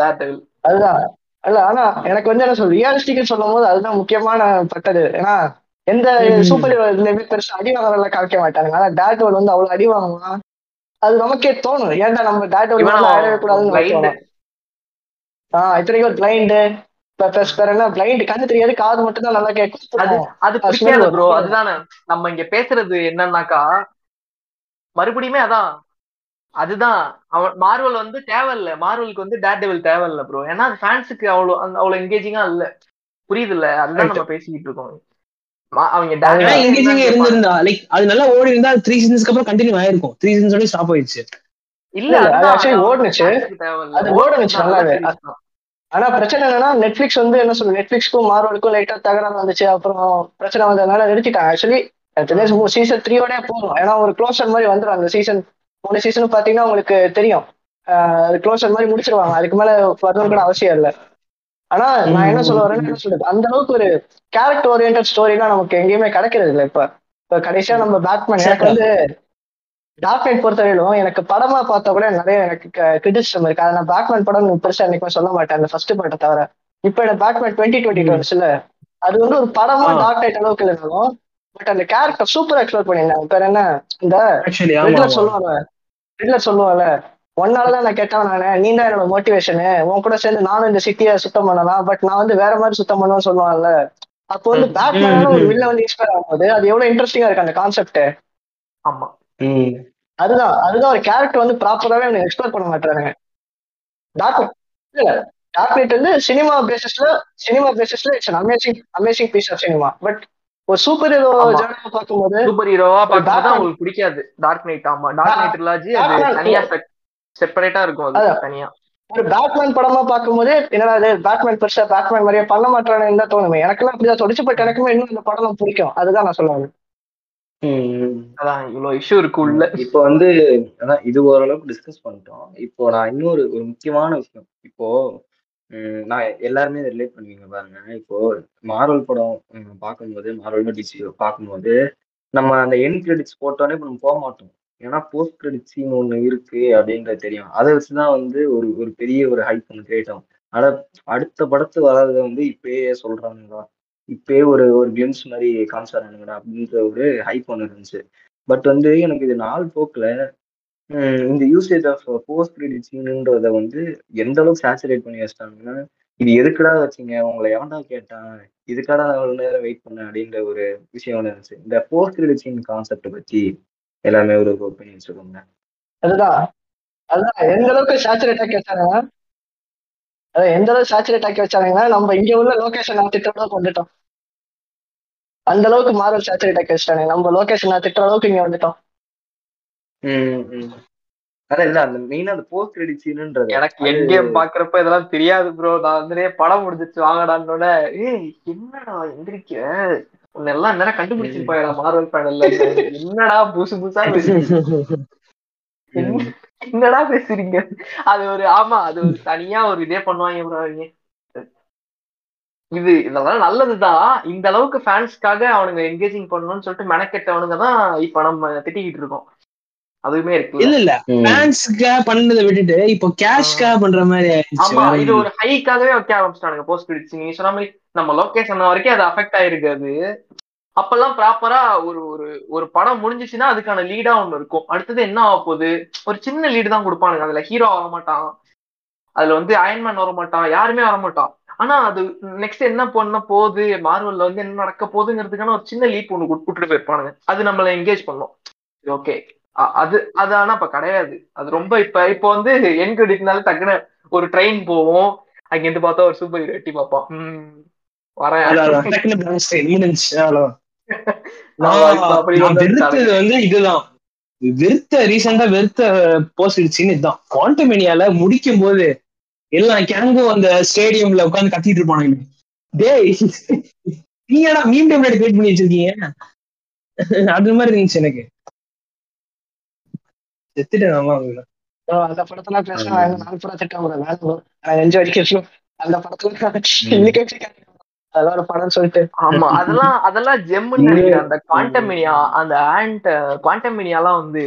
டேர் டெவில் அதுதான். இல்ல ஆனா எனக்கு வந்து என்ன சொல்றது? ரியாலிஸ்டிக் சொல்லும் போது அதுதான் முக்கியமான பட்டது. ஏன்னா எந்த. சூப்பர் ஹீரோ இதுலயுமே பெருசா அடி வாங்குறதுல காமிக்க மாட்டாங்க. ஆனா டேட்டோல் வந்து அவ்வளவு அடி வாங்குனா அது நமக்கே தோணும். ஏன்டா நம்ம. தோணும் ஆஹ் இத்தனைக்கும் ஒரு பிளைண்டு பிளைண்ட் கண்ணு தெரியாது காது மட்டும் தான் நல்லா கேட்கும். அது அது ப்ரோ. அதுதானே. நம்ம இங்க பேசுறது என்னன்னாக்கா மறுபடியுமே அதான். அதுதான். அவன் மார்வல் வந்து தேவையில்ல. மார்வலுக்கு வந்து டேர் டெவில் தேவையில்ல ப்ரோ ஏன்னா ஃபேன்ஸுக்கு அவ்வளவு அந்த அவ்வளவு எங்கேஜிங்கா இல்ல புரியுது இல்ல. அதுதான் நம்ம பேசிக்கிட்டு இருக்கோம். இருந்திருந்தா லைக் அது நல்லா ஓடி இருந்தா த்ரீ சீசன்ஸ்க்கு அப்புறம் கண்டினியூ ஆயிருக்கும். த்ரீ சீசன்ஸோட ஸ்டாப் ஆயிடுச்சு. இல்ல இல்ல, அது அது ஓடுனுச்சு. அது ஓடுனுச்சு நல்ல நல்லாவே. ஆனா பிரச்சனை என்னன்னா நெட்ஃபிளிக்ஸ் வந்து என்ன சொல்றது நெட்ஃபிளிக்ஸ்க்கும் மார்வலுக்கும் லைட்டா தகராறு வந்துச்சு. அப்புறம் பிரச்சனை வந்ததுனால நிறுத்திட்டாங்க. ஆக்சுவலி சீசன் த்ரீயோட போதும். ஏன்னா ஒரு க்ளோசர் மாதிரி வந்துடும் அந்த சீசன் மூணு சீசன் பாத்தீங்கன்னா உங்களுக்கு தெரியும். க்ளோசர் மாதிரி முடிச்சிருவாங்க. அதுக்கு மேல வரணும் கூட அவசியம் இல்லை. ஆனா நான் என்ன சொல்ல வரேன்னு என்ன சொல்றது? அந்த அளவுக்கு ஒரு கேரக்டர் ஓரியன்ட் ஸ்டோரிலாம் நமக்கு எங்கேயுமே கிடைக்கிறது இல்லை இப்ப. இப்ப கடைசியா நம்ம பேட்மேன் எனக்கு வந்து டார்க் நைட் பொறுத்தவரையிலும் எனக்கு படமா பார்த்தா கூட நிறைய எனக்கு கிரிட்டிசிசம் இருக்கு. அதை நான் பேட்மேன் படம் பெருசா என்னைக்குமே சொல்ல மாட்டேன் அந்த ஃபர்ஸ்ட் பார்ட்டை தவிர. இப்ப எனக்கு பேட்மேன் டுவெண்ட்டி டுவெண்ட்டி டுவெண்ட்ஸ்ல அது வந்து ஒரு படமா. டார்க் நைட் அளவுக்கு இல்லைனாலும் பட் அந்த கேரக்டர் சூப்பர் எக்ஸ்ப்ளோர் பண்ணியிருந்தாங்க பேர் என்ன? இந்த. சொல்லுவாங்க ரெட்லர் சொல்லுவாங்கல்ல ஒன்னாலதான் நான் கேட்டவன் நானு. நீ தான் என்னோட மோட்டிவேஷனு உன் கூட சேர்ந்து நானும் இந்த சிட்டியை சுத்தம் பண்ணலாம் பட் நான் வந்து வேற மாதிரி சுத்தம் பண்ணுவேன்னு சொல்லுவாங்கல்ல அப்போ வந்து ம். பேட்மேனால ஒரு. வில்ல வந்து இன்ஸ்பயர் ஆகும்போது அது எவ்வளவு இன்ட்ரெஸ்டிங்கா இருக்கு அந்த கான்செப்ட் ஆமா. ம். அதுதான் அதுதான் ஒரு கேரக்டர் வந்து ப்ராப்பராவே எனக்கு எக்ஸ்ப்ளோர் பண்ண மாட்டாங்க டார்க் இல்ல டார்க் நைட் வந்து சினிமா பேசிஸ்ல சினிமா பேசிஸ்ல it's amazing amazing piece of cinema but ஒரு சூப்பர் ஹீரோ. ஜானரா பார்க்கும்போது சூப்பர் ஹீரோவா Batman- அவங்களுக்கு பிடிக்காது. டார்க் நைட் ஆமா. டார்க் நைட் இல்லாஜி அது தனியா செப்பரேட்டா இருக்கும் அது. தனியா. ஒரு பேட்மேன் படமா பார்க்கும்போது என்னடா இது பேட்மேன் பெருசா பேட்மேன் மாதிரியே பண்ண மாட்டானு தான் தோணுமே. எனக்கெல்லாம் அப்படிதான் தோணுச்சு. பட் எனக்குமே இன்னும் இந்த படம் பிடிக்கும். அதுதான் நான் சொல்லுவேன் ம் அதான் இவ்வளவு இஷ்யூ இருக்கு உள்ள. இப்போ வந்து அதான் இது ஓரளவுக்கு டிஸ்கஸ் பண்ணிட்டோம். இப்போ நான் இன்னொரு ஒரு முக்கியமான விஷயம். இப்போ நான் எல்லாருமே ரிலேட் பண்ணுவீங்க பாருங்க. இப்போ மார்வல் படம் பார்க்கும்போது மார்வல் டிசி பார்க்கும்போது நம்ம அந்த என் கிரெடிட்ஸ் போட்டோன்னே இப்போ நம்ம போக மாட்டோம். ஏன்னா போஸ்ட் கிரெடிட் சீன் ஒன்று இருக்கு அப்படின்றது தெரியும். அதை வச்சுதான் வந்து ஒரு ஒரு பெரிய ஒரு ஹைப் ஒன்று கிரியேட் ஆகும். ஆனால் அடுத்த படத்து வராததை வந்து இப்பயே சொல்றாங்களா இப்பயே ஒரு ஒரு கிளிம்ஸ் மாதிரி காமிச்சானுங்கடா அப்படின்ற ஒரு ஹைப் ஒன்று இருந்துச்சு. பட் வந்து எனக்கு இது நாள் போக்கில். இந்த யூசேஜ் ஆஃப் போஸ்ட் கிரெடிட் சீனுன்றத வந்து எந்த அளவுக்கு சேச்சுரேட் பண்ணி வச்சிட்டாங்கன்னா இது எதுக்குடா வச்சீங்க? உங்களை எவன்டா கேட்டான்? இதுக்காடா நான் நேரம் வெயிட் பண்ணேன் அப்படின்ற ஒரு விஷயம் ஒன்று இருந்துச்சு. இந்த போஸ்ட் கிரெடிட் சீன் கான்செப்டை பற்றி எல்லாமே ஒரு ஒப்பீனியன் சொல்லுங்க. அதுதான். அதுதான். எந்த அளவுக்கு சேச்சுரேட் ஆக்கி வச்சாங்க? அதான் எந்த அளவுக்கு சேச்சுரேட் ஆக்கி வச்சாங்கன்னா நம்ம இங்க உள்ள லொகேஷன் நான் திட்ட அளவுக்கு வந்துட்டோம் அந்த அளவுக்கு மாரல் சேச்சுரேட் ஆக்கி வச்சிட்டாங்க. நம்ம லொகேஷன் நான் திட்டுற அளவுக்கு இங்க வந்துட்டோம். அதான் இல்ல அந்த மெயினா அந்த போஸ்ட் கிரெடிட் சீனுன்றது எனக்கு என் கேம் பாக்குறப்ப இதெல்லாம் தெரியாது ப்ரோ நான் வந்து படம் முடிஞ்சிச்சு வாங்கடான்னோட ஏய் என்னடா எந்திரிக்க உன்ன எல்லாம் நேரம் கண்டுபிடிச்சிருப்பாடா மார்வல் பேனல்ல என்னடா புதுசு புதுசா என்னடா பேசுறீங்க? அது ஒரு ஆமா அது ஒரு தனியா ஒரு இதே பண்ணுவாங்க அவங்க. இது இதெல்லாம் நல்லதுதான். இந்த அளவுக்கு ஃபேன்ஸ்க்காக அவனுங்க என்கேஜிங் பண்ணணும்னு சொல்லிட்டு மெனக்கெட்டவனுங்க தான் இப்ப நம்ம திட்டிக்கிட்டு இருக்கோம். அதுவுமே இருக்குல்ல. இல்ல இல்ல. ஃபேன்ஸ்க்காக பண்ணதை விட்டுட்டு இப்போ கேஷ்க்காக பண்ற மாதிரி ஆயிடுச்சு. ஆமா வேற இது ஒரு ஹைக்காகவே வைக்க ஆரம்பிச்சிட்டானுங்க போஸ்ட் கிரெடிட்ஸ் நீங்க சொன்ன மாதிரி நம்ம லொகேஷன் வரைக்கும் அது அஃபெக்ட் ஆயிருக்கு அது அப்பெல்லாம் ப்ராப்பரா ஒரு ஒரு ஒரு படம் முடிஞ்சிச்சுன்னா அதுக்கான லீடா ஒண்ணு இருக்கும். அடுத்தது என்ன ஆக போகுது? ஒரு சின்ன லீடு தான் கொடுப்பானுங்க. அதுல ஹீரோ வர மாட்டான். அதுல வந்து அயன்மேன் வர மாட்டான். யாருமே வர மாட்டான். ஆனா அது நெக்ஸ்ட் என்ன பண்ண போகுது? மார்வல்ல வந்து என்ன நடக்க போகுதுங்கிறதுக்கான ஒரு சின்ன லீப் ஒண்ணு விட்டுட்டு போயிருப்பானுங்க. அது நம்மள என்கேஜ் பண்ணும். ஓகே அது அது ஆனா இப்ப கிடையாது. அது ரொம்ப இப்ப இப்போ வந்து என் கிரெடிட்னால டக்குன்னு ஒரு ட்ரெயின் போவோம். அங்க இருந்து பார்த்தா ஒரு சூப்பர் ஹீரோ எட்டி பார்ப்பான். வரேன். இதுதான். வெறுத்த ரீசெண்டா வெறுத்த போஸ்ட் இட்ஸ்னு இதுதான். குவாண்டமேனியால முடிக்கும் போது எல்லா கேங்கும் அந்த ஸ்டேடியம்ல உட்கார்ந்து கத்திட்டு இருப்பானுங்க. டேய் மீம் டேப்லெட் கிரியேட் பண்ணி வச்சிருக்கீங்க? அது மாதிரி இருந்துச்சு எனக்கு. செத்துட்டேன் அந்த படத்துல பேசினா நாலு படம் திட்டம் bro. வேணாம் bro. நான் என்ஜாய் அடிக்கிறோம் அந்த படத்துல இன்னைக்கு வச்சிருக்காங்க. அதெல்லாம் ஒரு படம் சொல்லிட்டு. ஆமா அதெல்லாம் அதெல்லாம் ஜெம்முன்னு நினைக்கிறேன். அந்த குவாண்டமினியா அந்த ஆண்ட் குவாண்டமினியாலாம் வந்து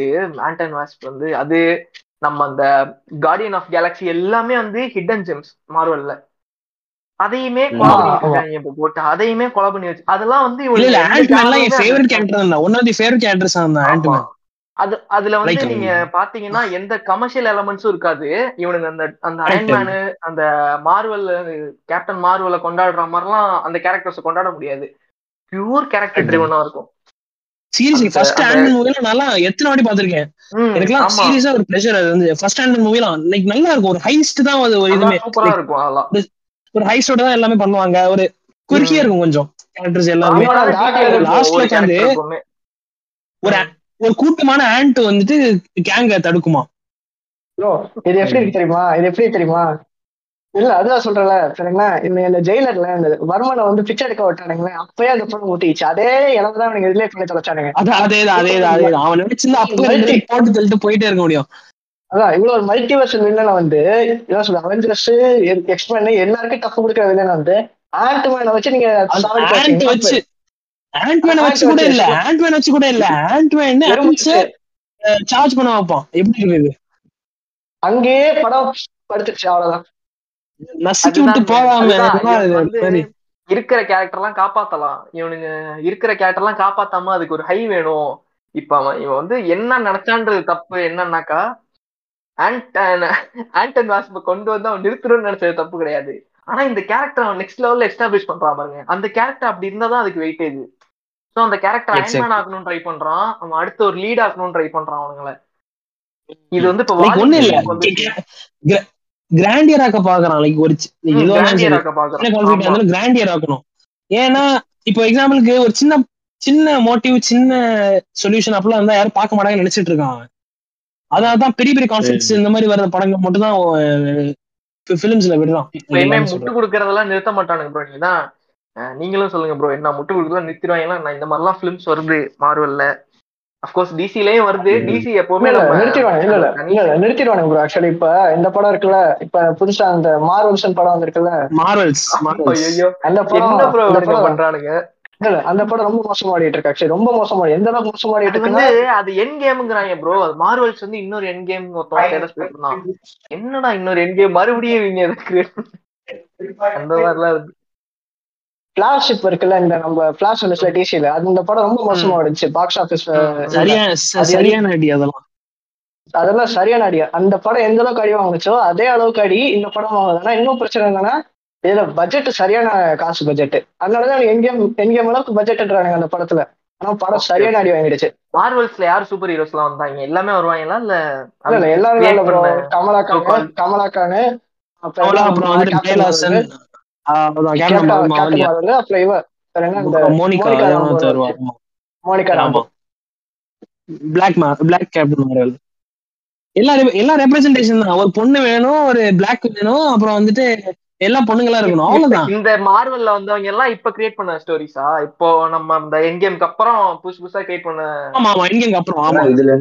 ஆண்டன் வாஸ்ப் வந்து அது நம்ம அந்த கார்டியன் ஆஃப் கேலக்ஸி எல்லாமே வந்து ஹிடன் ஜெம்ஸ் மார்வல்ல. அதையுமே போட்டு அதையுமே கொலை பண்ணி வச்சு அதெல்லாம் வந்து one of the favourite characters தான். ஆண்ட் ஆமா. மேன் அது அதுல வந்து நீங்க பாத்தீங்கன்னா எந்த கமர்ஷியல் எலமெண்ட்ஸும் இருக்காது. இவனுங்க அந்த அந்த. அயன்மேனு அந்த மார்வல் கேப்டன் மார்வலை கொண்டாடுற மாதிரிலாம் அந்த கேரக்டர்ஸ் கொண்டாட முடியாது. பியூர் கேரக்டர் ட்ரிவனா இருக்கும். சீரியஸ்லி ஃபர்ஸ்ட் மேன் மூவில நல்லா எத்தனை வாட்டி பாத்திருக்கேன். எனக்குலாம் சீரியஸா ஒரு ப்ளஷர் அது வந்து ஃபர்ஸ்ட் ஹேண்ட் மூவிலாம் லைக் நல்லா இருக்கும். ஒரு ஹைஸ்ட் தான் அது ஒரு இதுமே சூப்பரா இருக்கும் அதெல்லாம். ஒரு ஹைஸ்டோட தான் எல்லாமே பண்ணுவாங்க. ஒரு குறுக்கியா இருக்கும் கொஞ்சம். கேரக்டர்ஸ் எல்லாமே. ஆமா. நார்மலான last detail இருக்கும் last ஒரு ல வந்து. ஒரு ஒரு கூட்டமான ஆண்ட் வந்துட்டு கேங்க தடுக்குமா? இது எப்படி இருக்கு தெரியுமா? இது எப்படி தெரியுமா? இல்ல அதுதான் சொல்றேன்ல சரிங்களா? இந்த இந்த ஜெயிலர்ல இந்த வர்மனை வந்து பிச்சை எடுக்க விட்டானுங்களே அப்பயே அந்த பொண்ணு ஊட்டிச்சு அதே இளவு தான் எனக்கு ரிலேட் பண்ணி தொலைச்சானுங்க. அது அதேதான் அதேதான் அதேதான் அவன் நினைச்சிருந்தா அப்போ ரெண்டு பேரும் போட்டு தள்ளிட்டு போயிட்டே இருக்க முடியும். அதான் இவ்வளவு ஒரு மல்டிவர்ஸ் வில்லனை வந்து என்ன சொல்ற அவெஞ்சர்ஸ் எக்ஸ்பேன் எல்லாருக்கும் டஃப் கொடுக்குற வில்லனை வந்து ஆண்ட்மேனை வச்சு நீங்க ஆண்ட். வச்சு ஆண்ட்மேனை வச்சு கூட இல்ல. ஆண்ட்மேன் வச்சு கூட இல்ல. ஆண்ட்மேன் சார்ஜ் பண்ண வைப்பான் எப்படி இருக்குது? அங்கேயே படம் படுத்துச்சு அவ்வளவுதான். நசுக்கி விட்டு போகாம. இருக்கிற கேரக்டர் எல்லாம் காப்பாத்தலாம். இவனுங்க இருக்கிற கேரக்டர் எல்லாம் காப்பாத்தாம அதுக்கு ஒரு ஹை வேணும். இப்ப அவன் இவன் வந்து என்ன நினைச்சான்றது தப்பு என்னன்னாக்கா ஆண்டன் வாஸ்ப கொண்டு வந்து அவன் நிறுத்தணும்னு நினைச்சது தப்பு கிடையாது. ஆனா இந்த கேரக்டர் அவன் நெக்ஸ்ட் லெவல்ல எஸ்டாப்ளிஷ் பண்றான் பாருங்க. அந்த கேரக்டர் அப்படி இருந்தாதான் அதுக்கு வெயிட்டேஜ் சோ அந்த கேரக்டர். அயன்மேன் ஆகணும்னு ட்ரை பண்றான். அவன் அடுத்து ஒரு லீட் ஆகணும்னு ட்ரை பண்றான் அவனுங்கள. இது வந்து இப்ப ஒண்ணும் இல்ல. கிராண்டியர் ஆக்க பாக்குறான் லைக் ஒரு சரி. ஆக்க பாக்குறான் கிராண்டியர் ஆக்கணும். ஏன்னா இப்போ எக்ஸாம்பிளுக்கு ஒரு சின்ன சின்ன மோட்டிவ் சின்ன சொல்யூஷன் அப்படிலாம் இருந்தா யாரும் பார்க்க மாட்டாங்கன்னு நினைச்சிட்டு இருக்கான். அதனாலதான் பெரிய பெரிய கான்ஃபிளிக்ஸ் இந்த மாதிரி வர படங்கள் மட்டும் தான் பிலிம்ஸ்ல விடுறான். முட்டு. கொடுக்கறதெல்லாம் நிறுத்த மாட்டானுங்க ப்ரோ நீங்களும் சொல்லுங்க ப்ரோ என்ன முட்டு கொடுக்கலாம் நிறுத்திடுவாங்க நான் இந்த மாதிரிலாம் ஃபிலிம்ஸ் வருது மார்வல்ல அப்கோர்ஸ் டிசிலயும் வருது. டிசி எப்பவுமே நிறுத்திடுவாங்க இல்ல இல்ல நிறுத்திடுவாங்க ப்ரோ ஆக்சுவலி இப்ப இந்த படம் இருக்குல்ல இப்ப புதுசா அந்த மார்வல்சன் படம் வந்திருக்குல்ல? மார்வல்ஸ் மார்வல்ஸ் ஐயோ அந்த படம் பண்றானுங்க? இல்ல அந்த படம் ரொம்ப மோசமாடிட்டு இருக்கு. ஆக்சுவலி ரொம்ப மோசமாடி எந்த அளவுக்கு மோசமாடிட்டு வந்து அது என் கேம்ங்கிறாங்க ப்ரோ அது மார்வல்ஸ் வந்து இன்னொரு என் கேம் என்னடா இன்னொரு என் கேம் மறுபடியும் இவங்க அந்த மாதிரிலாம் இருக்கு. பிளாஷ் இப்ப இருக்குல்ல இந்த நம்ம பிளாஷ் வந்துச்சுல டிசில அது இந்த படம் ரொம்ப மோசமா இருந்துச்சு பாக்ஸ் ஆபீஸ். சரியான அடி அதெல்லாம். அதெல்லாம் சரியான அடி. அந்த படம் எந்த அளவுக்கு அடி வாங்குச்சோ அதே அளவுக்கு அடி இந்த படம் வாங்குதுன்னா இன்னும் பிரச்சனை என்னன்னா இதுல பட்ஜெட் சரியான காசு பட்ஜெட் அதனாலதான் எங்கேயும் எங்கேயும் அளவுக்கு பட்ஜெட்ன்றானுங்க அந்த படத்துல. ஆனா படம் சரியான அடி வாங்கிடுச்சு. மார்வல்ஸ்ல யார் சூப்பர் ஹீரோஸ் எல்லாம் வந்தாங்க? எல்லாமே வருவாங்களா? இல்ல இல்ல எல்லாரும் கமலா கான் கமலா கானு எல்லா எல்லா ரெப்ரசன்டேஷன் தான். ஒரு பொண்ணு வேணும் ஒரு பிளாக் வேணும் அப்புறம் வந்துட்டு எல்லா பொண்ணுங்களா இருக்கணும். அவ்வளவுதான். இந்த மார்வல்ல வந்தவங்க எல்லாம் இப்ப கிரியேட் பண்ண ஸ்டோரிஸா இப்போ நம்ம இந்த என் கேம்க்கு அப்புறம் புதுசு புதுசா கிரியேட் பண்ண ஆமா ஆமா எங்க அப்புறம் ஆமா. இதுல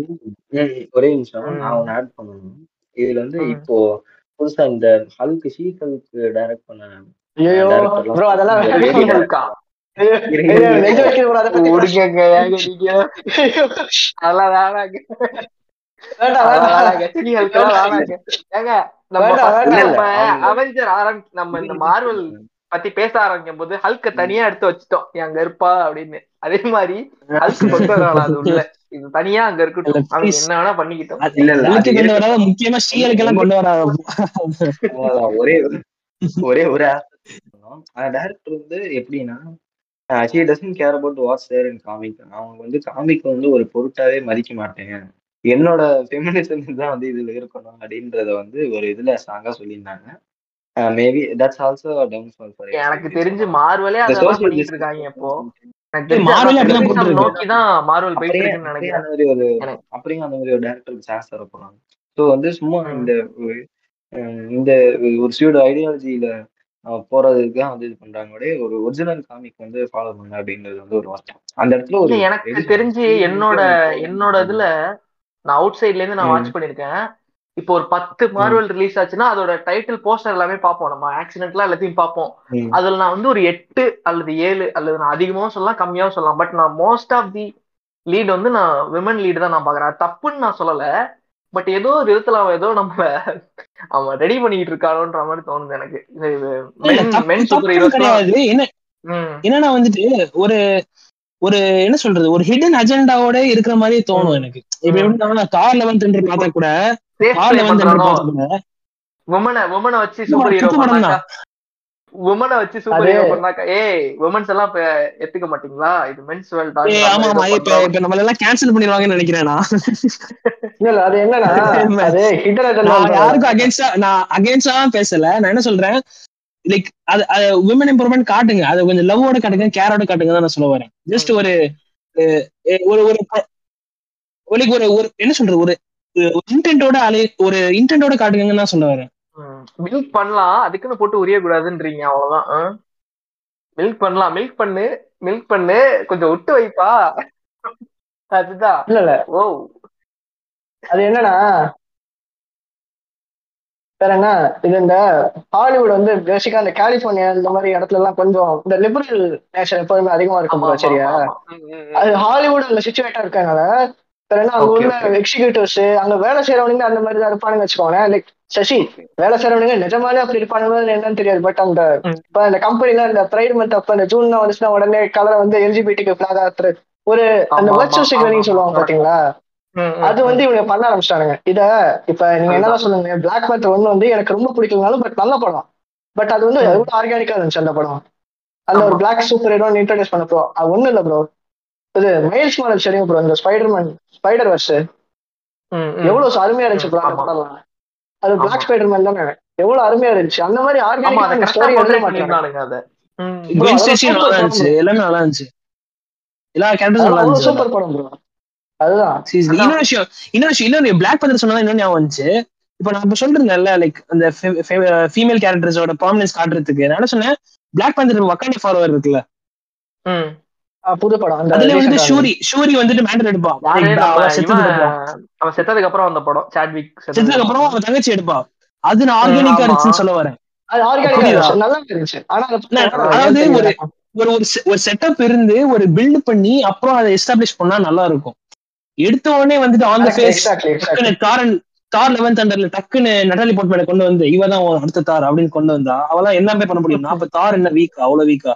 ஒரே நிமிஷம். நான் ஒன்னு ஆட் பண்ணணும். இதுல வந்து. இப்போ புதுசா இந்த ஹல்க் ஷீ ஹல்க் டைரக்ட் பண்ண ஐயோ ப்ரோ அதெல்லாம் நம்ம இந்த மார்வல் பத்தி பேச ஆரம்பிக்கும் போது ஹல்க தனியா எடுத்து வச்சுட்டோம். "நீ அங்க இருப்பா அப்படின்னு. அதே மாதிரி ஹல்க் கொண்டு வரலாம் அது உள்ள. இது தனியா அங்க இருக்கட்டும். அவங்க. என்ன வேணா பண்ணிக்கிட்டோம். இல்ல, இல்ல, முக்கியமா ஸ்ரீகளுக்கு எல்லாம் கொண்டு வராத. ஒரே ஒரு- ஒரே அந்த டேரக்டர் வந்து எப்படின்னா he doesn't care about what's there in comic அவங்க வந்து காமிக் வந்து ஒரு பொருட்டாவே மதிக்க மாட்டேன் என்னோட ஃபெமினிசம் தான் வந்து இதுல இருக்கணும் அப்படின்றத வந்து ஒரு இதுல ஸ்ட்ராங்கா சொல்லியிருந்தாங்க. Maybe that's also downfall for எனக்கு தெரிஞ்சு மார்வலே social பண்ணிட்டு இருக்காங்க இப்போ. நோக்கி தான் மார்வல் போயிட்டு இருக்குன்னு நினைக்கிறேன். அந்த மாதிரி ஒரு எனக்கு. அப்படியே அந்த மாதிரி ஒரு டேரக்டருக்கு சான்ஸ் தர போறாங்க ஸோ வந்து சும்மா ம். இந்த இந்த ஒரு சியூட ஐடியாலஜியில போறதுக்கு வந்து இது பண்றாங்க. விட ஒரு ஒரிஜினல் காமிக் வந்து ஃபாலோ பண்ண அப்படின்றது வந்து ஒரு வார்த்தை. அந்த இடத்துல ஒரு எனக்கு தெரிஞ்சு? என்னோட என்னோட இதுல நான் அவுட் சைட்ல இருந்து நான். வாட்ச் பண்ணிருக்கேன் இப்போ ஒரு பத்து மார்வல் ரிலீஸ் ஆச்சுன்னா அதோட டைட்டில் போஸ்டர் எல்லாமே பார்ப்போம். நம்ம ஆக்சிடென்ட்லாம் எல்லாத்தையும் பார்ப்போம். அதுல நான் வந்து ஒரு எட்டு அல்லது ஏழு அல்லது நான் அதிகமாவும் சொல்லலாம் கம்மியாவும் சொல்லலாம். பட் நான் மோஸ்ட் ஆஃப் தி லீட் வந்து நான் விமன் லீட் தான் நான் பாக்குறேன் தப்புன்னு நான் சொல்லல. பட் ஏதோ ஒரு விதத்துல அவன் ஏதோ நம்ம அவன் ரெடி பண்ணிட்டு இருக்கானோன்ற மாதிரி தோணுது எனக்கு. என்னன்னா வந்துட்டு ஒரு ஒரு என்ன சொல்றது? ஒரு ஹிடன் அஜெண்டாவோட இருக்கிற மாதிரி தோணும் எனக்கு. இப்ப எப்படின்னா கார் லெவன் டெண்டர் பார்த்தா கூட கார் லெவன் டெண்டர் பார்த்தா கூட உமனை உமனை வச்சு சூப்பர் ஹீரோ. உமனை ஏய் உமன்ஸ் எல்லாம் இப்ப எத்துக்க மாட்டீங்களா? இது மென்ஸ் வேர்ல்ட் ஏய், ஆமா ஆமா. இப்ப இப்ப நம்மள எல்லாம் கேன்சல் பண்ணிடுவாங்கன்னு நினைக்கிறேன் நான். இல்ல அது என்னன்னா அது ஹிடன் நான் யாருக்கும் அகேன்ஸ்டா நான் அகேன்ஸ்டா பேசல. நான் என்ன சொல்றேன்? லைக் அது விமன் இம்ப்ரூவ்மெண்ட் காட்டுங்க. அது கொஞ்சம் லவ்வோட காட்டுங்க கேரோட காட்டுங்க தான் நான் சொல்ல வரேன். ஜஸ்ட் ஒரு ஒரு ஒரு ஒரு ஒரு என்ன சொல்றது? ஒரு இன்டென்ட்டோட அலை ஒரு இன்டென்ட்டோட காட்டுங்கன்னு தான் சொல்ல வரேன். மில்க் பண்ணலாம். அதுக்குன்னு போட்டு உரிய கூடாதுன்றீங்க அவ்வளவுதான் மில்க் பண்ணலாம். மில்க் பண்ணு. மில்க் பண்ணு. கொஞ்சம் விட்டு வைப்பா. அதுதான். இல்ல இல்ல. ஓ அது என்னன்னா வேற என்ன? இது இந்த ஹாலிவுட் வந்து பேசிக்கா இந்த கலிபோர்னியா இந்த மாதிரி இடத்துல எல்லாம் கொஞ்சம் இந்த லிபரல் நேஷன் எப்போதுமே அதிகமா இருக்கும் சரியா. அது ஹாலிவுட் அந்த சுச்சுவேட்டா இருக்கனால என்ன அங்க உள்ள. எக்ஸிகியூட்டிவ்ஸ் அங்க வேலை செய்யறவனுங்க அந்த மாதிரி தான் இருப்பானுங்க வச்சுக்கோங்களேன். லைக் சசி வேலை செய்யறவனுங்க நிஜமாலே அப்படி இருப்பானுங்க என்னன்னு தெரியாது. பட் அந்த. இப்ப இந்த கம்பெனில இந்த பிரைட் மந்த் அப்ப இந்த ஜூன் வந்துச்சுன்னா உடனே கலர் வந்து எல்ஜிபிடிக்கு பிளாக் ஆத்துறது ஒரு அந்த வர்ச்சுவல் சிக்னலிங் சொல்லுவாங்க. பாத்தீங்களா? அது வந்து இவங்க பண்ண ஆரம்பிச்சிட்டானுங்க. இத இப்ப நீங்க என்னதான் சொல்லுங்க பிளாக் பந்தர் ஒண்ணு வந்து எனக்கு ரொம்ப பிடிக்கலனாலும் பட் நல்ல படம். பட் அது வந்து. எவ்வளவு ஆர்கானிக்கா இருந்துச்சு அந்த படம். அந்த ஒரு. பிளாக் சூப்பர் ஹீரோ இன்ட்ரடியூஸ் பண்ண ப்ரோ அது ஒண்ணும் இல்ல ப்ரோ இது மைல்ஸ் மாரல் சரிங்க ப்ரோ இந்த ஸ்பைடர்மேன் ஸ்பைடர் வர்ஸ். எவ்வளவு அருமையா இருந்துச்சு. படம்லாம் அது. பிளாக் ஸ்பைடர்மேன் தானே எவ்வளவு அருமையா இருந்துச்சு. அந்த மாதிரி ஆர்கானிக்கா ஸ்டோரி எழுத மாட்டாங்க. எல்லாமே நல்லா இருந்துச்சு. எல்லா கேரக்டர்ஸும் நல்லா இருந்துச்சு. சூப்பர் படம் ப்ரோ அதுதான். இன்னொரு விஷயம் இன்னொரு விஷயம் இன்னொரு பிளாக் பந்தர் சொன்னா இன்னும் ஞாபகம் வந்துச்சு. இப்ப நான் இப்ப சொல்றேன்ல லைக் அந்த ஃபீமேல் கேரக்டர்ஸோட ப்ராமினன்ஸ் காட்டுறதுக்கு. நான் என்ன சொன்னேன்? பிளாக் பந்தர் வக்காண்டி ஃபாலோவர் இருக்குல்ல. புது படம். அந்த அதுல வந்து ஷூரி ஷூரி வந்துட்டு மேண்டர் எடுப்பான் அவன் செத்ததுக்கு அப்புறம் வந்த படம். சாட்விக் செத்ததுக்கு அப்புறம். அவன் தங்கச்சி எடுப்பா. அது நான் ஆர்கானிக்கா. இருந்துச்சுன்னு சொல்ல வரேன். அது ஆர்கானிக்கா நல்லா இருந்துச்சு. ஆனா அதாவது ஒரு. ஒரு ஒரு செட்டப் இருந்து ஒரு பில்ட் பண்ணி அப்புறம் அதை எஸ்டாப்ளிஷ் பண்ணா நல்லா இருக்கும். எடுத்த உடனே வந்துட்டு ஆன் த ஃபேஸ் காரன் தார் லெவன் தண்டர்ல டக்குன்னு நட்டாலி போட்மேல கொண்டு வந்து இவ தான் அடுத்த தார் அப்படின்னு கொண்டு வந்தா அவெல்லாம் எல்லாமே பண்ண முடியும்? அப்ப தார் என்ன வீக்கா அவ்வளவு வீக்கா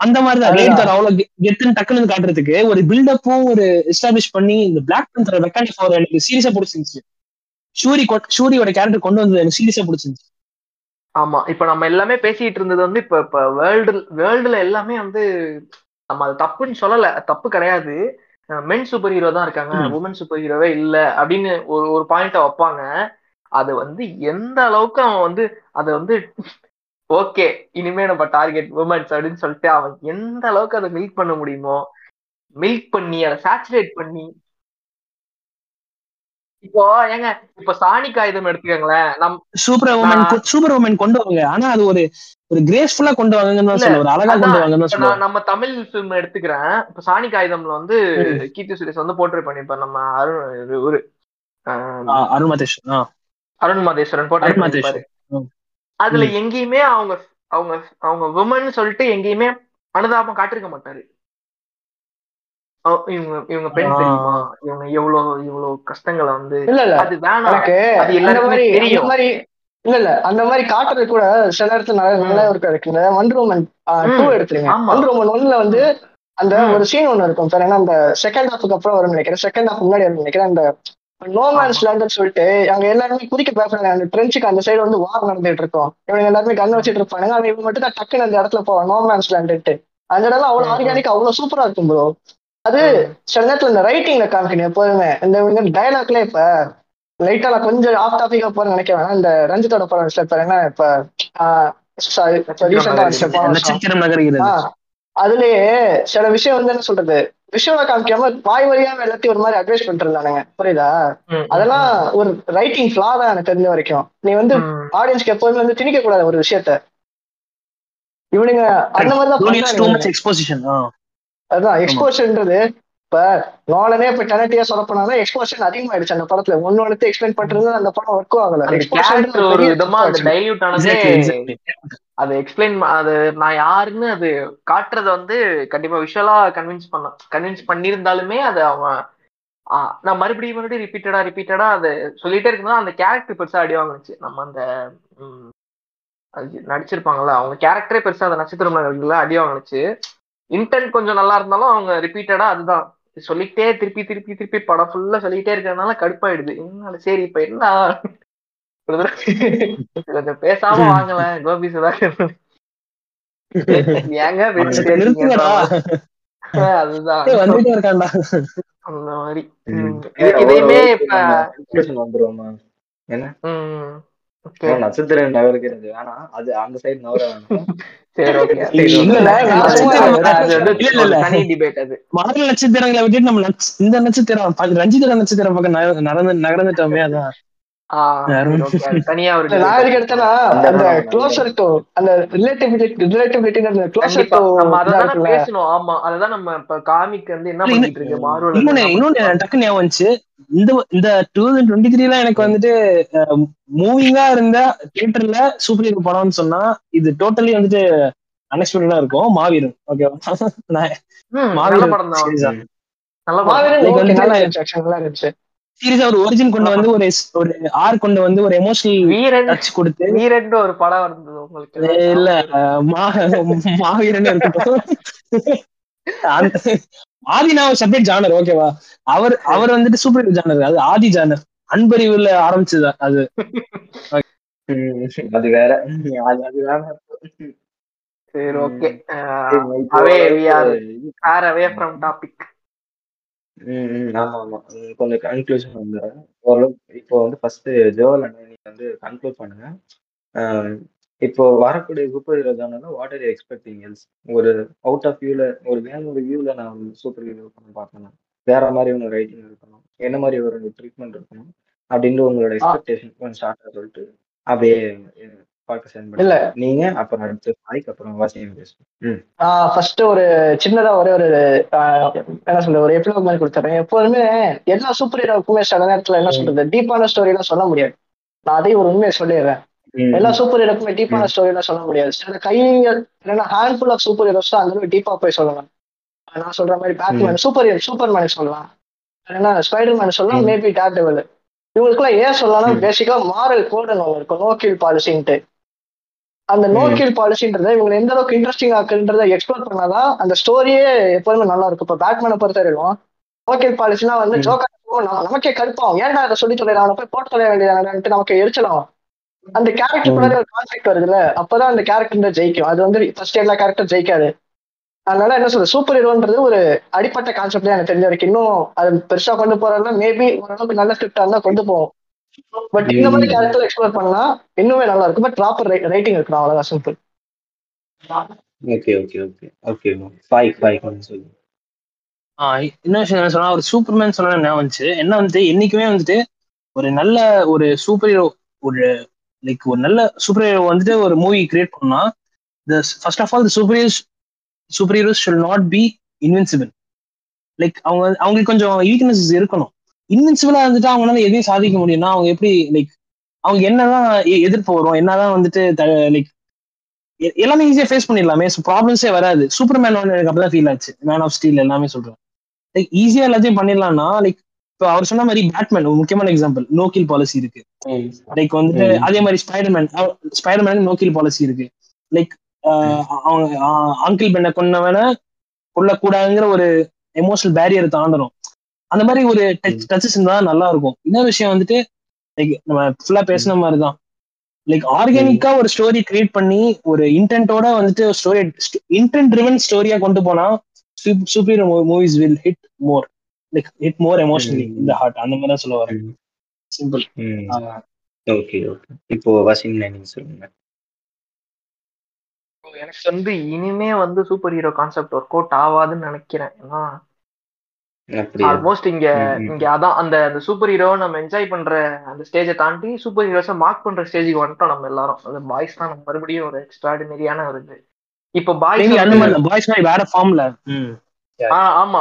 அந்த மாதிரி தான் லேட் தார் அவ்வளவு கெத்துன்னு டக்குன்னு காட்டுறதுக்கு ஒரு பில்டப்பும் ஒரு எஸ்டாப்ளிஷ் பண்ணி இந்த பிளாக் பந்தர் மெக்கானிக் ஃபார் எனக்கு சீரியஸா பிடிச்சிருந்துச்சு. ஷூரி ஷூரியோட கேரக்டர் கொண்டு வந்தது எனக்கு சீரியஸா பிடிச்சிருந்துச்சு. ஆமா இப்ப நம்ம எல்லாமே பேசிட்டு இருந்தது வந்து இப்ப இப்ப வேர்ல்டு வேர்ல்டுல எல்லாமே வந்து நம்ம அது தப்புன்னு சொல்லல தப்பு கிடையாது. மென் சூப்பர் ஹீரோ தான் இருக்காங்க. உமன் சூப்பர் ஹீரோவே இல்ல அப்படின்னு ஒரு ஒரு பாயிண்ட வைப்பாங்க. அது வந்து எந்த அளவுக்கு அவன் வந்து அதை வந்து ஓகே இனிமே நம்ம டார்கெட் உமன்ஸ் அப்படின்னு சொல்லிட்டு அவன் எந்த அளவுக்கு அதை மில்க் பண்ண முடியுமோ மில்க் பண்ணி அதை சேச்சுரேட் பண்ணி இப்போ ஏங்க இப்போ சாணி காகிதம் எடுத்துக்கோங்களேன் நம் சூப்பர் உமன் சூப்பர் உமன் கொண்டு வாங்க. ஆனா அது ஒரு ஒரு கிரேஸ்ஃபுல்லா கொண்டு வாங்கன்னு ஒரு அழகா கொண்டு வாங்கன்னு நம்ம தமிழ் ஃபிலிம் எடுத்துக்கிறேன். இப்ப சாணி காகிதம்ல வந்து. கீர்த்தி சுரேஷ் வந்து போர்ட்ரேட் பண்ணிருப்பார் நம்ம அருண் ஒரு அருண் ஆ. அருண் மாதேஸ்வரன் போர்ட்ரேட் பண்ணிருப்பாரு. அதுல. எங்கேயுமே அவங்க அவங்க அவங்க விமன் சொல்லிட்டு எங்கேயுமே அனுதாபம் காட்டிருக்க மாட்டாரு. இவங்க இவங்க பெண். தெரியுமா? இவங்க எவ்வளவு இவ்வளவு கஷ்டங்களை வந்து அது வேணாம். அது அந்த தெரியும். இல்ல இல்ல. அந்த மாதிரி காட்டுறது கூட சில இடத்துல நல்லா நல்லா இருக்கு இருக்கு இந்த ஒன் ரோமன் டூ எடுத்துருங்க. ஆமா. ஒன் ரோமன் ஒன்ல வந்து அந்த. ஒரு சீன் ஒண்ணு இருக்கும். சார். ஏன்னா அந்த செகண்ட் ஹாஃபுக்கு அப்புறம் வரும்னு நினைக்கிறேன். செகண்ட் ஹாஃப் முன்னாடி நினைக்கிறேன். அந்த நோமேன்ஸ் லேண்ட்னு சொல்லிட்டு அங்க எல்லாருமே குதிக்க பயப்படுறாங்க அந்த ட்ரென்ச்சுக்கு அந்த சைடு வந்து வார் நடந்துட்டு இருக்கும். இவங்க எல்லாருமே கன் வச்சுட்டு இருப்பானுங்க. ஆனா இவங்க மட்டும் தான் டக்குன்னு அந்த இடத்துல போவாங்க. நோமேன்ஸ் லேண்டுட்டு அந்த இடம் அவ்வளவு. ஆர்கானிக் அவ்வளவு சூப்பரா இருக்கும் ப்ரோ அது. சில நேரத்துல இந்த ரைட்டிங்ல காமிக்கணும் எப்போதுமே. இந்த டயலாக்ல இப்ப லைட்டா நான் கொஞ்சம் ஆஃப் டாபிக்கா போறேன்னு நினைக்கிறேன் இந்த ரஞ்சித்தோட படம் என்ன இப்ப அதுலயே சில விஷயம் வந்து என்ன சொல்றது? விஷயம் காமிக்காம வாய் வழியா எல்லாத்தையும் ஒரு மாதிரி அட்வைஸ் பண்ணிட்டு இருந்தானுங்க புரியுதா அதெல்லாம் ஒரு ரைட்டிங் ஃபிளா தான் எனக்கு தெரிஞ்ச வரைக்கும். நீ வந்து. ஆடியன்ஸ்க்கு எப்போதுமே வந்து திணிக்க கூடாது ஒரு விஷயத்த. இவனுங்க அந்த மாதிரி தான் டூ பண்றானுங்க. மச் எக்ஸ்போசிஷன் அதான் எக்ஸ்போஷன்ன்றது இப்ப நோலனே இப்ப டெனட்டியா சொல்ல போனா எக்ஸ்போஷன் அதிகமாயிடுச்சு அந்த படத்துல. ஒன்னு எக்ஸ்பிளைன் பண்றது அந்த படம் ஒர்க் ஆகல. அது எக்ஸ்பிளைன் அது நான் யாருன்னு அது காட்டுறத வந்து கண்டிப்பா விஷுவலா கன்வின்ஸ் பண்ண கன்வின்ஸ் பண்ணியிருந்தாலுமே அது அவன் ஆ, நான் மறுபடியும் மறுபடியும் ரிப்பீட்டடா ரிப்பீட்டடா அது சொல்லிட்டே இருக்கும்போது அந்த கேரக்டர் பெருசா அடி வாங்குச்சு நம்ம அந்த அது நடிச்சிருப்பாங்கல்ல அவங்க கேரக்டரே பெருசா அந்த நட்சத்திரம் நகர்ல அடி வாங்குச்சு இன்டென்ட் கொஞ்சம் நல்லா இருந்தாலும் அவங்க ரிப்பீட்டடா அதுதான். சொல்லிட்டே திருப்பி திருப்பி திருப்பி படம் ஃபுல்லா சொல்லிட்டே இருக்கிறதுனால கடுப்பாயிடுது. என்னால சரி இப்ப என்ன? கொஞ்சம் பேசாம வாங்கல. கோபி சுதாகர் ஏங்க. அதுதான். ஏய், வந்துட்டே இருக்கான்டா. அந்த மாதிரி. இதையுமே என்ன? நட்சத்திரம் நகர்கிறது வேணா அது அந்த சைடு நகர வேணாம். நட்சத்திரங்களை விட்டுட்டு நம்ம நட்ச- இந்த நட்சத்திரம் ரஞ்சிதா நட்சத்திரம் பக்கம் நடந்து நகர்ந்துட்டோமே அதான். தனியா ஒரு இல்ல, நான் debate. எதுக்கு எடுத்தேன்னா அந்த க்ளோசர் டு அந்த ரிலேட்டிவிட்டி ரிலேட்டிவிட்டி க்ளோசர் டு பேசணும். ஆமா அததான் நம்ம இப்ப காமிக் வந்து என்ன பண்ணிட்டு இருக்கு? மார்வல் இன்னொன்னு டக்குன்னு ஞாபகம் வந்துச்சு. இந்த இந்த டூ தௌசண்ட் டுவெண்ட்டி த்ரீல எனக்கு வந்துட்டு மூவிங்கா இருந்த தியேட்டர்ல சூப்பர் ஹீரோ படம்னு சொன்னா இது டோட்டலி வந்துட்டு அன்எக்ஸ்பெக்டடா இருக்கும். மாவீரன் ஓகேவா மாவீரன் படம். தான் மாவீரன் நல்லா இருந்துச்சு. சீரியஸா ஒரு ஒரிஜின் கொண்டு வந்து ஒரு ஒரு ஆர் கொண்டு வந்து ஒரு எமோஷனல் வீரன் டச் கொடுத்து வீரன் ஒரு படம் இருந்தது உங்களுக்கு. இல்ல மாவீரன் இருக்கட்டும். அந்த ஆதினா செப்பரேட் ஜானர் ஓகேவா அவர் அவர் வந்துட்டு சூப்பர் ஜானர் அது ஆதி ஜானர் அன்பறிவுல ஆரம்பிச்சது அது. அது வேற. அது வேற. சரி ஓகே we are இது- far away from topic. ம், ம், ஆமா ஆமா. கொஞ்சம் கன்க்ளூஷன் வந்துடுறேன் ஓரளவுக்கு இப்போ வந்து ஃபர்ஸ்ட் ஜோவல் அண்ணன் நீங்க வந்து கன்க்ளூட் பண்ணுங்க. இப்போ வரக்கூடிய சூப்பர் ஹீரோ தானே வாட் ஆர் எக்ஸ்பெக்டிங் எல்ஸ் ஒரு அவுட் ஆஃப் வியூல ஒரு வேற ஒரு வியூல நான் சூப்பர் ஹீரோ பண்ண பார்க்கணும். வேற மாதிரி ஒன்று ரைட்டிங் இருக்கணும். என்ன மாதிரி ஒரு ட்ரீட்மெண்ட் இருக்கணும்? அப்படின்னு உங்களோட எக்ஸ்பெக்டேஷன் கொஞ்சம் ஷார்ட்டா சொல்லிட்டு அப்படியே சென்ட். பண்ணுங்க. நீங்க அப்புறம் அடுத்து சாய்க்கு அப்புறம் வாசியம் ஃபர்ஸ்ட் ஒரு சின்னதா ஒரே ஒரு என்ன சொல்றது ஒரு எபிலோக் மாதிரி கொடுத்துறேன். எப்போதுமே எல்லா சூப்பர் ஹீரோக்குமே சில நேரத்துல என்ன சொல்றது டீப்பான ஸ்டோரி எல்லாம் சொல்ல முடியாது. நான் அதையும் ஒரு உண்மையை சொல்லிடுறேன். எல்லா சூப்பர் ஹீரோக்குமே டீப்பான ஸ்டோரி எல்லாம் சொல்ல முடியாது. சில கைகள் இல்லைன்னா ஹேண்ட்ஃபுல் ஆஃப் சூப்பர் ஹீரோஸ் தான் அந்த டீப்பா போய் சொல்லலாம் நான் சொல்ற மாதிரி Batman super hero Superman சொல்லலாம். இல்லைன்னா ஸ்பைடர் மேன் சொல்லலாம். மேபி டேட் டெவல் இவங்களுக்குலாம் ஏன் சொல்லலாம். பேசிக்கா மாரல் கோடன் ஒன்று இருக்கும் நோ கில் பாலிசின்ட்டு. அந்த நோ ம். கில் பாலிசின்றதை இவங்க எந்த அளவுக்கு இன்ட்ரெஸ்டிங் ஆக்குன்றதை எக்ஸ்ப்ளோர் பண்ணாதான் அந்த ஸ்டோரியே எப்போதுமே நல்லா இருக்கும். இப்போ பேட்மேனை பொறுத்த வரைக்கும் நோ கில் பாலிசினா வந்து. ஜோக்கர் நமக்கே கடுப்பாகும் ஏன்டா அதை சொல்லி தொலைறான் அவனை போய் போட்டு தொலைய வேண்டியதான்ட்டு நமக்கு எரிச்சலாம் அந்த கேரக்டர் ஒரு கான்ஃபிளிக் வருதுல்ல? அப்பதான் அந்த கேரக்டர் ஜெயிக்கும். அது வந்து ஃபர்ஸ்ட் எல்லா கேரக்டர் ஜெயிக்காது. அதனால என்ன சொல்றது? சூப்பர் ஹீரோன்றது ஒரு அடிப்பட்ட கான்செப்ட் தான் எனக்கு தெரிஞ்ச வரைக்கும். இன்னும் அது பெருசா கொண்டு போறதுனா மேபி ஓரளவுக்கு நல்ல ஸ்கிரிப்டா இருந்தா கொண்டு போவோம். பட் இந்த மாதிரி. கேரக்டர் எக்ஸ்ப்ளோர் பண்ணா இன்னுமே நல்லா இருக்கும். பட் ப்ராப்பர் ரைட்டிங் இருக்கணும். அவ்வளவுதான் simple okay okay okay okay Sai கொஞ்சம் சொல்லுங்க ஆஹ் இன்னொரு விஷயம் என்ன சொன்னா ஒரு சூப்பர்மேன் சொன்ன ஞாபகம் வந்துச்சு? என்ன வந்துட்டு என்னைக்குமே வந்துட்டு ஒரு நல்ல ஒரு சூப்பர் ஹீரோ ஒரு லைக் ஒரு நல்ல சூப்பர் ஹீரோ வந்துட்டு ஒரு மூவி கிரியேட் பண்ணா first of all super heroes super heroes should not be invincible like அவங்க அவங்களுக்கு கொஞ்சம் வீக்னஸஸ் இருக்கணும். இன்வின்சிபிளா இருந்துட்டு அவங்களால எதையும் சாதிக்க முடியும்னா அவங்க எப்படி லைக் அவங்க என்னதான் எதிர்ப்பு வரும் என்னதான் வந்துட்டு லைக் எல்லாமே ஈஸியா ஃபேஸ் பண்ணிடலாமே. ஸோ ப்ராப்ளம்ஸே வராது. சூப்பர் மேன் எனக்கு அப்படிதான் ஃபீல் ஆச்சு. மேன் ஆஃப் ஸ்டீல் எல்லாமே சொல்றேன். லைக் ஈஸியா எல்லாத்தையும் பண்ணிடலாம்னா லைக் இப்போ அவர் சொன்ன மாதிரி பேட்மேன் ஒரு முக்கியமான எக்ஸாம்பிள் நோக்கில் பாலிசி இருக்கு. லைக் வந்துட்டு. அதே மாதிரி ஸ்பைடர்மேன் ஸ்பைடர்மேன் நோக்கில் பாலிசி இருக்கு. லைக் அவங்க அங்கிள் பெண்ணை கொன்னவன கொல்லக்கூடாதுங்கிற ஒரு எமோஷனல் பேரியர் தாண்டணும் அந்த மாதிரி ஒரு டச் டச்சஸ் இருந்தா நல்லா இருக்கும் இன்னொரு விஷயம் வந்துட்டு லைக் நம்ம ஃபுல்லா பேசின மாதிரி தான் லைக் ஆர்கானிக்கா ஒரு ஸ்டோரி கிரியேட் பண்ணி ஒரு இன்டென்ட்டோட வந்துட்டு ஸ்டோரி இன்டென்ட் ட்ரிவன் ஸ்டோரியா கொண்டு போனா super movies will hit more like hit more emotionally. இந்த ஹார்ட் அந்த மாதிரி தான் சொல்ல வரேன். சிம்பிள். ஓகே ஓகே இப்போ வசிம் நீங்க சொல்லுங்க. எனக்கு வந்து இனிமே வந்து super hero concept work out ஆகாதுன்னு நினைக்கிறேன். ஏன்னா ஆல்மோஸ்ட் இங்க. இங்க அதான் அந்த அந்த சூப்பர் ஹீரோ நம்ம என்ஜாய் பண்ற அந்த ஸ்டேஜை தாண்டி சூப்பர் ஹீரோஸை மார்க் பண்ற ஸ்டேஜுக்கு வந்துட்டோம் நம்ம எல்லாரும். அந்த பாய்ஸ் தான் நம்ம மறுபடியும் ஒரு எக்ஸ்ட்ராடினரியான ஒரு இது. இப்போ பாய்ஸ் மாதிரி பாய்ஸ் மாதிரி வேற ஃபார்ம்ல ஆமா.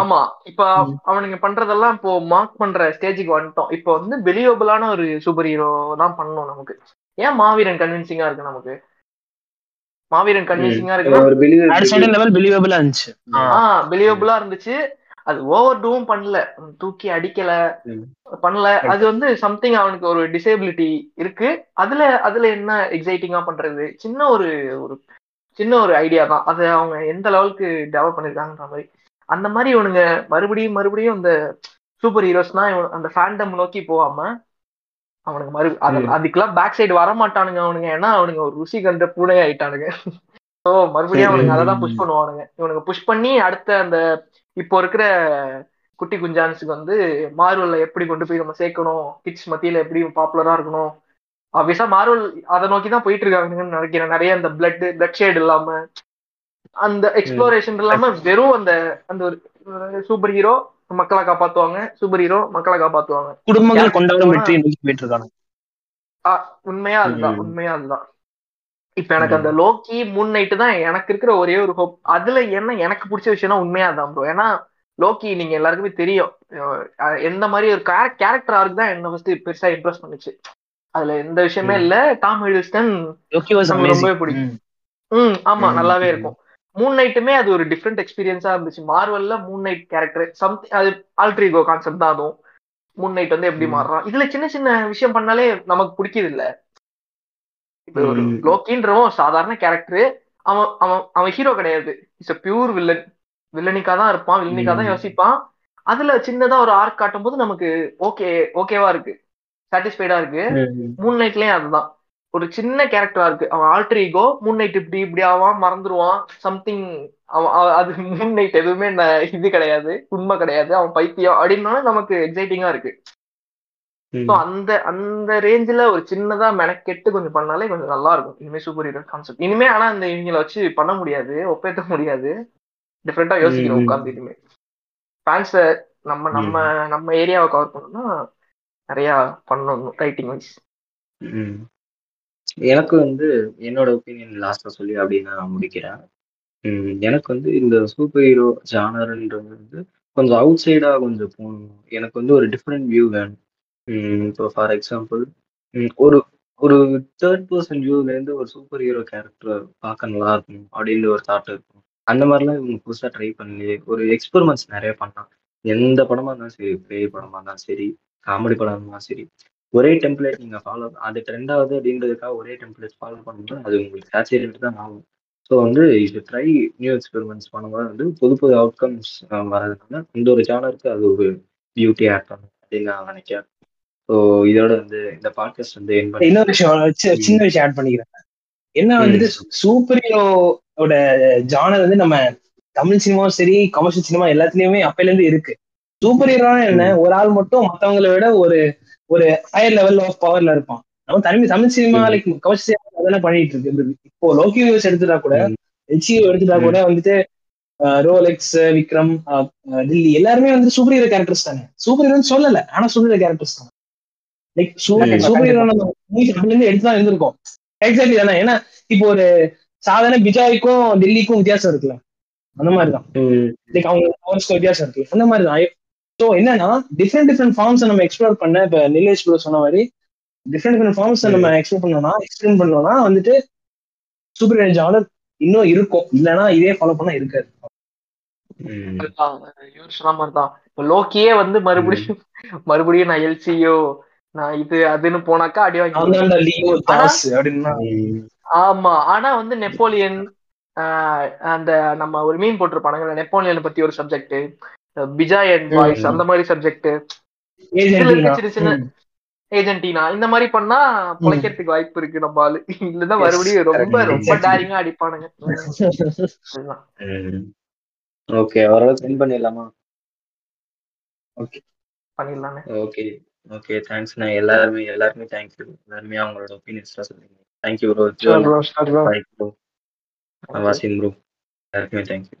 ஆமா. இப்ப. அவனுங்க பண்றதெல்லாம் இப்போ மார்க் பண்ற ஸ்டேஜுக்கு வந்துட்டோம். இப்போ வந்து பிலியபிளான ஒரு சூப்பர் ஹீரோ தான் பண்ணணும் நமக்கு. ஏன் மாவீரன் கன்வின்சிங்கா இருக்கு நமக்கு? மாவீரன் கன்வின்சிங்கா லெவல் பிலீவபிளா இருந்துச்சு. ஆஹ் பிலியபிளா இருந்துச்சு. அது ஓவர் டூவும் பண்ணல. தூக்கி அடிக்கல. பண்ணல. அது வந்து சம்திங் அவனுக்கு ஒரு டிசேபிலிட்டி இருக்கு. அதுல அதுல என்ன எக்ஸைட்டிங்கா பண்றது? சின்ன ஒரு ஒரு சின்ன ஒரு ஐடியா தான். அதை அவங்க எந்த லெவலுக்கு டெவலப் பண்ணிருக்காங்கன்ற மாதிரி. அந்த மாதிரி இவனுங்க மறுபடியும் மறுபடியும் இந்த சூப்பர் ஹீரோஸ்னா அந்த ஃபேண்டம் நோக்கி போகாம அவனுக்கு மறு அது. அதுக்கெல்லாம் பேக் சைடு வர மாட்டானுங்க அவனுங்க. ஏன்னா அவனுங்க ஒரு ருசி கண்ட பூனை ஆயிட்டானுங்க ஸோ மறுபடியும் அவனுங்க அதை தான் புஷ் பண்ணுவானுங்க. இவனுங்க புஷ் பண்ணி அடுத்த அந்த இப்போ இருக்கிற குட்டி குஞ்சான்ஸுக்கு வந்து மார்வல்ல எப்படி கொண்டு போய் நம்ம சேர்க்கணும்? கிட்ஸ் மத்தியில எப்படி பாப்புலரா இருக்கணும்? ஆப்வியஸா மார்வல் அதை நோக்கி தான் போயிட்டு இருக்காங்கன்னு நினைக்கிறேன். நிறைய அந்த பிளட் பிளட் ஷேட் இல்லாம அந்த எக்ஸ்ப்ளோரேஷன் இல்லாம வெறும் அந்த அந்த ஒரு சூப்பர் ஹீரோ மக்களை காப்பாத்துவாங்க சூப்பர் ஹீரோ மக்களை காப்பாத்துவாங்க. குடும்பங்கள் கொண்டாடும் வெற்றி போயிட்டு இருக்காங்க. உண்மையா அதுதான். உண்மையா அதுதான். இப்ப எனக்கு. அந்த லோக்கி மூன் நைட்டு தான் எனக்கு இருக்கிற ஒரே ஒரு ஹோப் அதுல என்ன எனக்கு பிடிச்ச விஷயம்னா உண்மையா தான் ப்ரோ ஏன்னா லோக்கி நீங்க எல்லாருக்குமே தெரியும். எந்த மாதிரி ஒரு கேரக்டர் ஆர்க் தான் என்ன ஃபர்ஸ்ட் பெருசா இம்ப்ரெஸ் பண்ணுச்சு. அதுல எந்த விஷயமே. இல்ல. டாம் நமக்கு ரொம்பவே பிடிக்கும். ம். ஆமா நல்லாவே. இருக்கும். மூன் நைட்டுமே அது ஒரு டிஃப்ரெண்ட் எக்ஸ்பீரியன்ஸா இருந்துச்சு. மார்வல்ல மூன் நைட் கேரக்டர் சம்திங் அது ஆல்ட்ரிகோ கான்செப்ட் தான் அதுவும். மூன் நைட் வந்து எப்படி. மாறுறான். இதுல சின்ன சின்ன விஷயம் பண்ணாலே நமக்கு பிடிக்குது இல்ல. இப்ப ஒரு. லோக்கின்றவன் சாதாரண கேரக்டர் அவன் அவன் அவன் ஹீரோ கிடையாது. இட்ஸ் a பியூர் வில்லன் வில்லனிக்கா தான் இருப்பான் வில்லனிக்கா தான். யோசிப்பான். அதுல சின்னதா ஒரு ஆர்க் காட்டும் போது நமக்கு ஓகே ஓகேவா இருக்கு. சாட்டிஸ்ஃபைடா இருக்கு. மூன் நைட்லயும் அதுதான். ஒரு சின்ன கேரக்டரா இருக்கு. அவன் ஆல்டர் ஈகோ மூன் நைட் இப்படி இப்படி ஆவான் மறந்துடுவான் சம்திங் அவன் அவ- அது மூன் நைட் எதுவுமே இது கிடையாது. உண்மை கிடையாது. அவன் பைத்தியம் அப்படின்னாலும் நமக்கு எக்ஸைட்டிங்கா இருக்கு. ஸோ அந்த அந்த ரேஞ்சில் ஒரு சின்னதா மெனக்கெட்டு கொஞ்சம் பண்ணாலே கொஞ்சம் நல்லா இருக்கும் இனிமே சூப்பர் ஹீரோ கான்செப்ட் இனிமே ஆனா இந்த இவங்களை வச்சு பண்ண முடியாது ஒப்பேத்த முடியாது. டிஃப்ரெண்டா யோசிக்கணும். உட்காந்து இனிமே. ஃபேன்ஸை நம்ம நம்ம நம்ம ஏரியாவை கவர் பண்ணணும்னா நிறைய பண்ணணும் ரைட்டிங் வைஸ். எனக்கு வந்து என்னோட ஒப்பீனியன் லாஸ்டா சொல்லி அப்படி நான் முடிக்கிறேன். எனக்கு வந்து இந்த சூப்பர் ஹீரோ ஜானர்ன்றது வந்து கொஞ்சம் அவுட் சைடா கொஞ்சம் போகணும். எனக்கு வந்து ஒரு டிஃப்ரெண்ட் வியூ வேணும். இப்போ ஃபார் எக்ஸாம்பிள் ஒரு ஒரு தேர்ட் பர்சன் வியூலேருந்து ஒரு சூப்பர் ஹீரோ கேரக்டர் பார்க்க நல்லா இருக்கும் அப்படின்னு ஒரு தாட் இருக்கும். அந்த மாதிரிலாம் இவங்க புதுசாக ட்ரை பண்ணி ஒரு எக்ஸ்பெரிமெண்ட்ஸ் நிறைய பண்ணலாம் எந்த படமா இருந்தாலும் சரி பேய் படமா இருந்தாலும் சரி காமெடி படமா இருந்தாலும் சரி ஒரே டெம்ப்ளேட் நீங்கள் ஃபாலோ அது ட்ரெண்டாவது அப்படின்றதுக்காக ஒரே டெம்ப்ளேட் ஃபாலோ பண்ணும்போது அது உங்களுக்கு சேச்சுரேட் தான் ஆகும். ஸோ வந்து இது ட்ரை நியூ எக்ஸ்பெரிமெண்ட்ஸ் பண்ணும்போது வந்து புது புது அவுட்கம்ஸ் வரதுனால இந்த ஒரு சேனலுக்கு அது ஒரு பியூட்டி ஆட் பண்ணும் அப்படின்னு நான் நினைக்கிறேன். ஸோ இதோட வந்து இந்த பாட்காஸ்ட் வந்து இன்னொரு விஷயம் சின்ன விஷயம் ஆட் பண்ணிக்கிறேன். என்ன வந்துட்டு சூப்பர் ஹீரோட ஜானர் வந்து நம்ம தமிழ் சினிமாவும் சரி கமர்ஷியல் சினிமா எல்லாத்துலயுமே அப்பையில இருந்து இருக்கு. சூப்பர் ஹீரோ என்ன ஒரு ஆள் மட்டும் மத்தவங்களை விட ஒரு ஒரு ஹையர் லெவல் ஆஃப் பவர்ல இருப்பான். நம்ம Tamil Tamil cinema. Like commercial cinema அதெல்லாம் பண்ணிட்டு இருக்கு. இப்போ லோக்கி வியூஸ் எடுத்துட்டா கூட ம். ஹெச்இ எடுத்துட்டா. கூட வந்துட்டு ரோலெக்ஸ் விக்ரம் டில்லி எல்லாருமே வந்து சூப்பர் ஹீரோ கேரக்டர்ஸ் தானே. சூப்பர் ஹீரோன்னு சொல்லல ஆனா சூப்பர் ஹீரோ கேரக்டர்ஸ் தான். லைக் சூப்பர் ஹீரோ மூவிஸ் இருந்து எடுத்து தான் இருந்திருக்கோம் எக்ஸாக்ட்லி தானே. ஏன்னா இப்போ ஒரு சாதாரண பிஜாய்க்கும் டெல்லிக்கும் வித்தியாசம் இருக்குல்ல. அந்த மாதிரி தான். லைக் அவங்க பவர்ஸ்க்கு வித்தியாசம் இருக்கு. அந்த மாதிரி தான் ஸோ என்னன்னா டிஃப்ரெண்ட் டிஃப்ரெண்ட் ஃபார்ம்ஸ் நம்ம எக்ஸ்ப்ளோர் பண்ண இப்போ நிலேஷ் ப்ரோ சொன்ன மாதிரி டிஃப்ரெண்ட் டிஃப்ரெண்ட் ஃபார்ம்ஸ் நம்ம எக்ஸ்ப்ளோர் பண்ணோம்னா எக்ஸ்பிளைன் பண்ணோம்னா வந்துட்டு சூப்பர் ஹீரோ ஜானர் இன்னும் இருக்கும். இல்லைன்னா இதே ஃபாலோ பண்ணா இருக்காது. ம். அதுதான், இவர் சொன்ன மாதிரிதான். இப்ப லோக்கியே வந்து மறுபடியும் மறுபடியும் நான் எல்சியோ நான் இது அதுன்னு போனாக்கா அடி வாங்கி. ஆமா ஆனா வந்து நெப்போலியன் அந்த நம்ம ஒரு மீன் போட்டிருப்பானுங்க நெப்போலியன் பத்தி ஒரு சப்ஜெக்ட் பிஜாய் அண்ட் பாய்ஸ். அந்த மாதிரி சப்ஜெக்ட் ஏஜென்டினா. சின்ன சின்ன ஏஜென்டினா இந்த மாதிரி பண்ணா பொழைக்கிறதுக்கு வாய்ப்பு இருக்கு நம்ம ஆளு. இல்லன்னா Yes, மறுபடியும் ரொம்ப. ரொம்ப. டேரிங்கா அடிப்பானுங்க. ஓகே ஓரளவுக்கு வின் பண்ணிடலாமா? பண்ணிடலானே ஓகே. ஓகே தேங்க்ஸ் நான் எல்லாருமே எல்லாருமே தேங்க்யூ எல்லாருமே அவங்களோட ஒப்பீனியன்ஸ்லாம் சொல்லுங்க. Thank you bro bro Vasin bro எல்லாருக்குமே தேங்க்யூ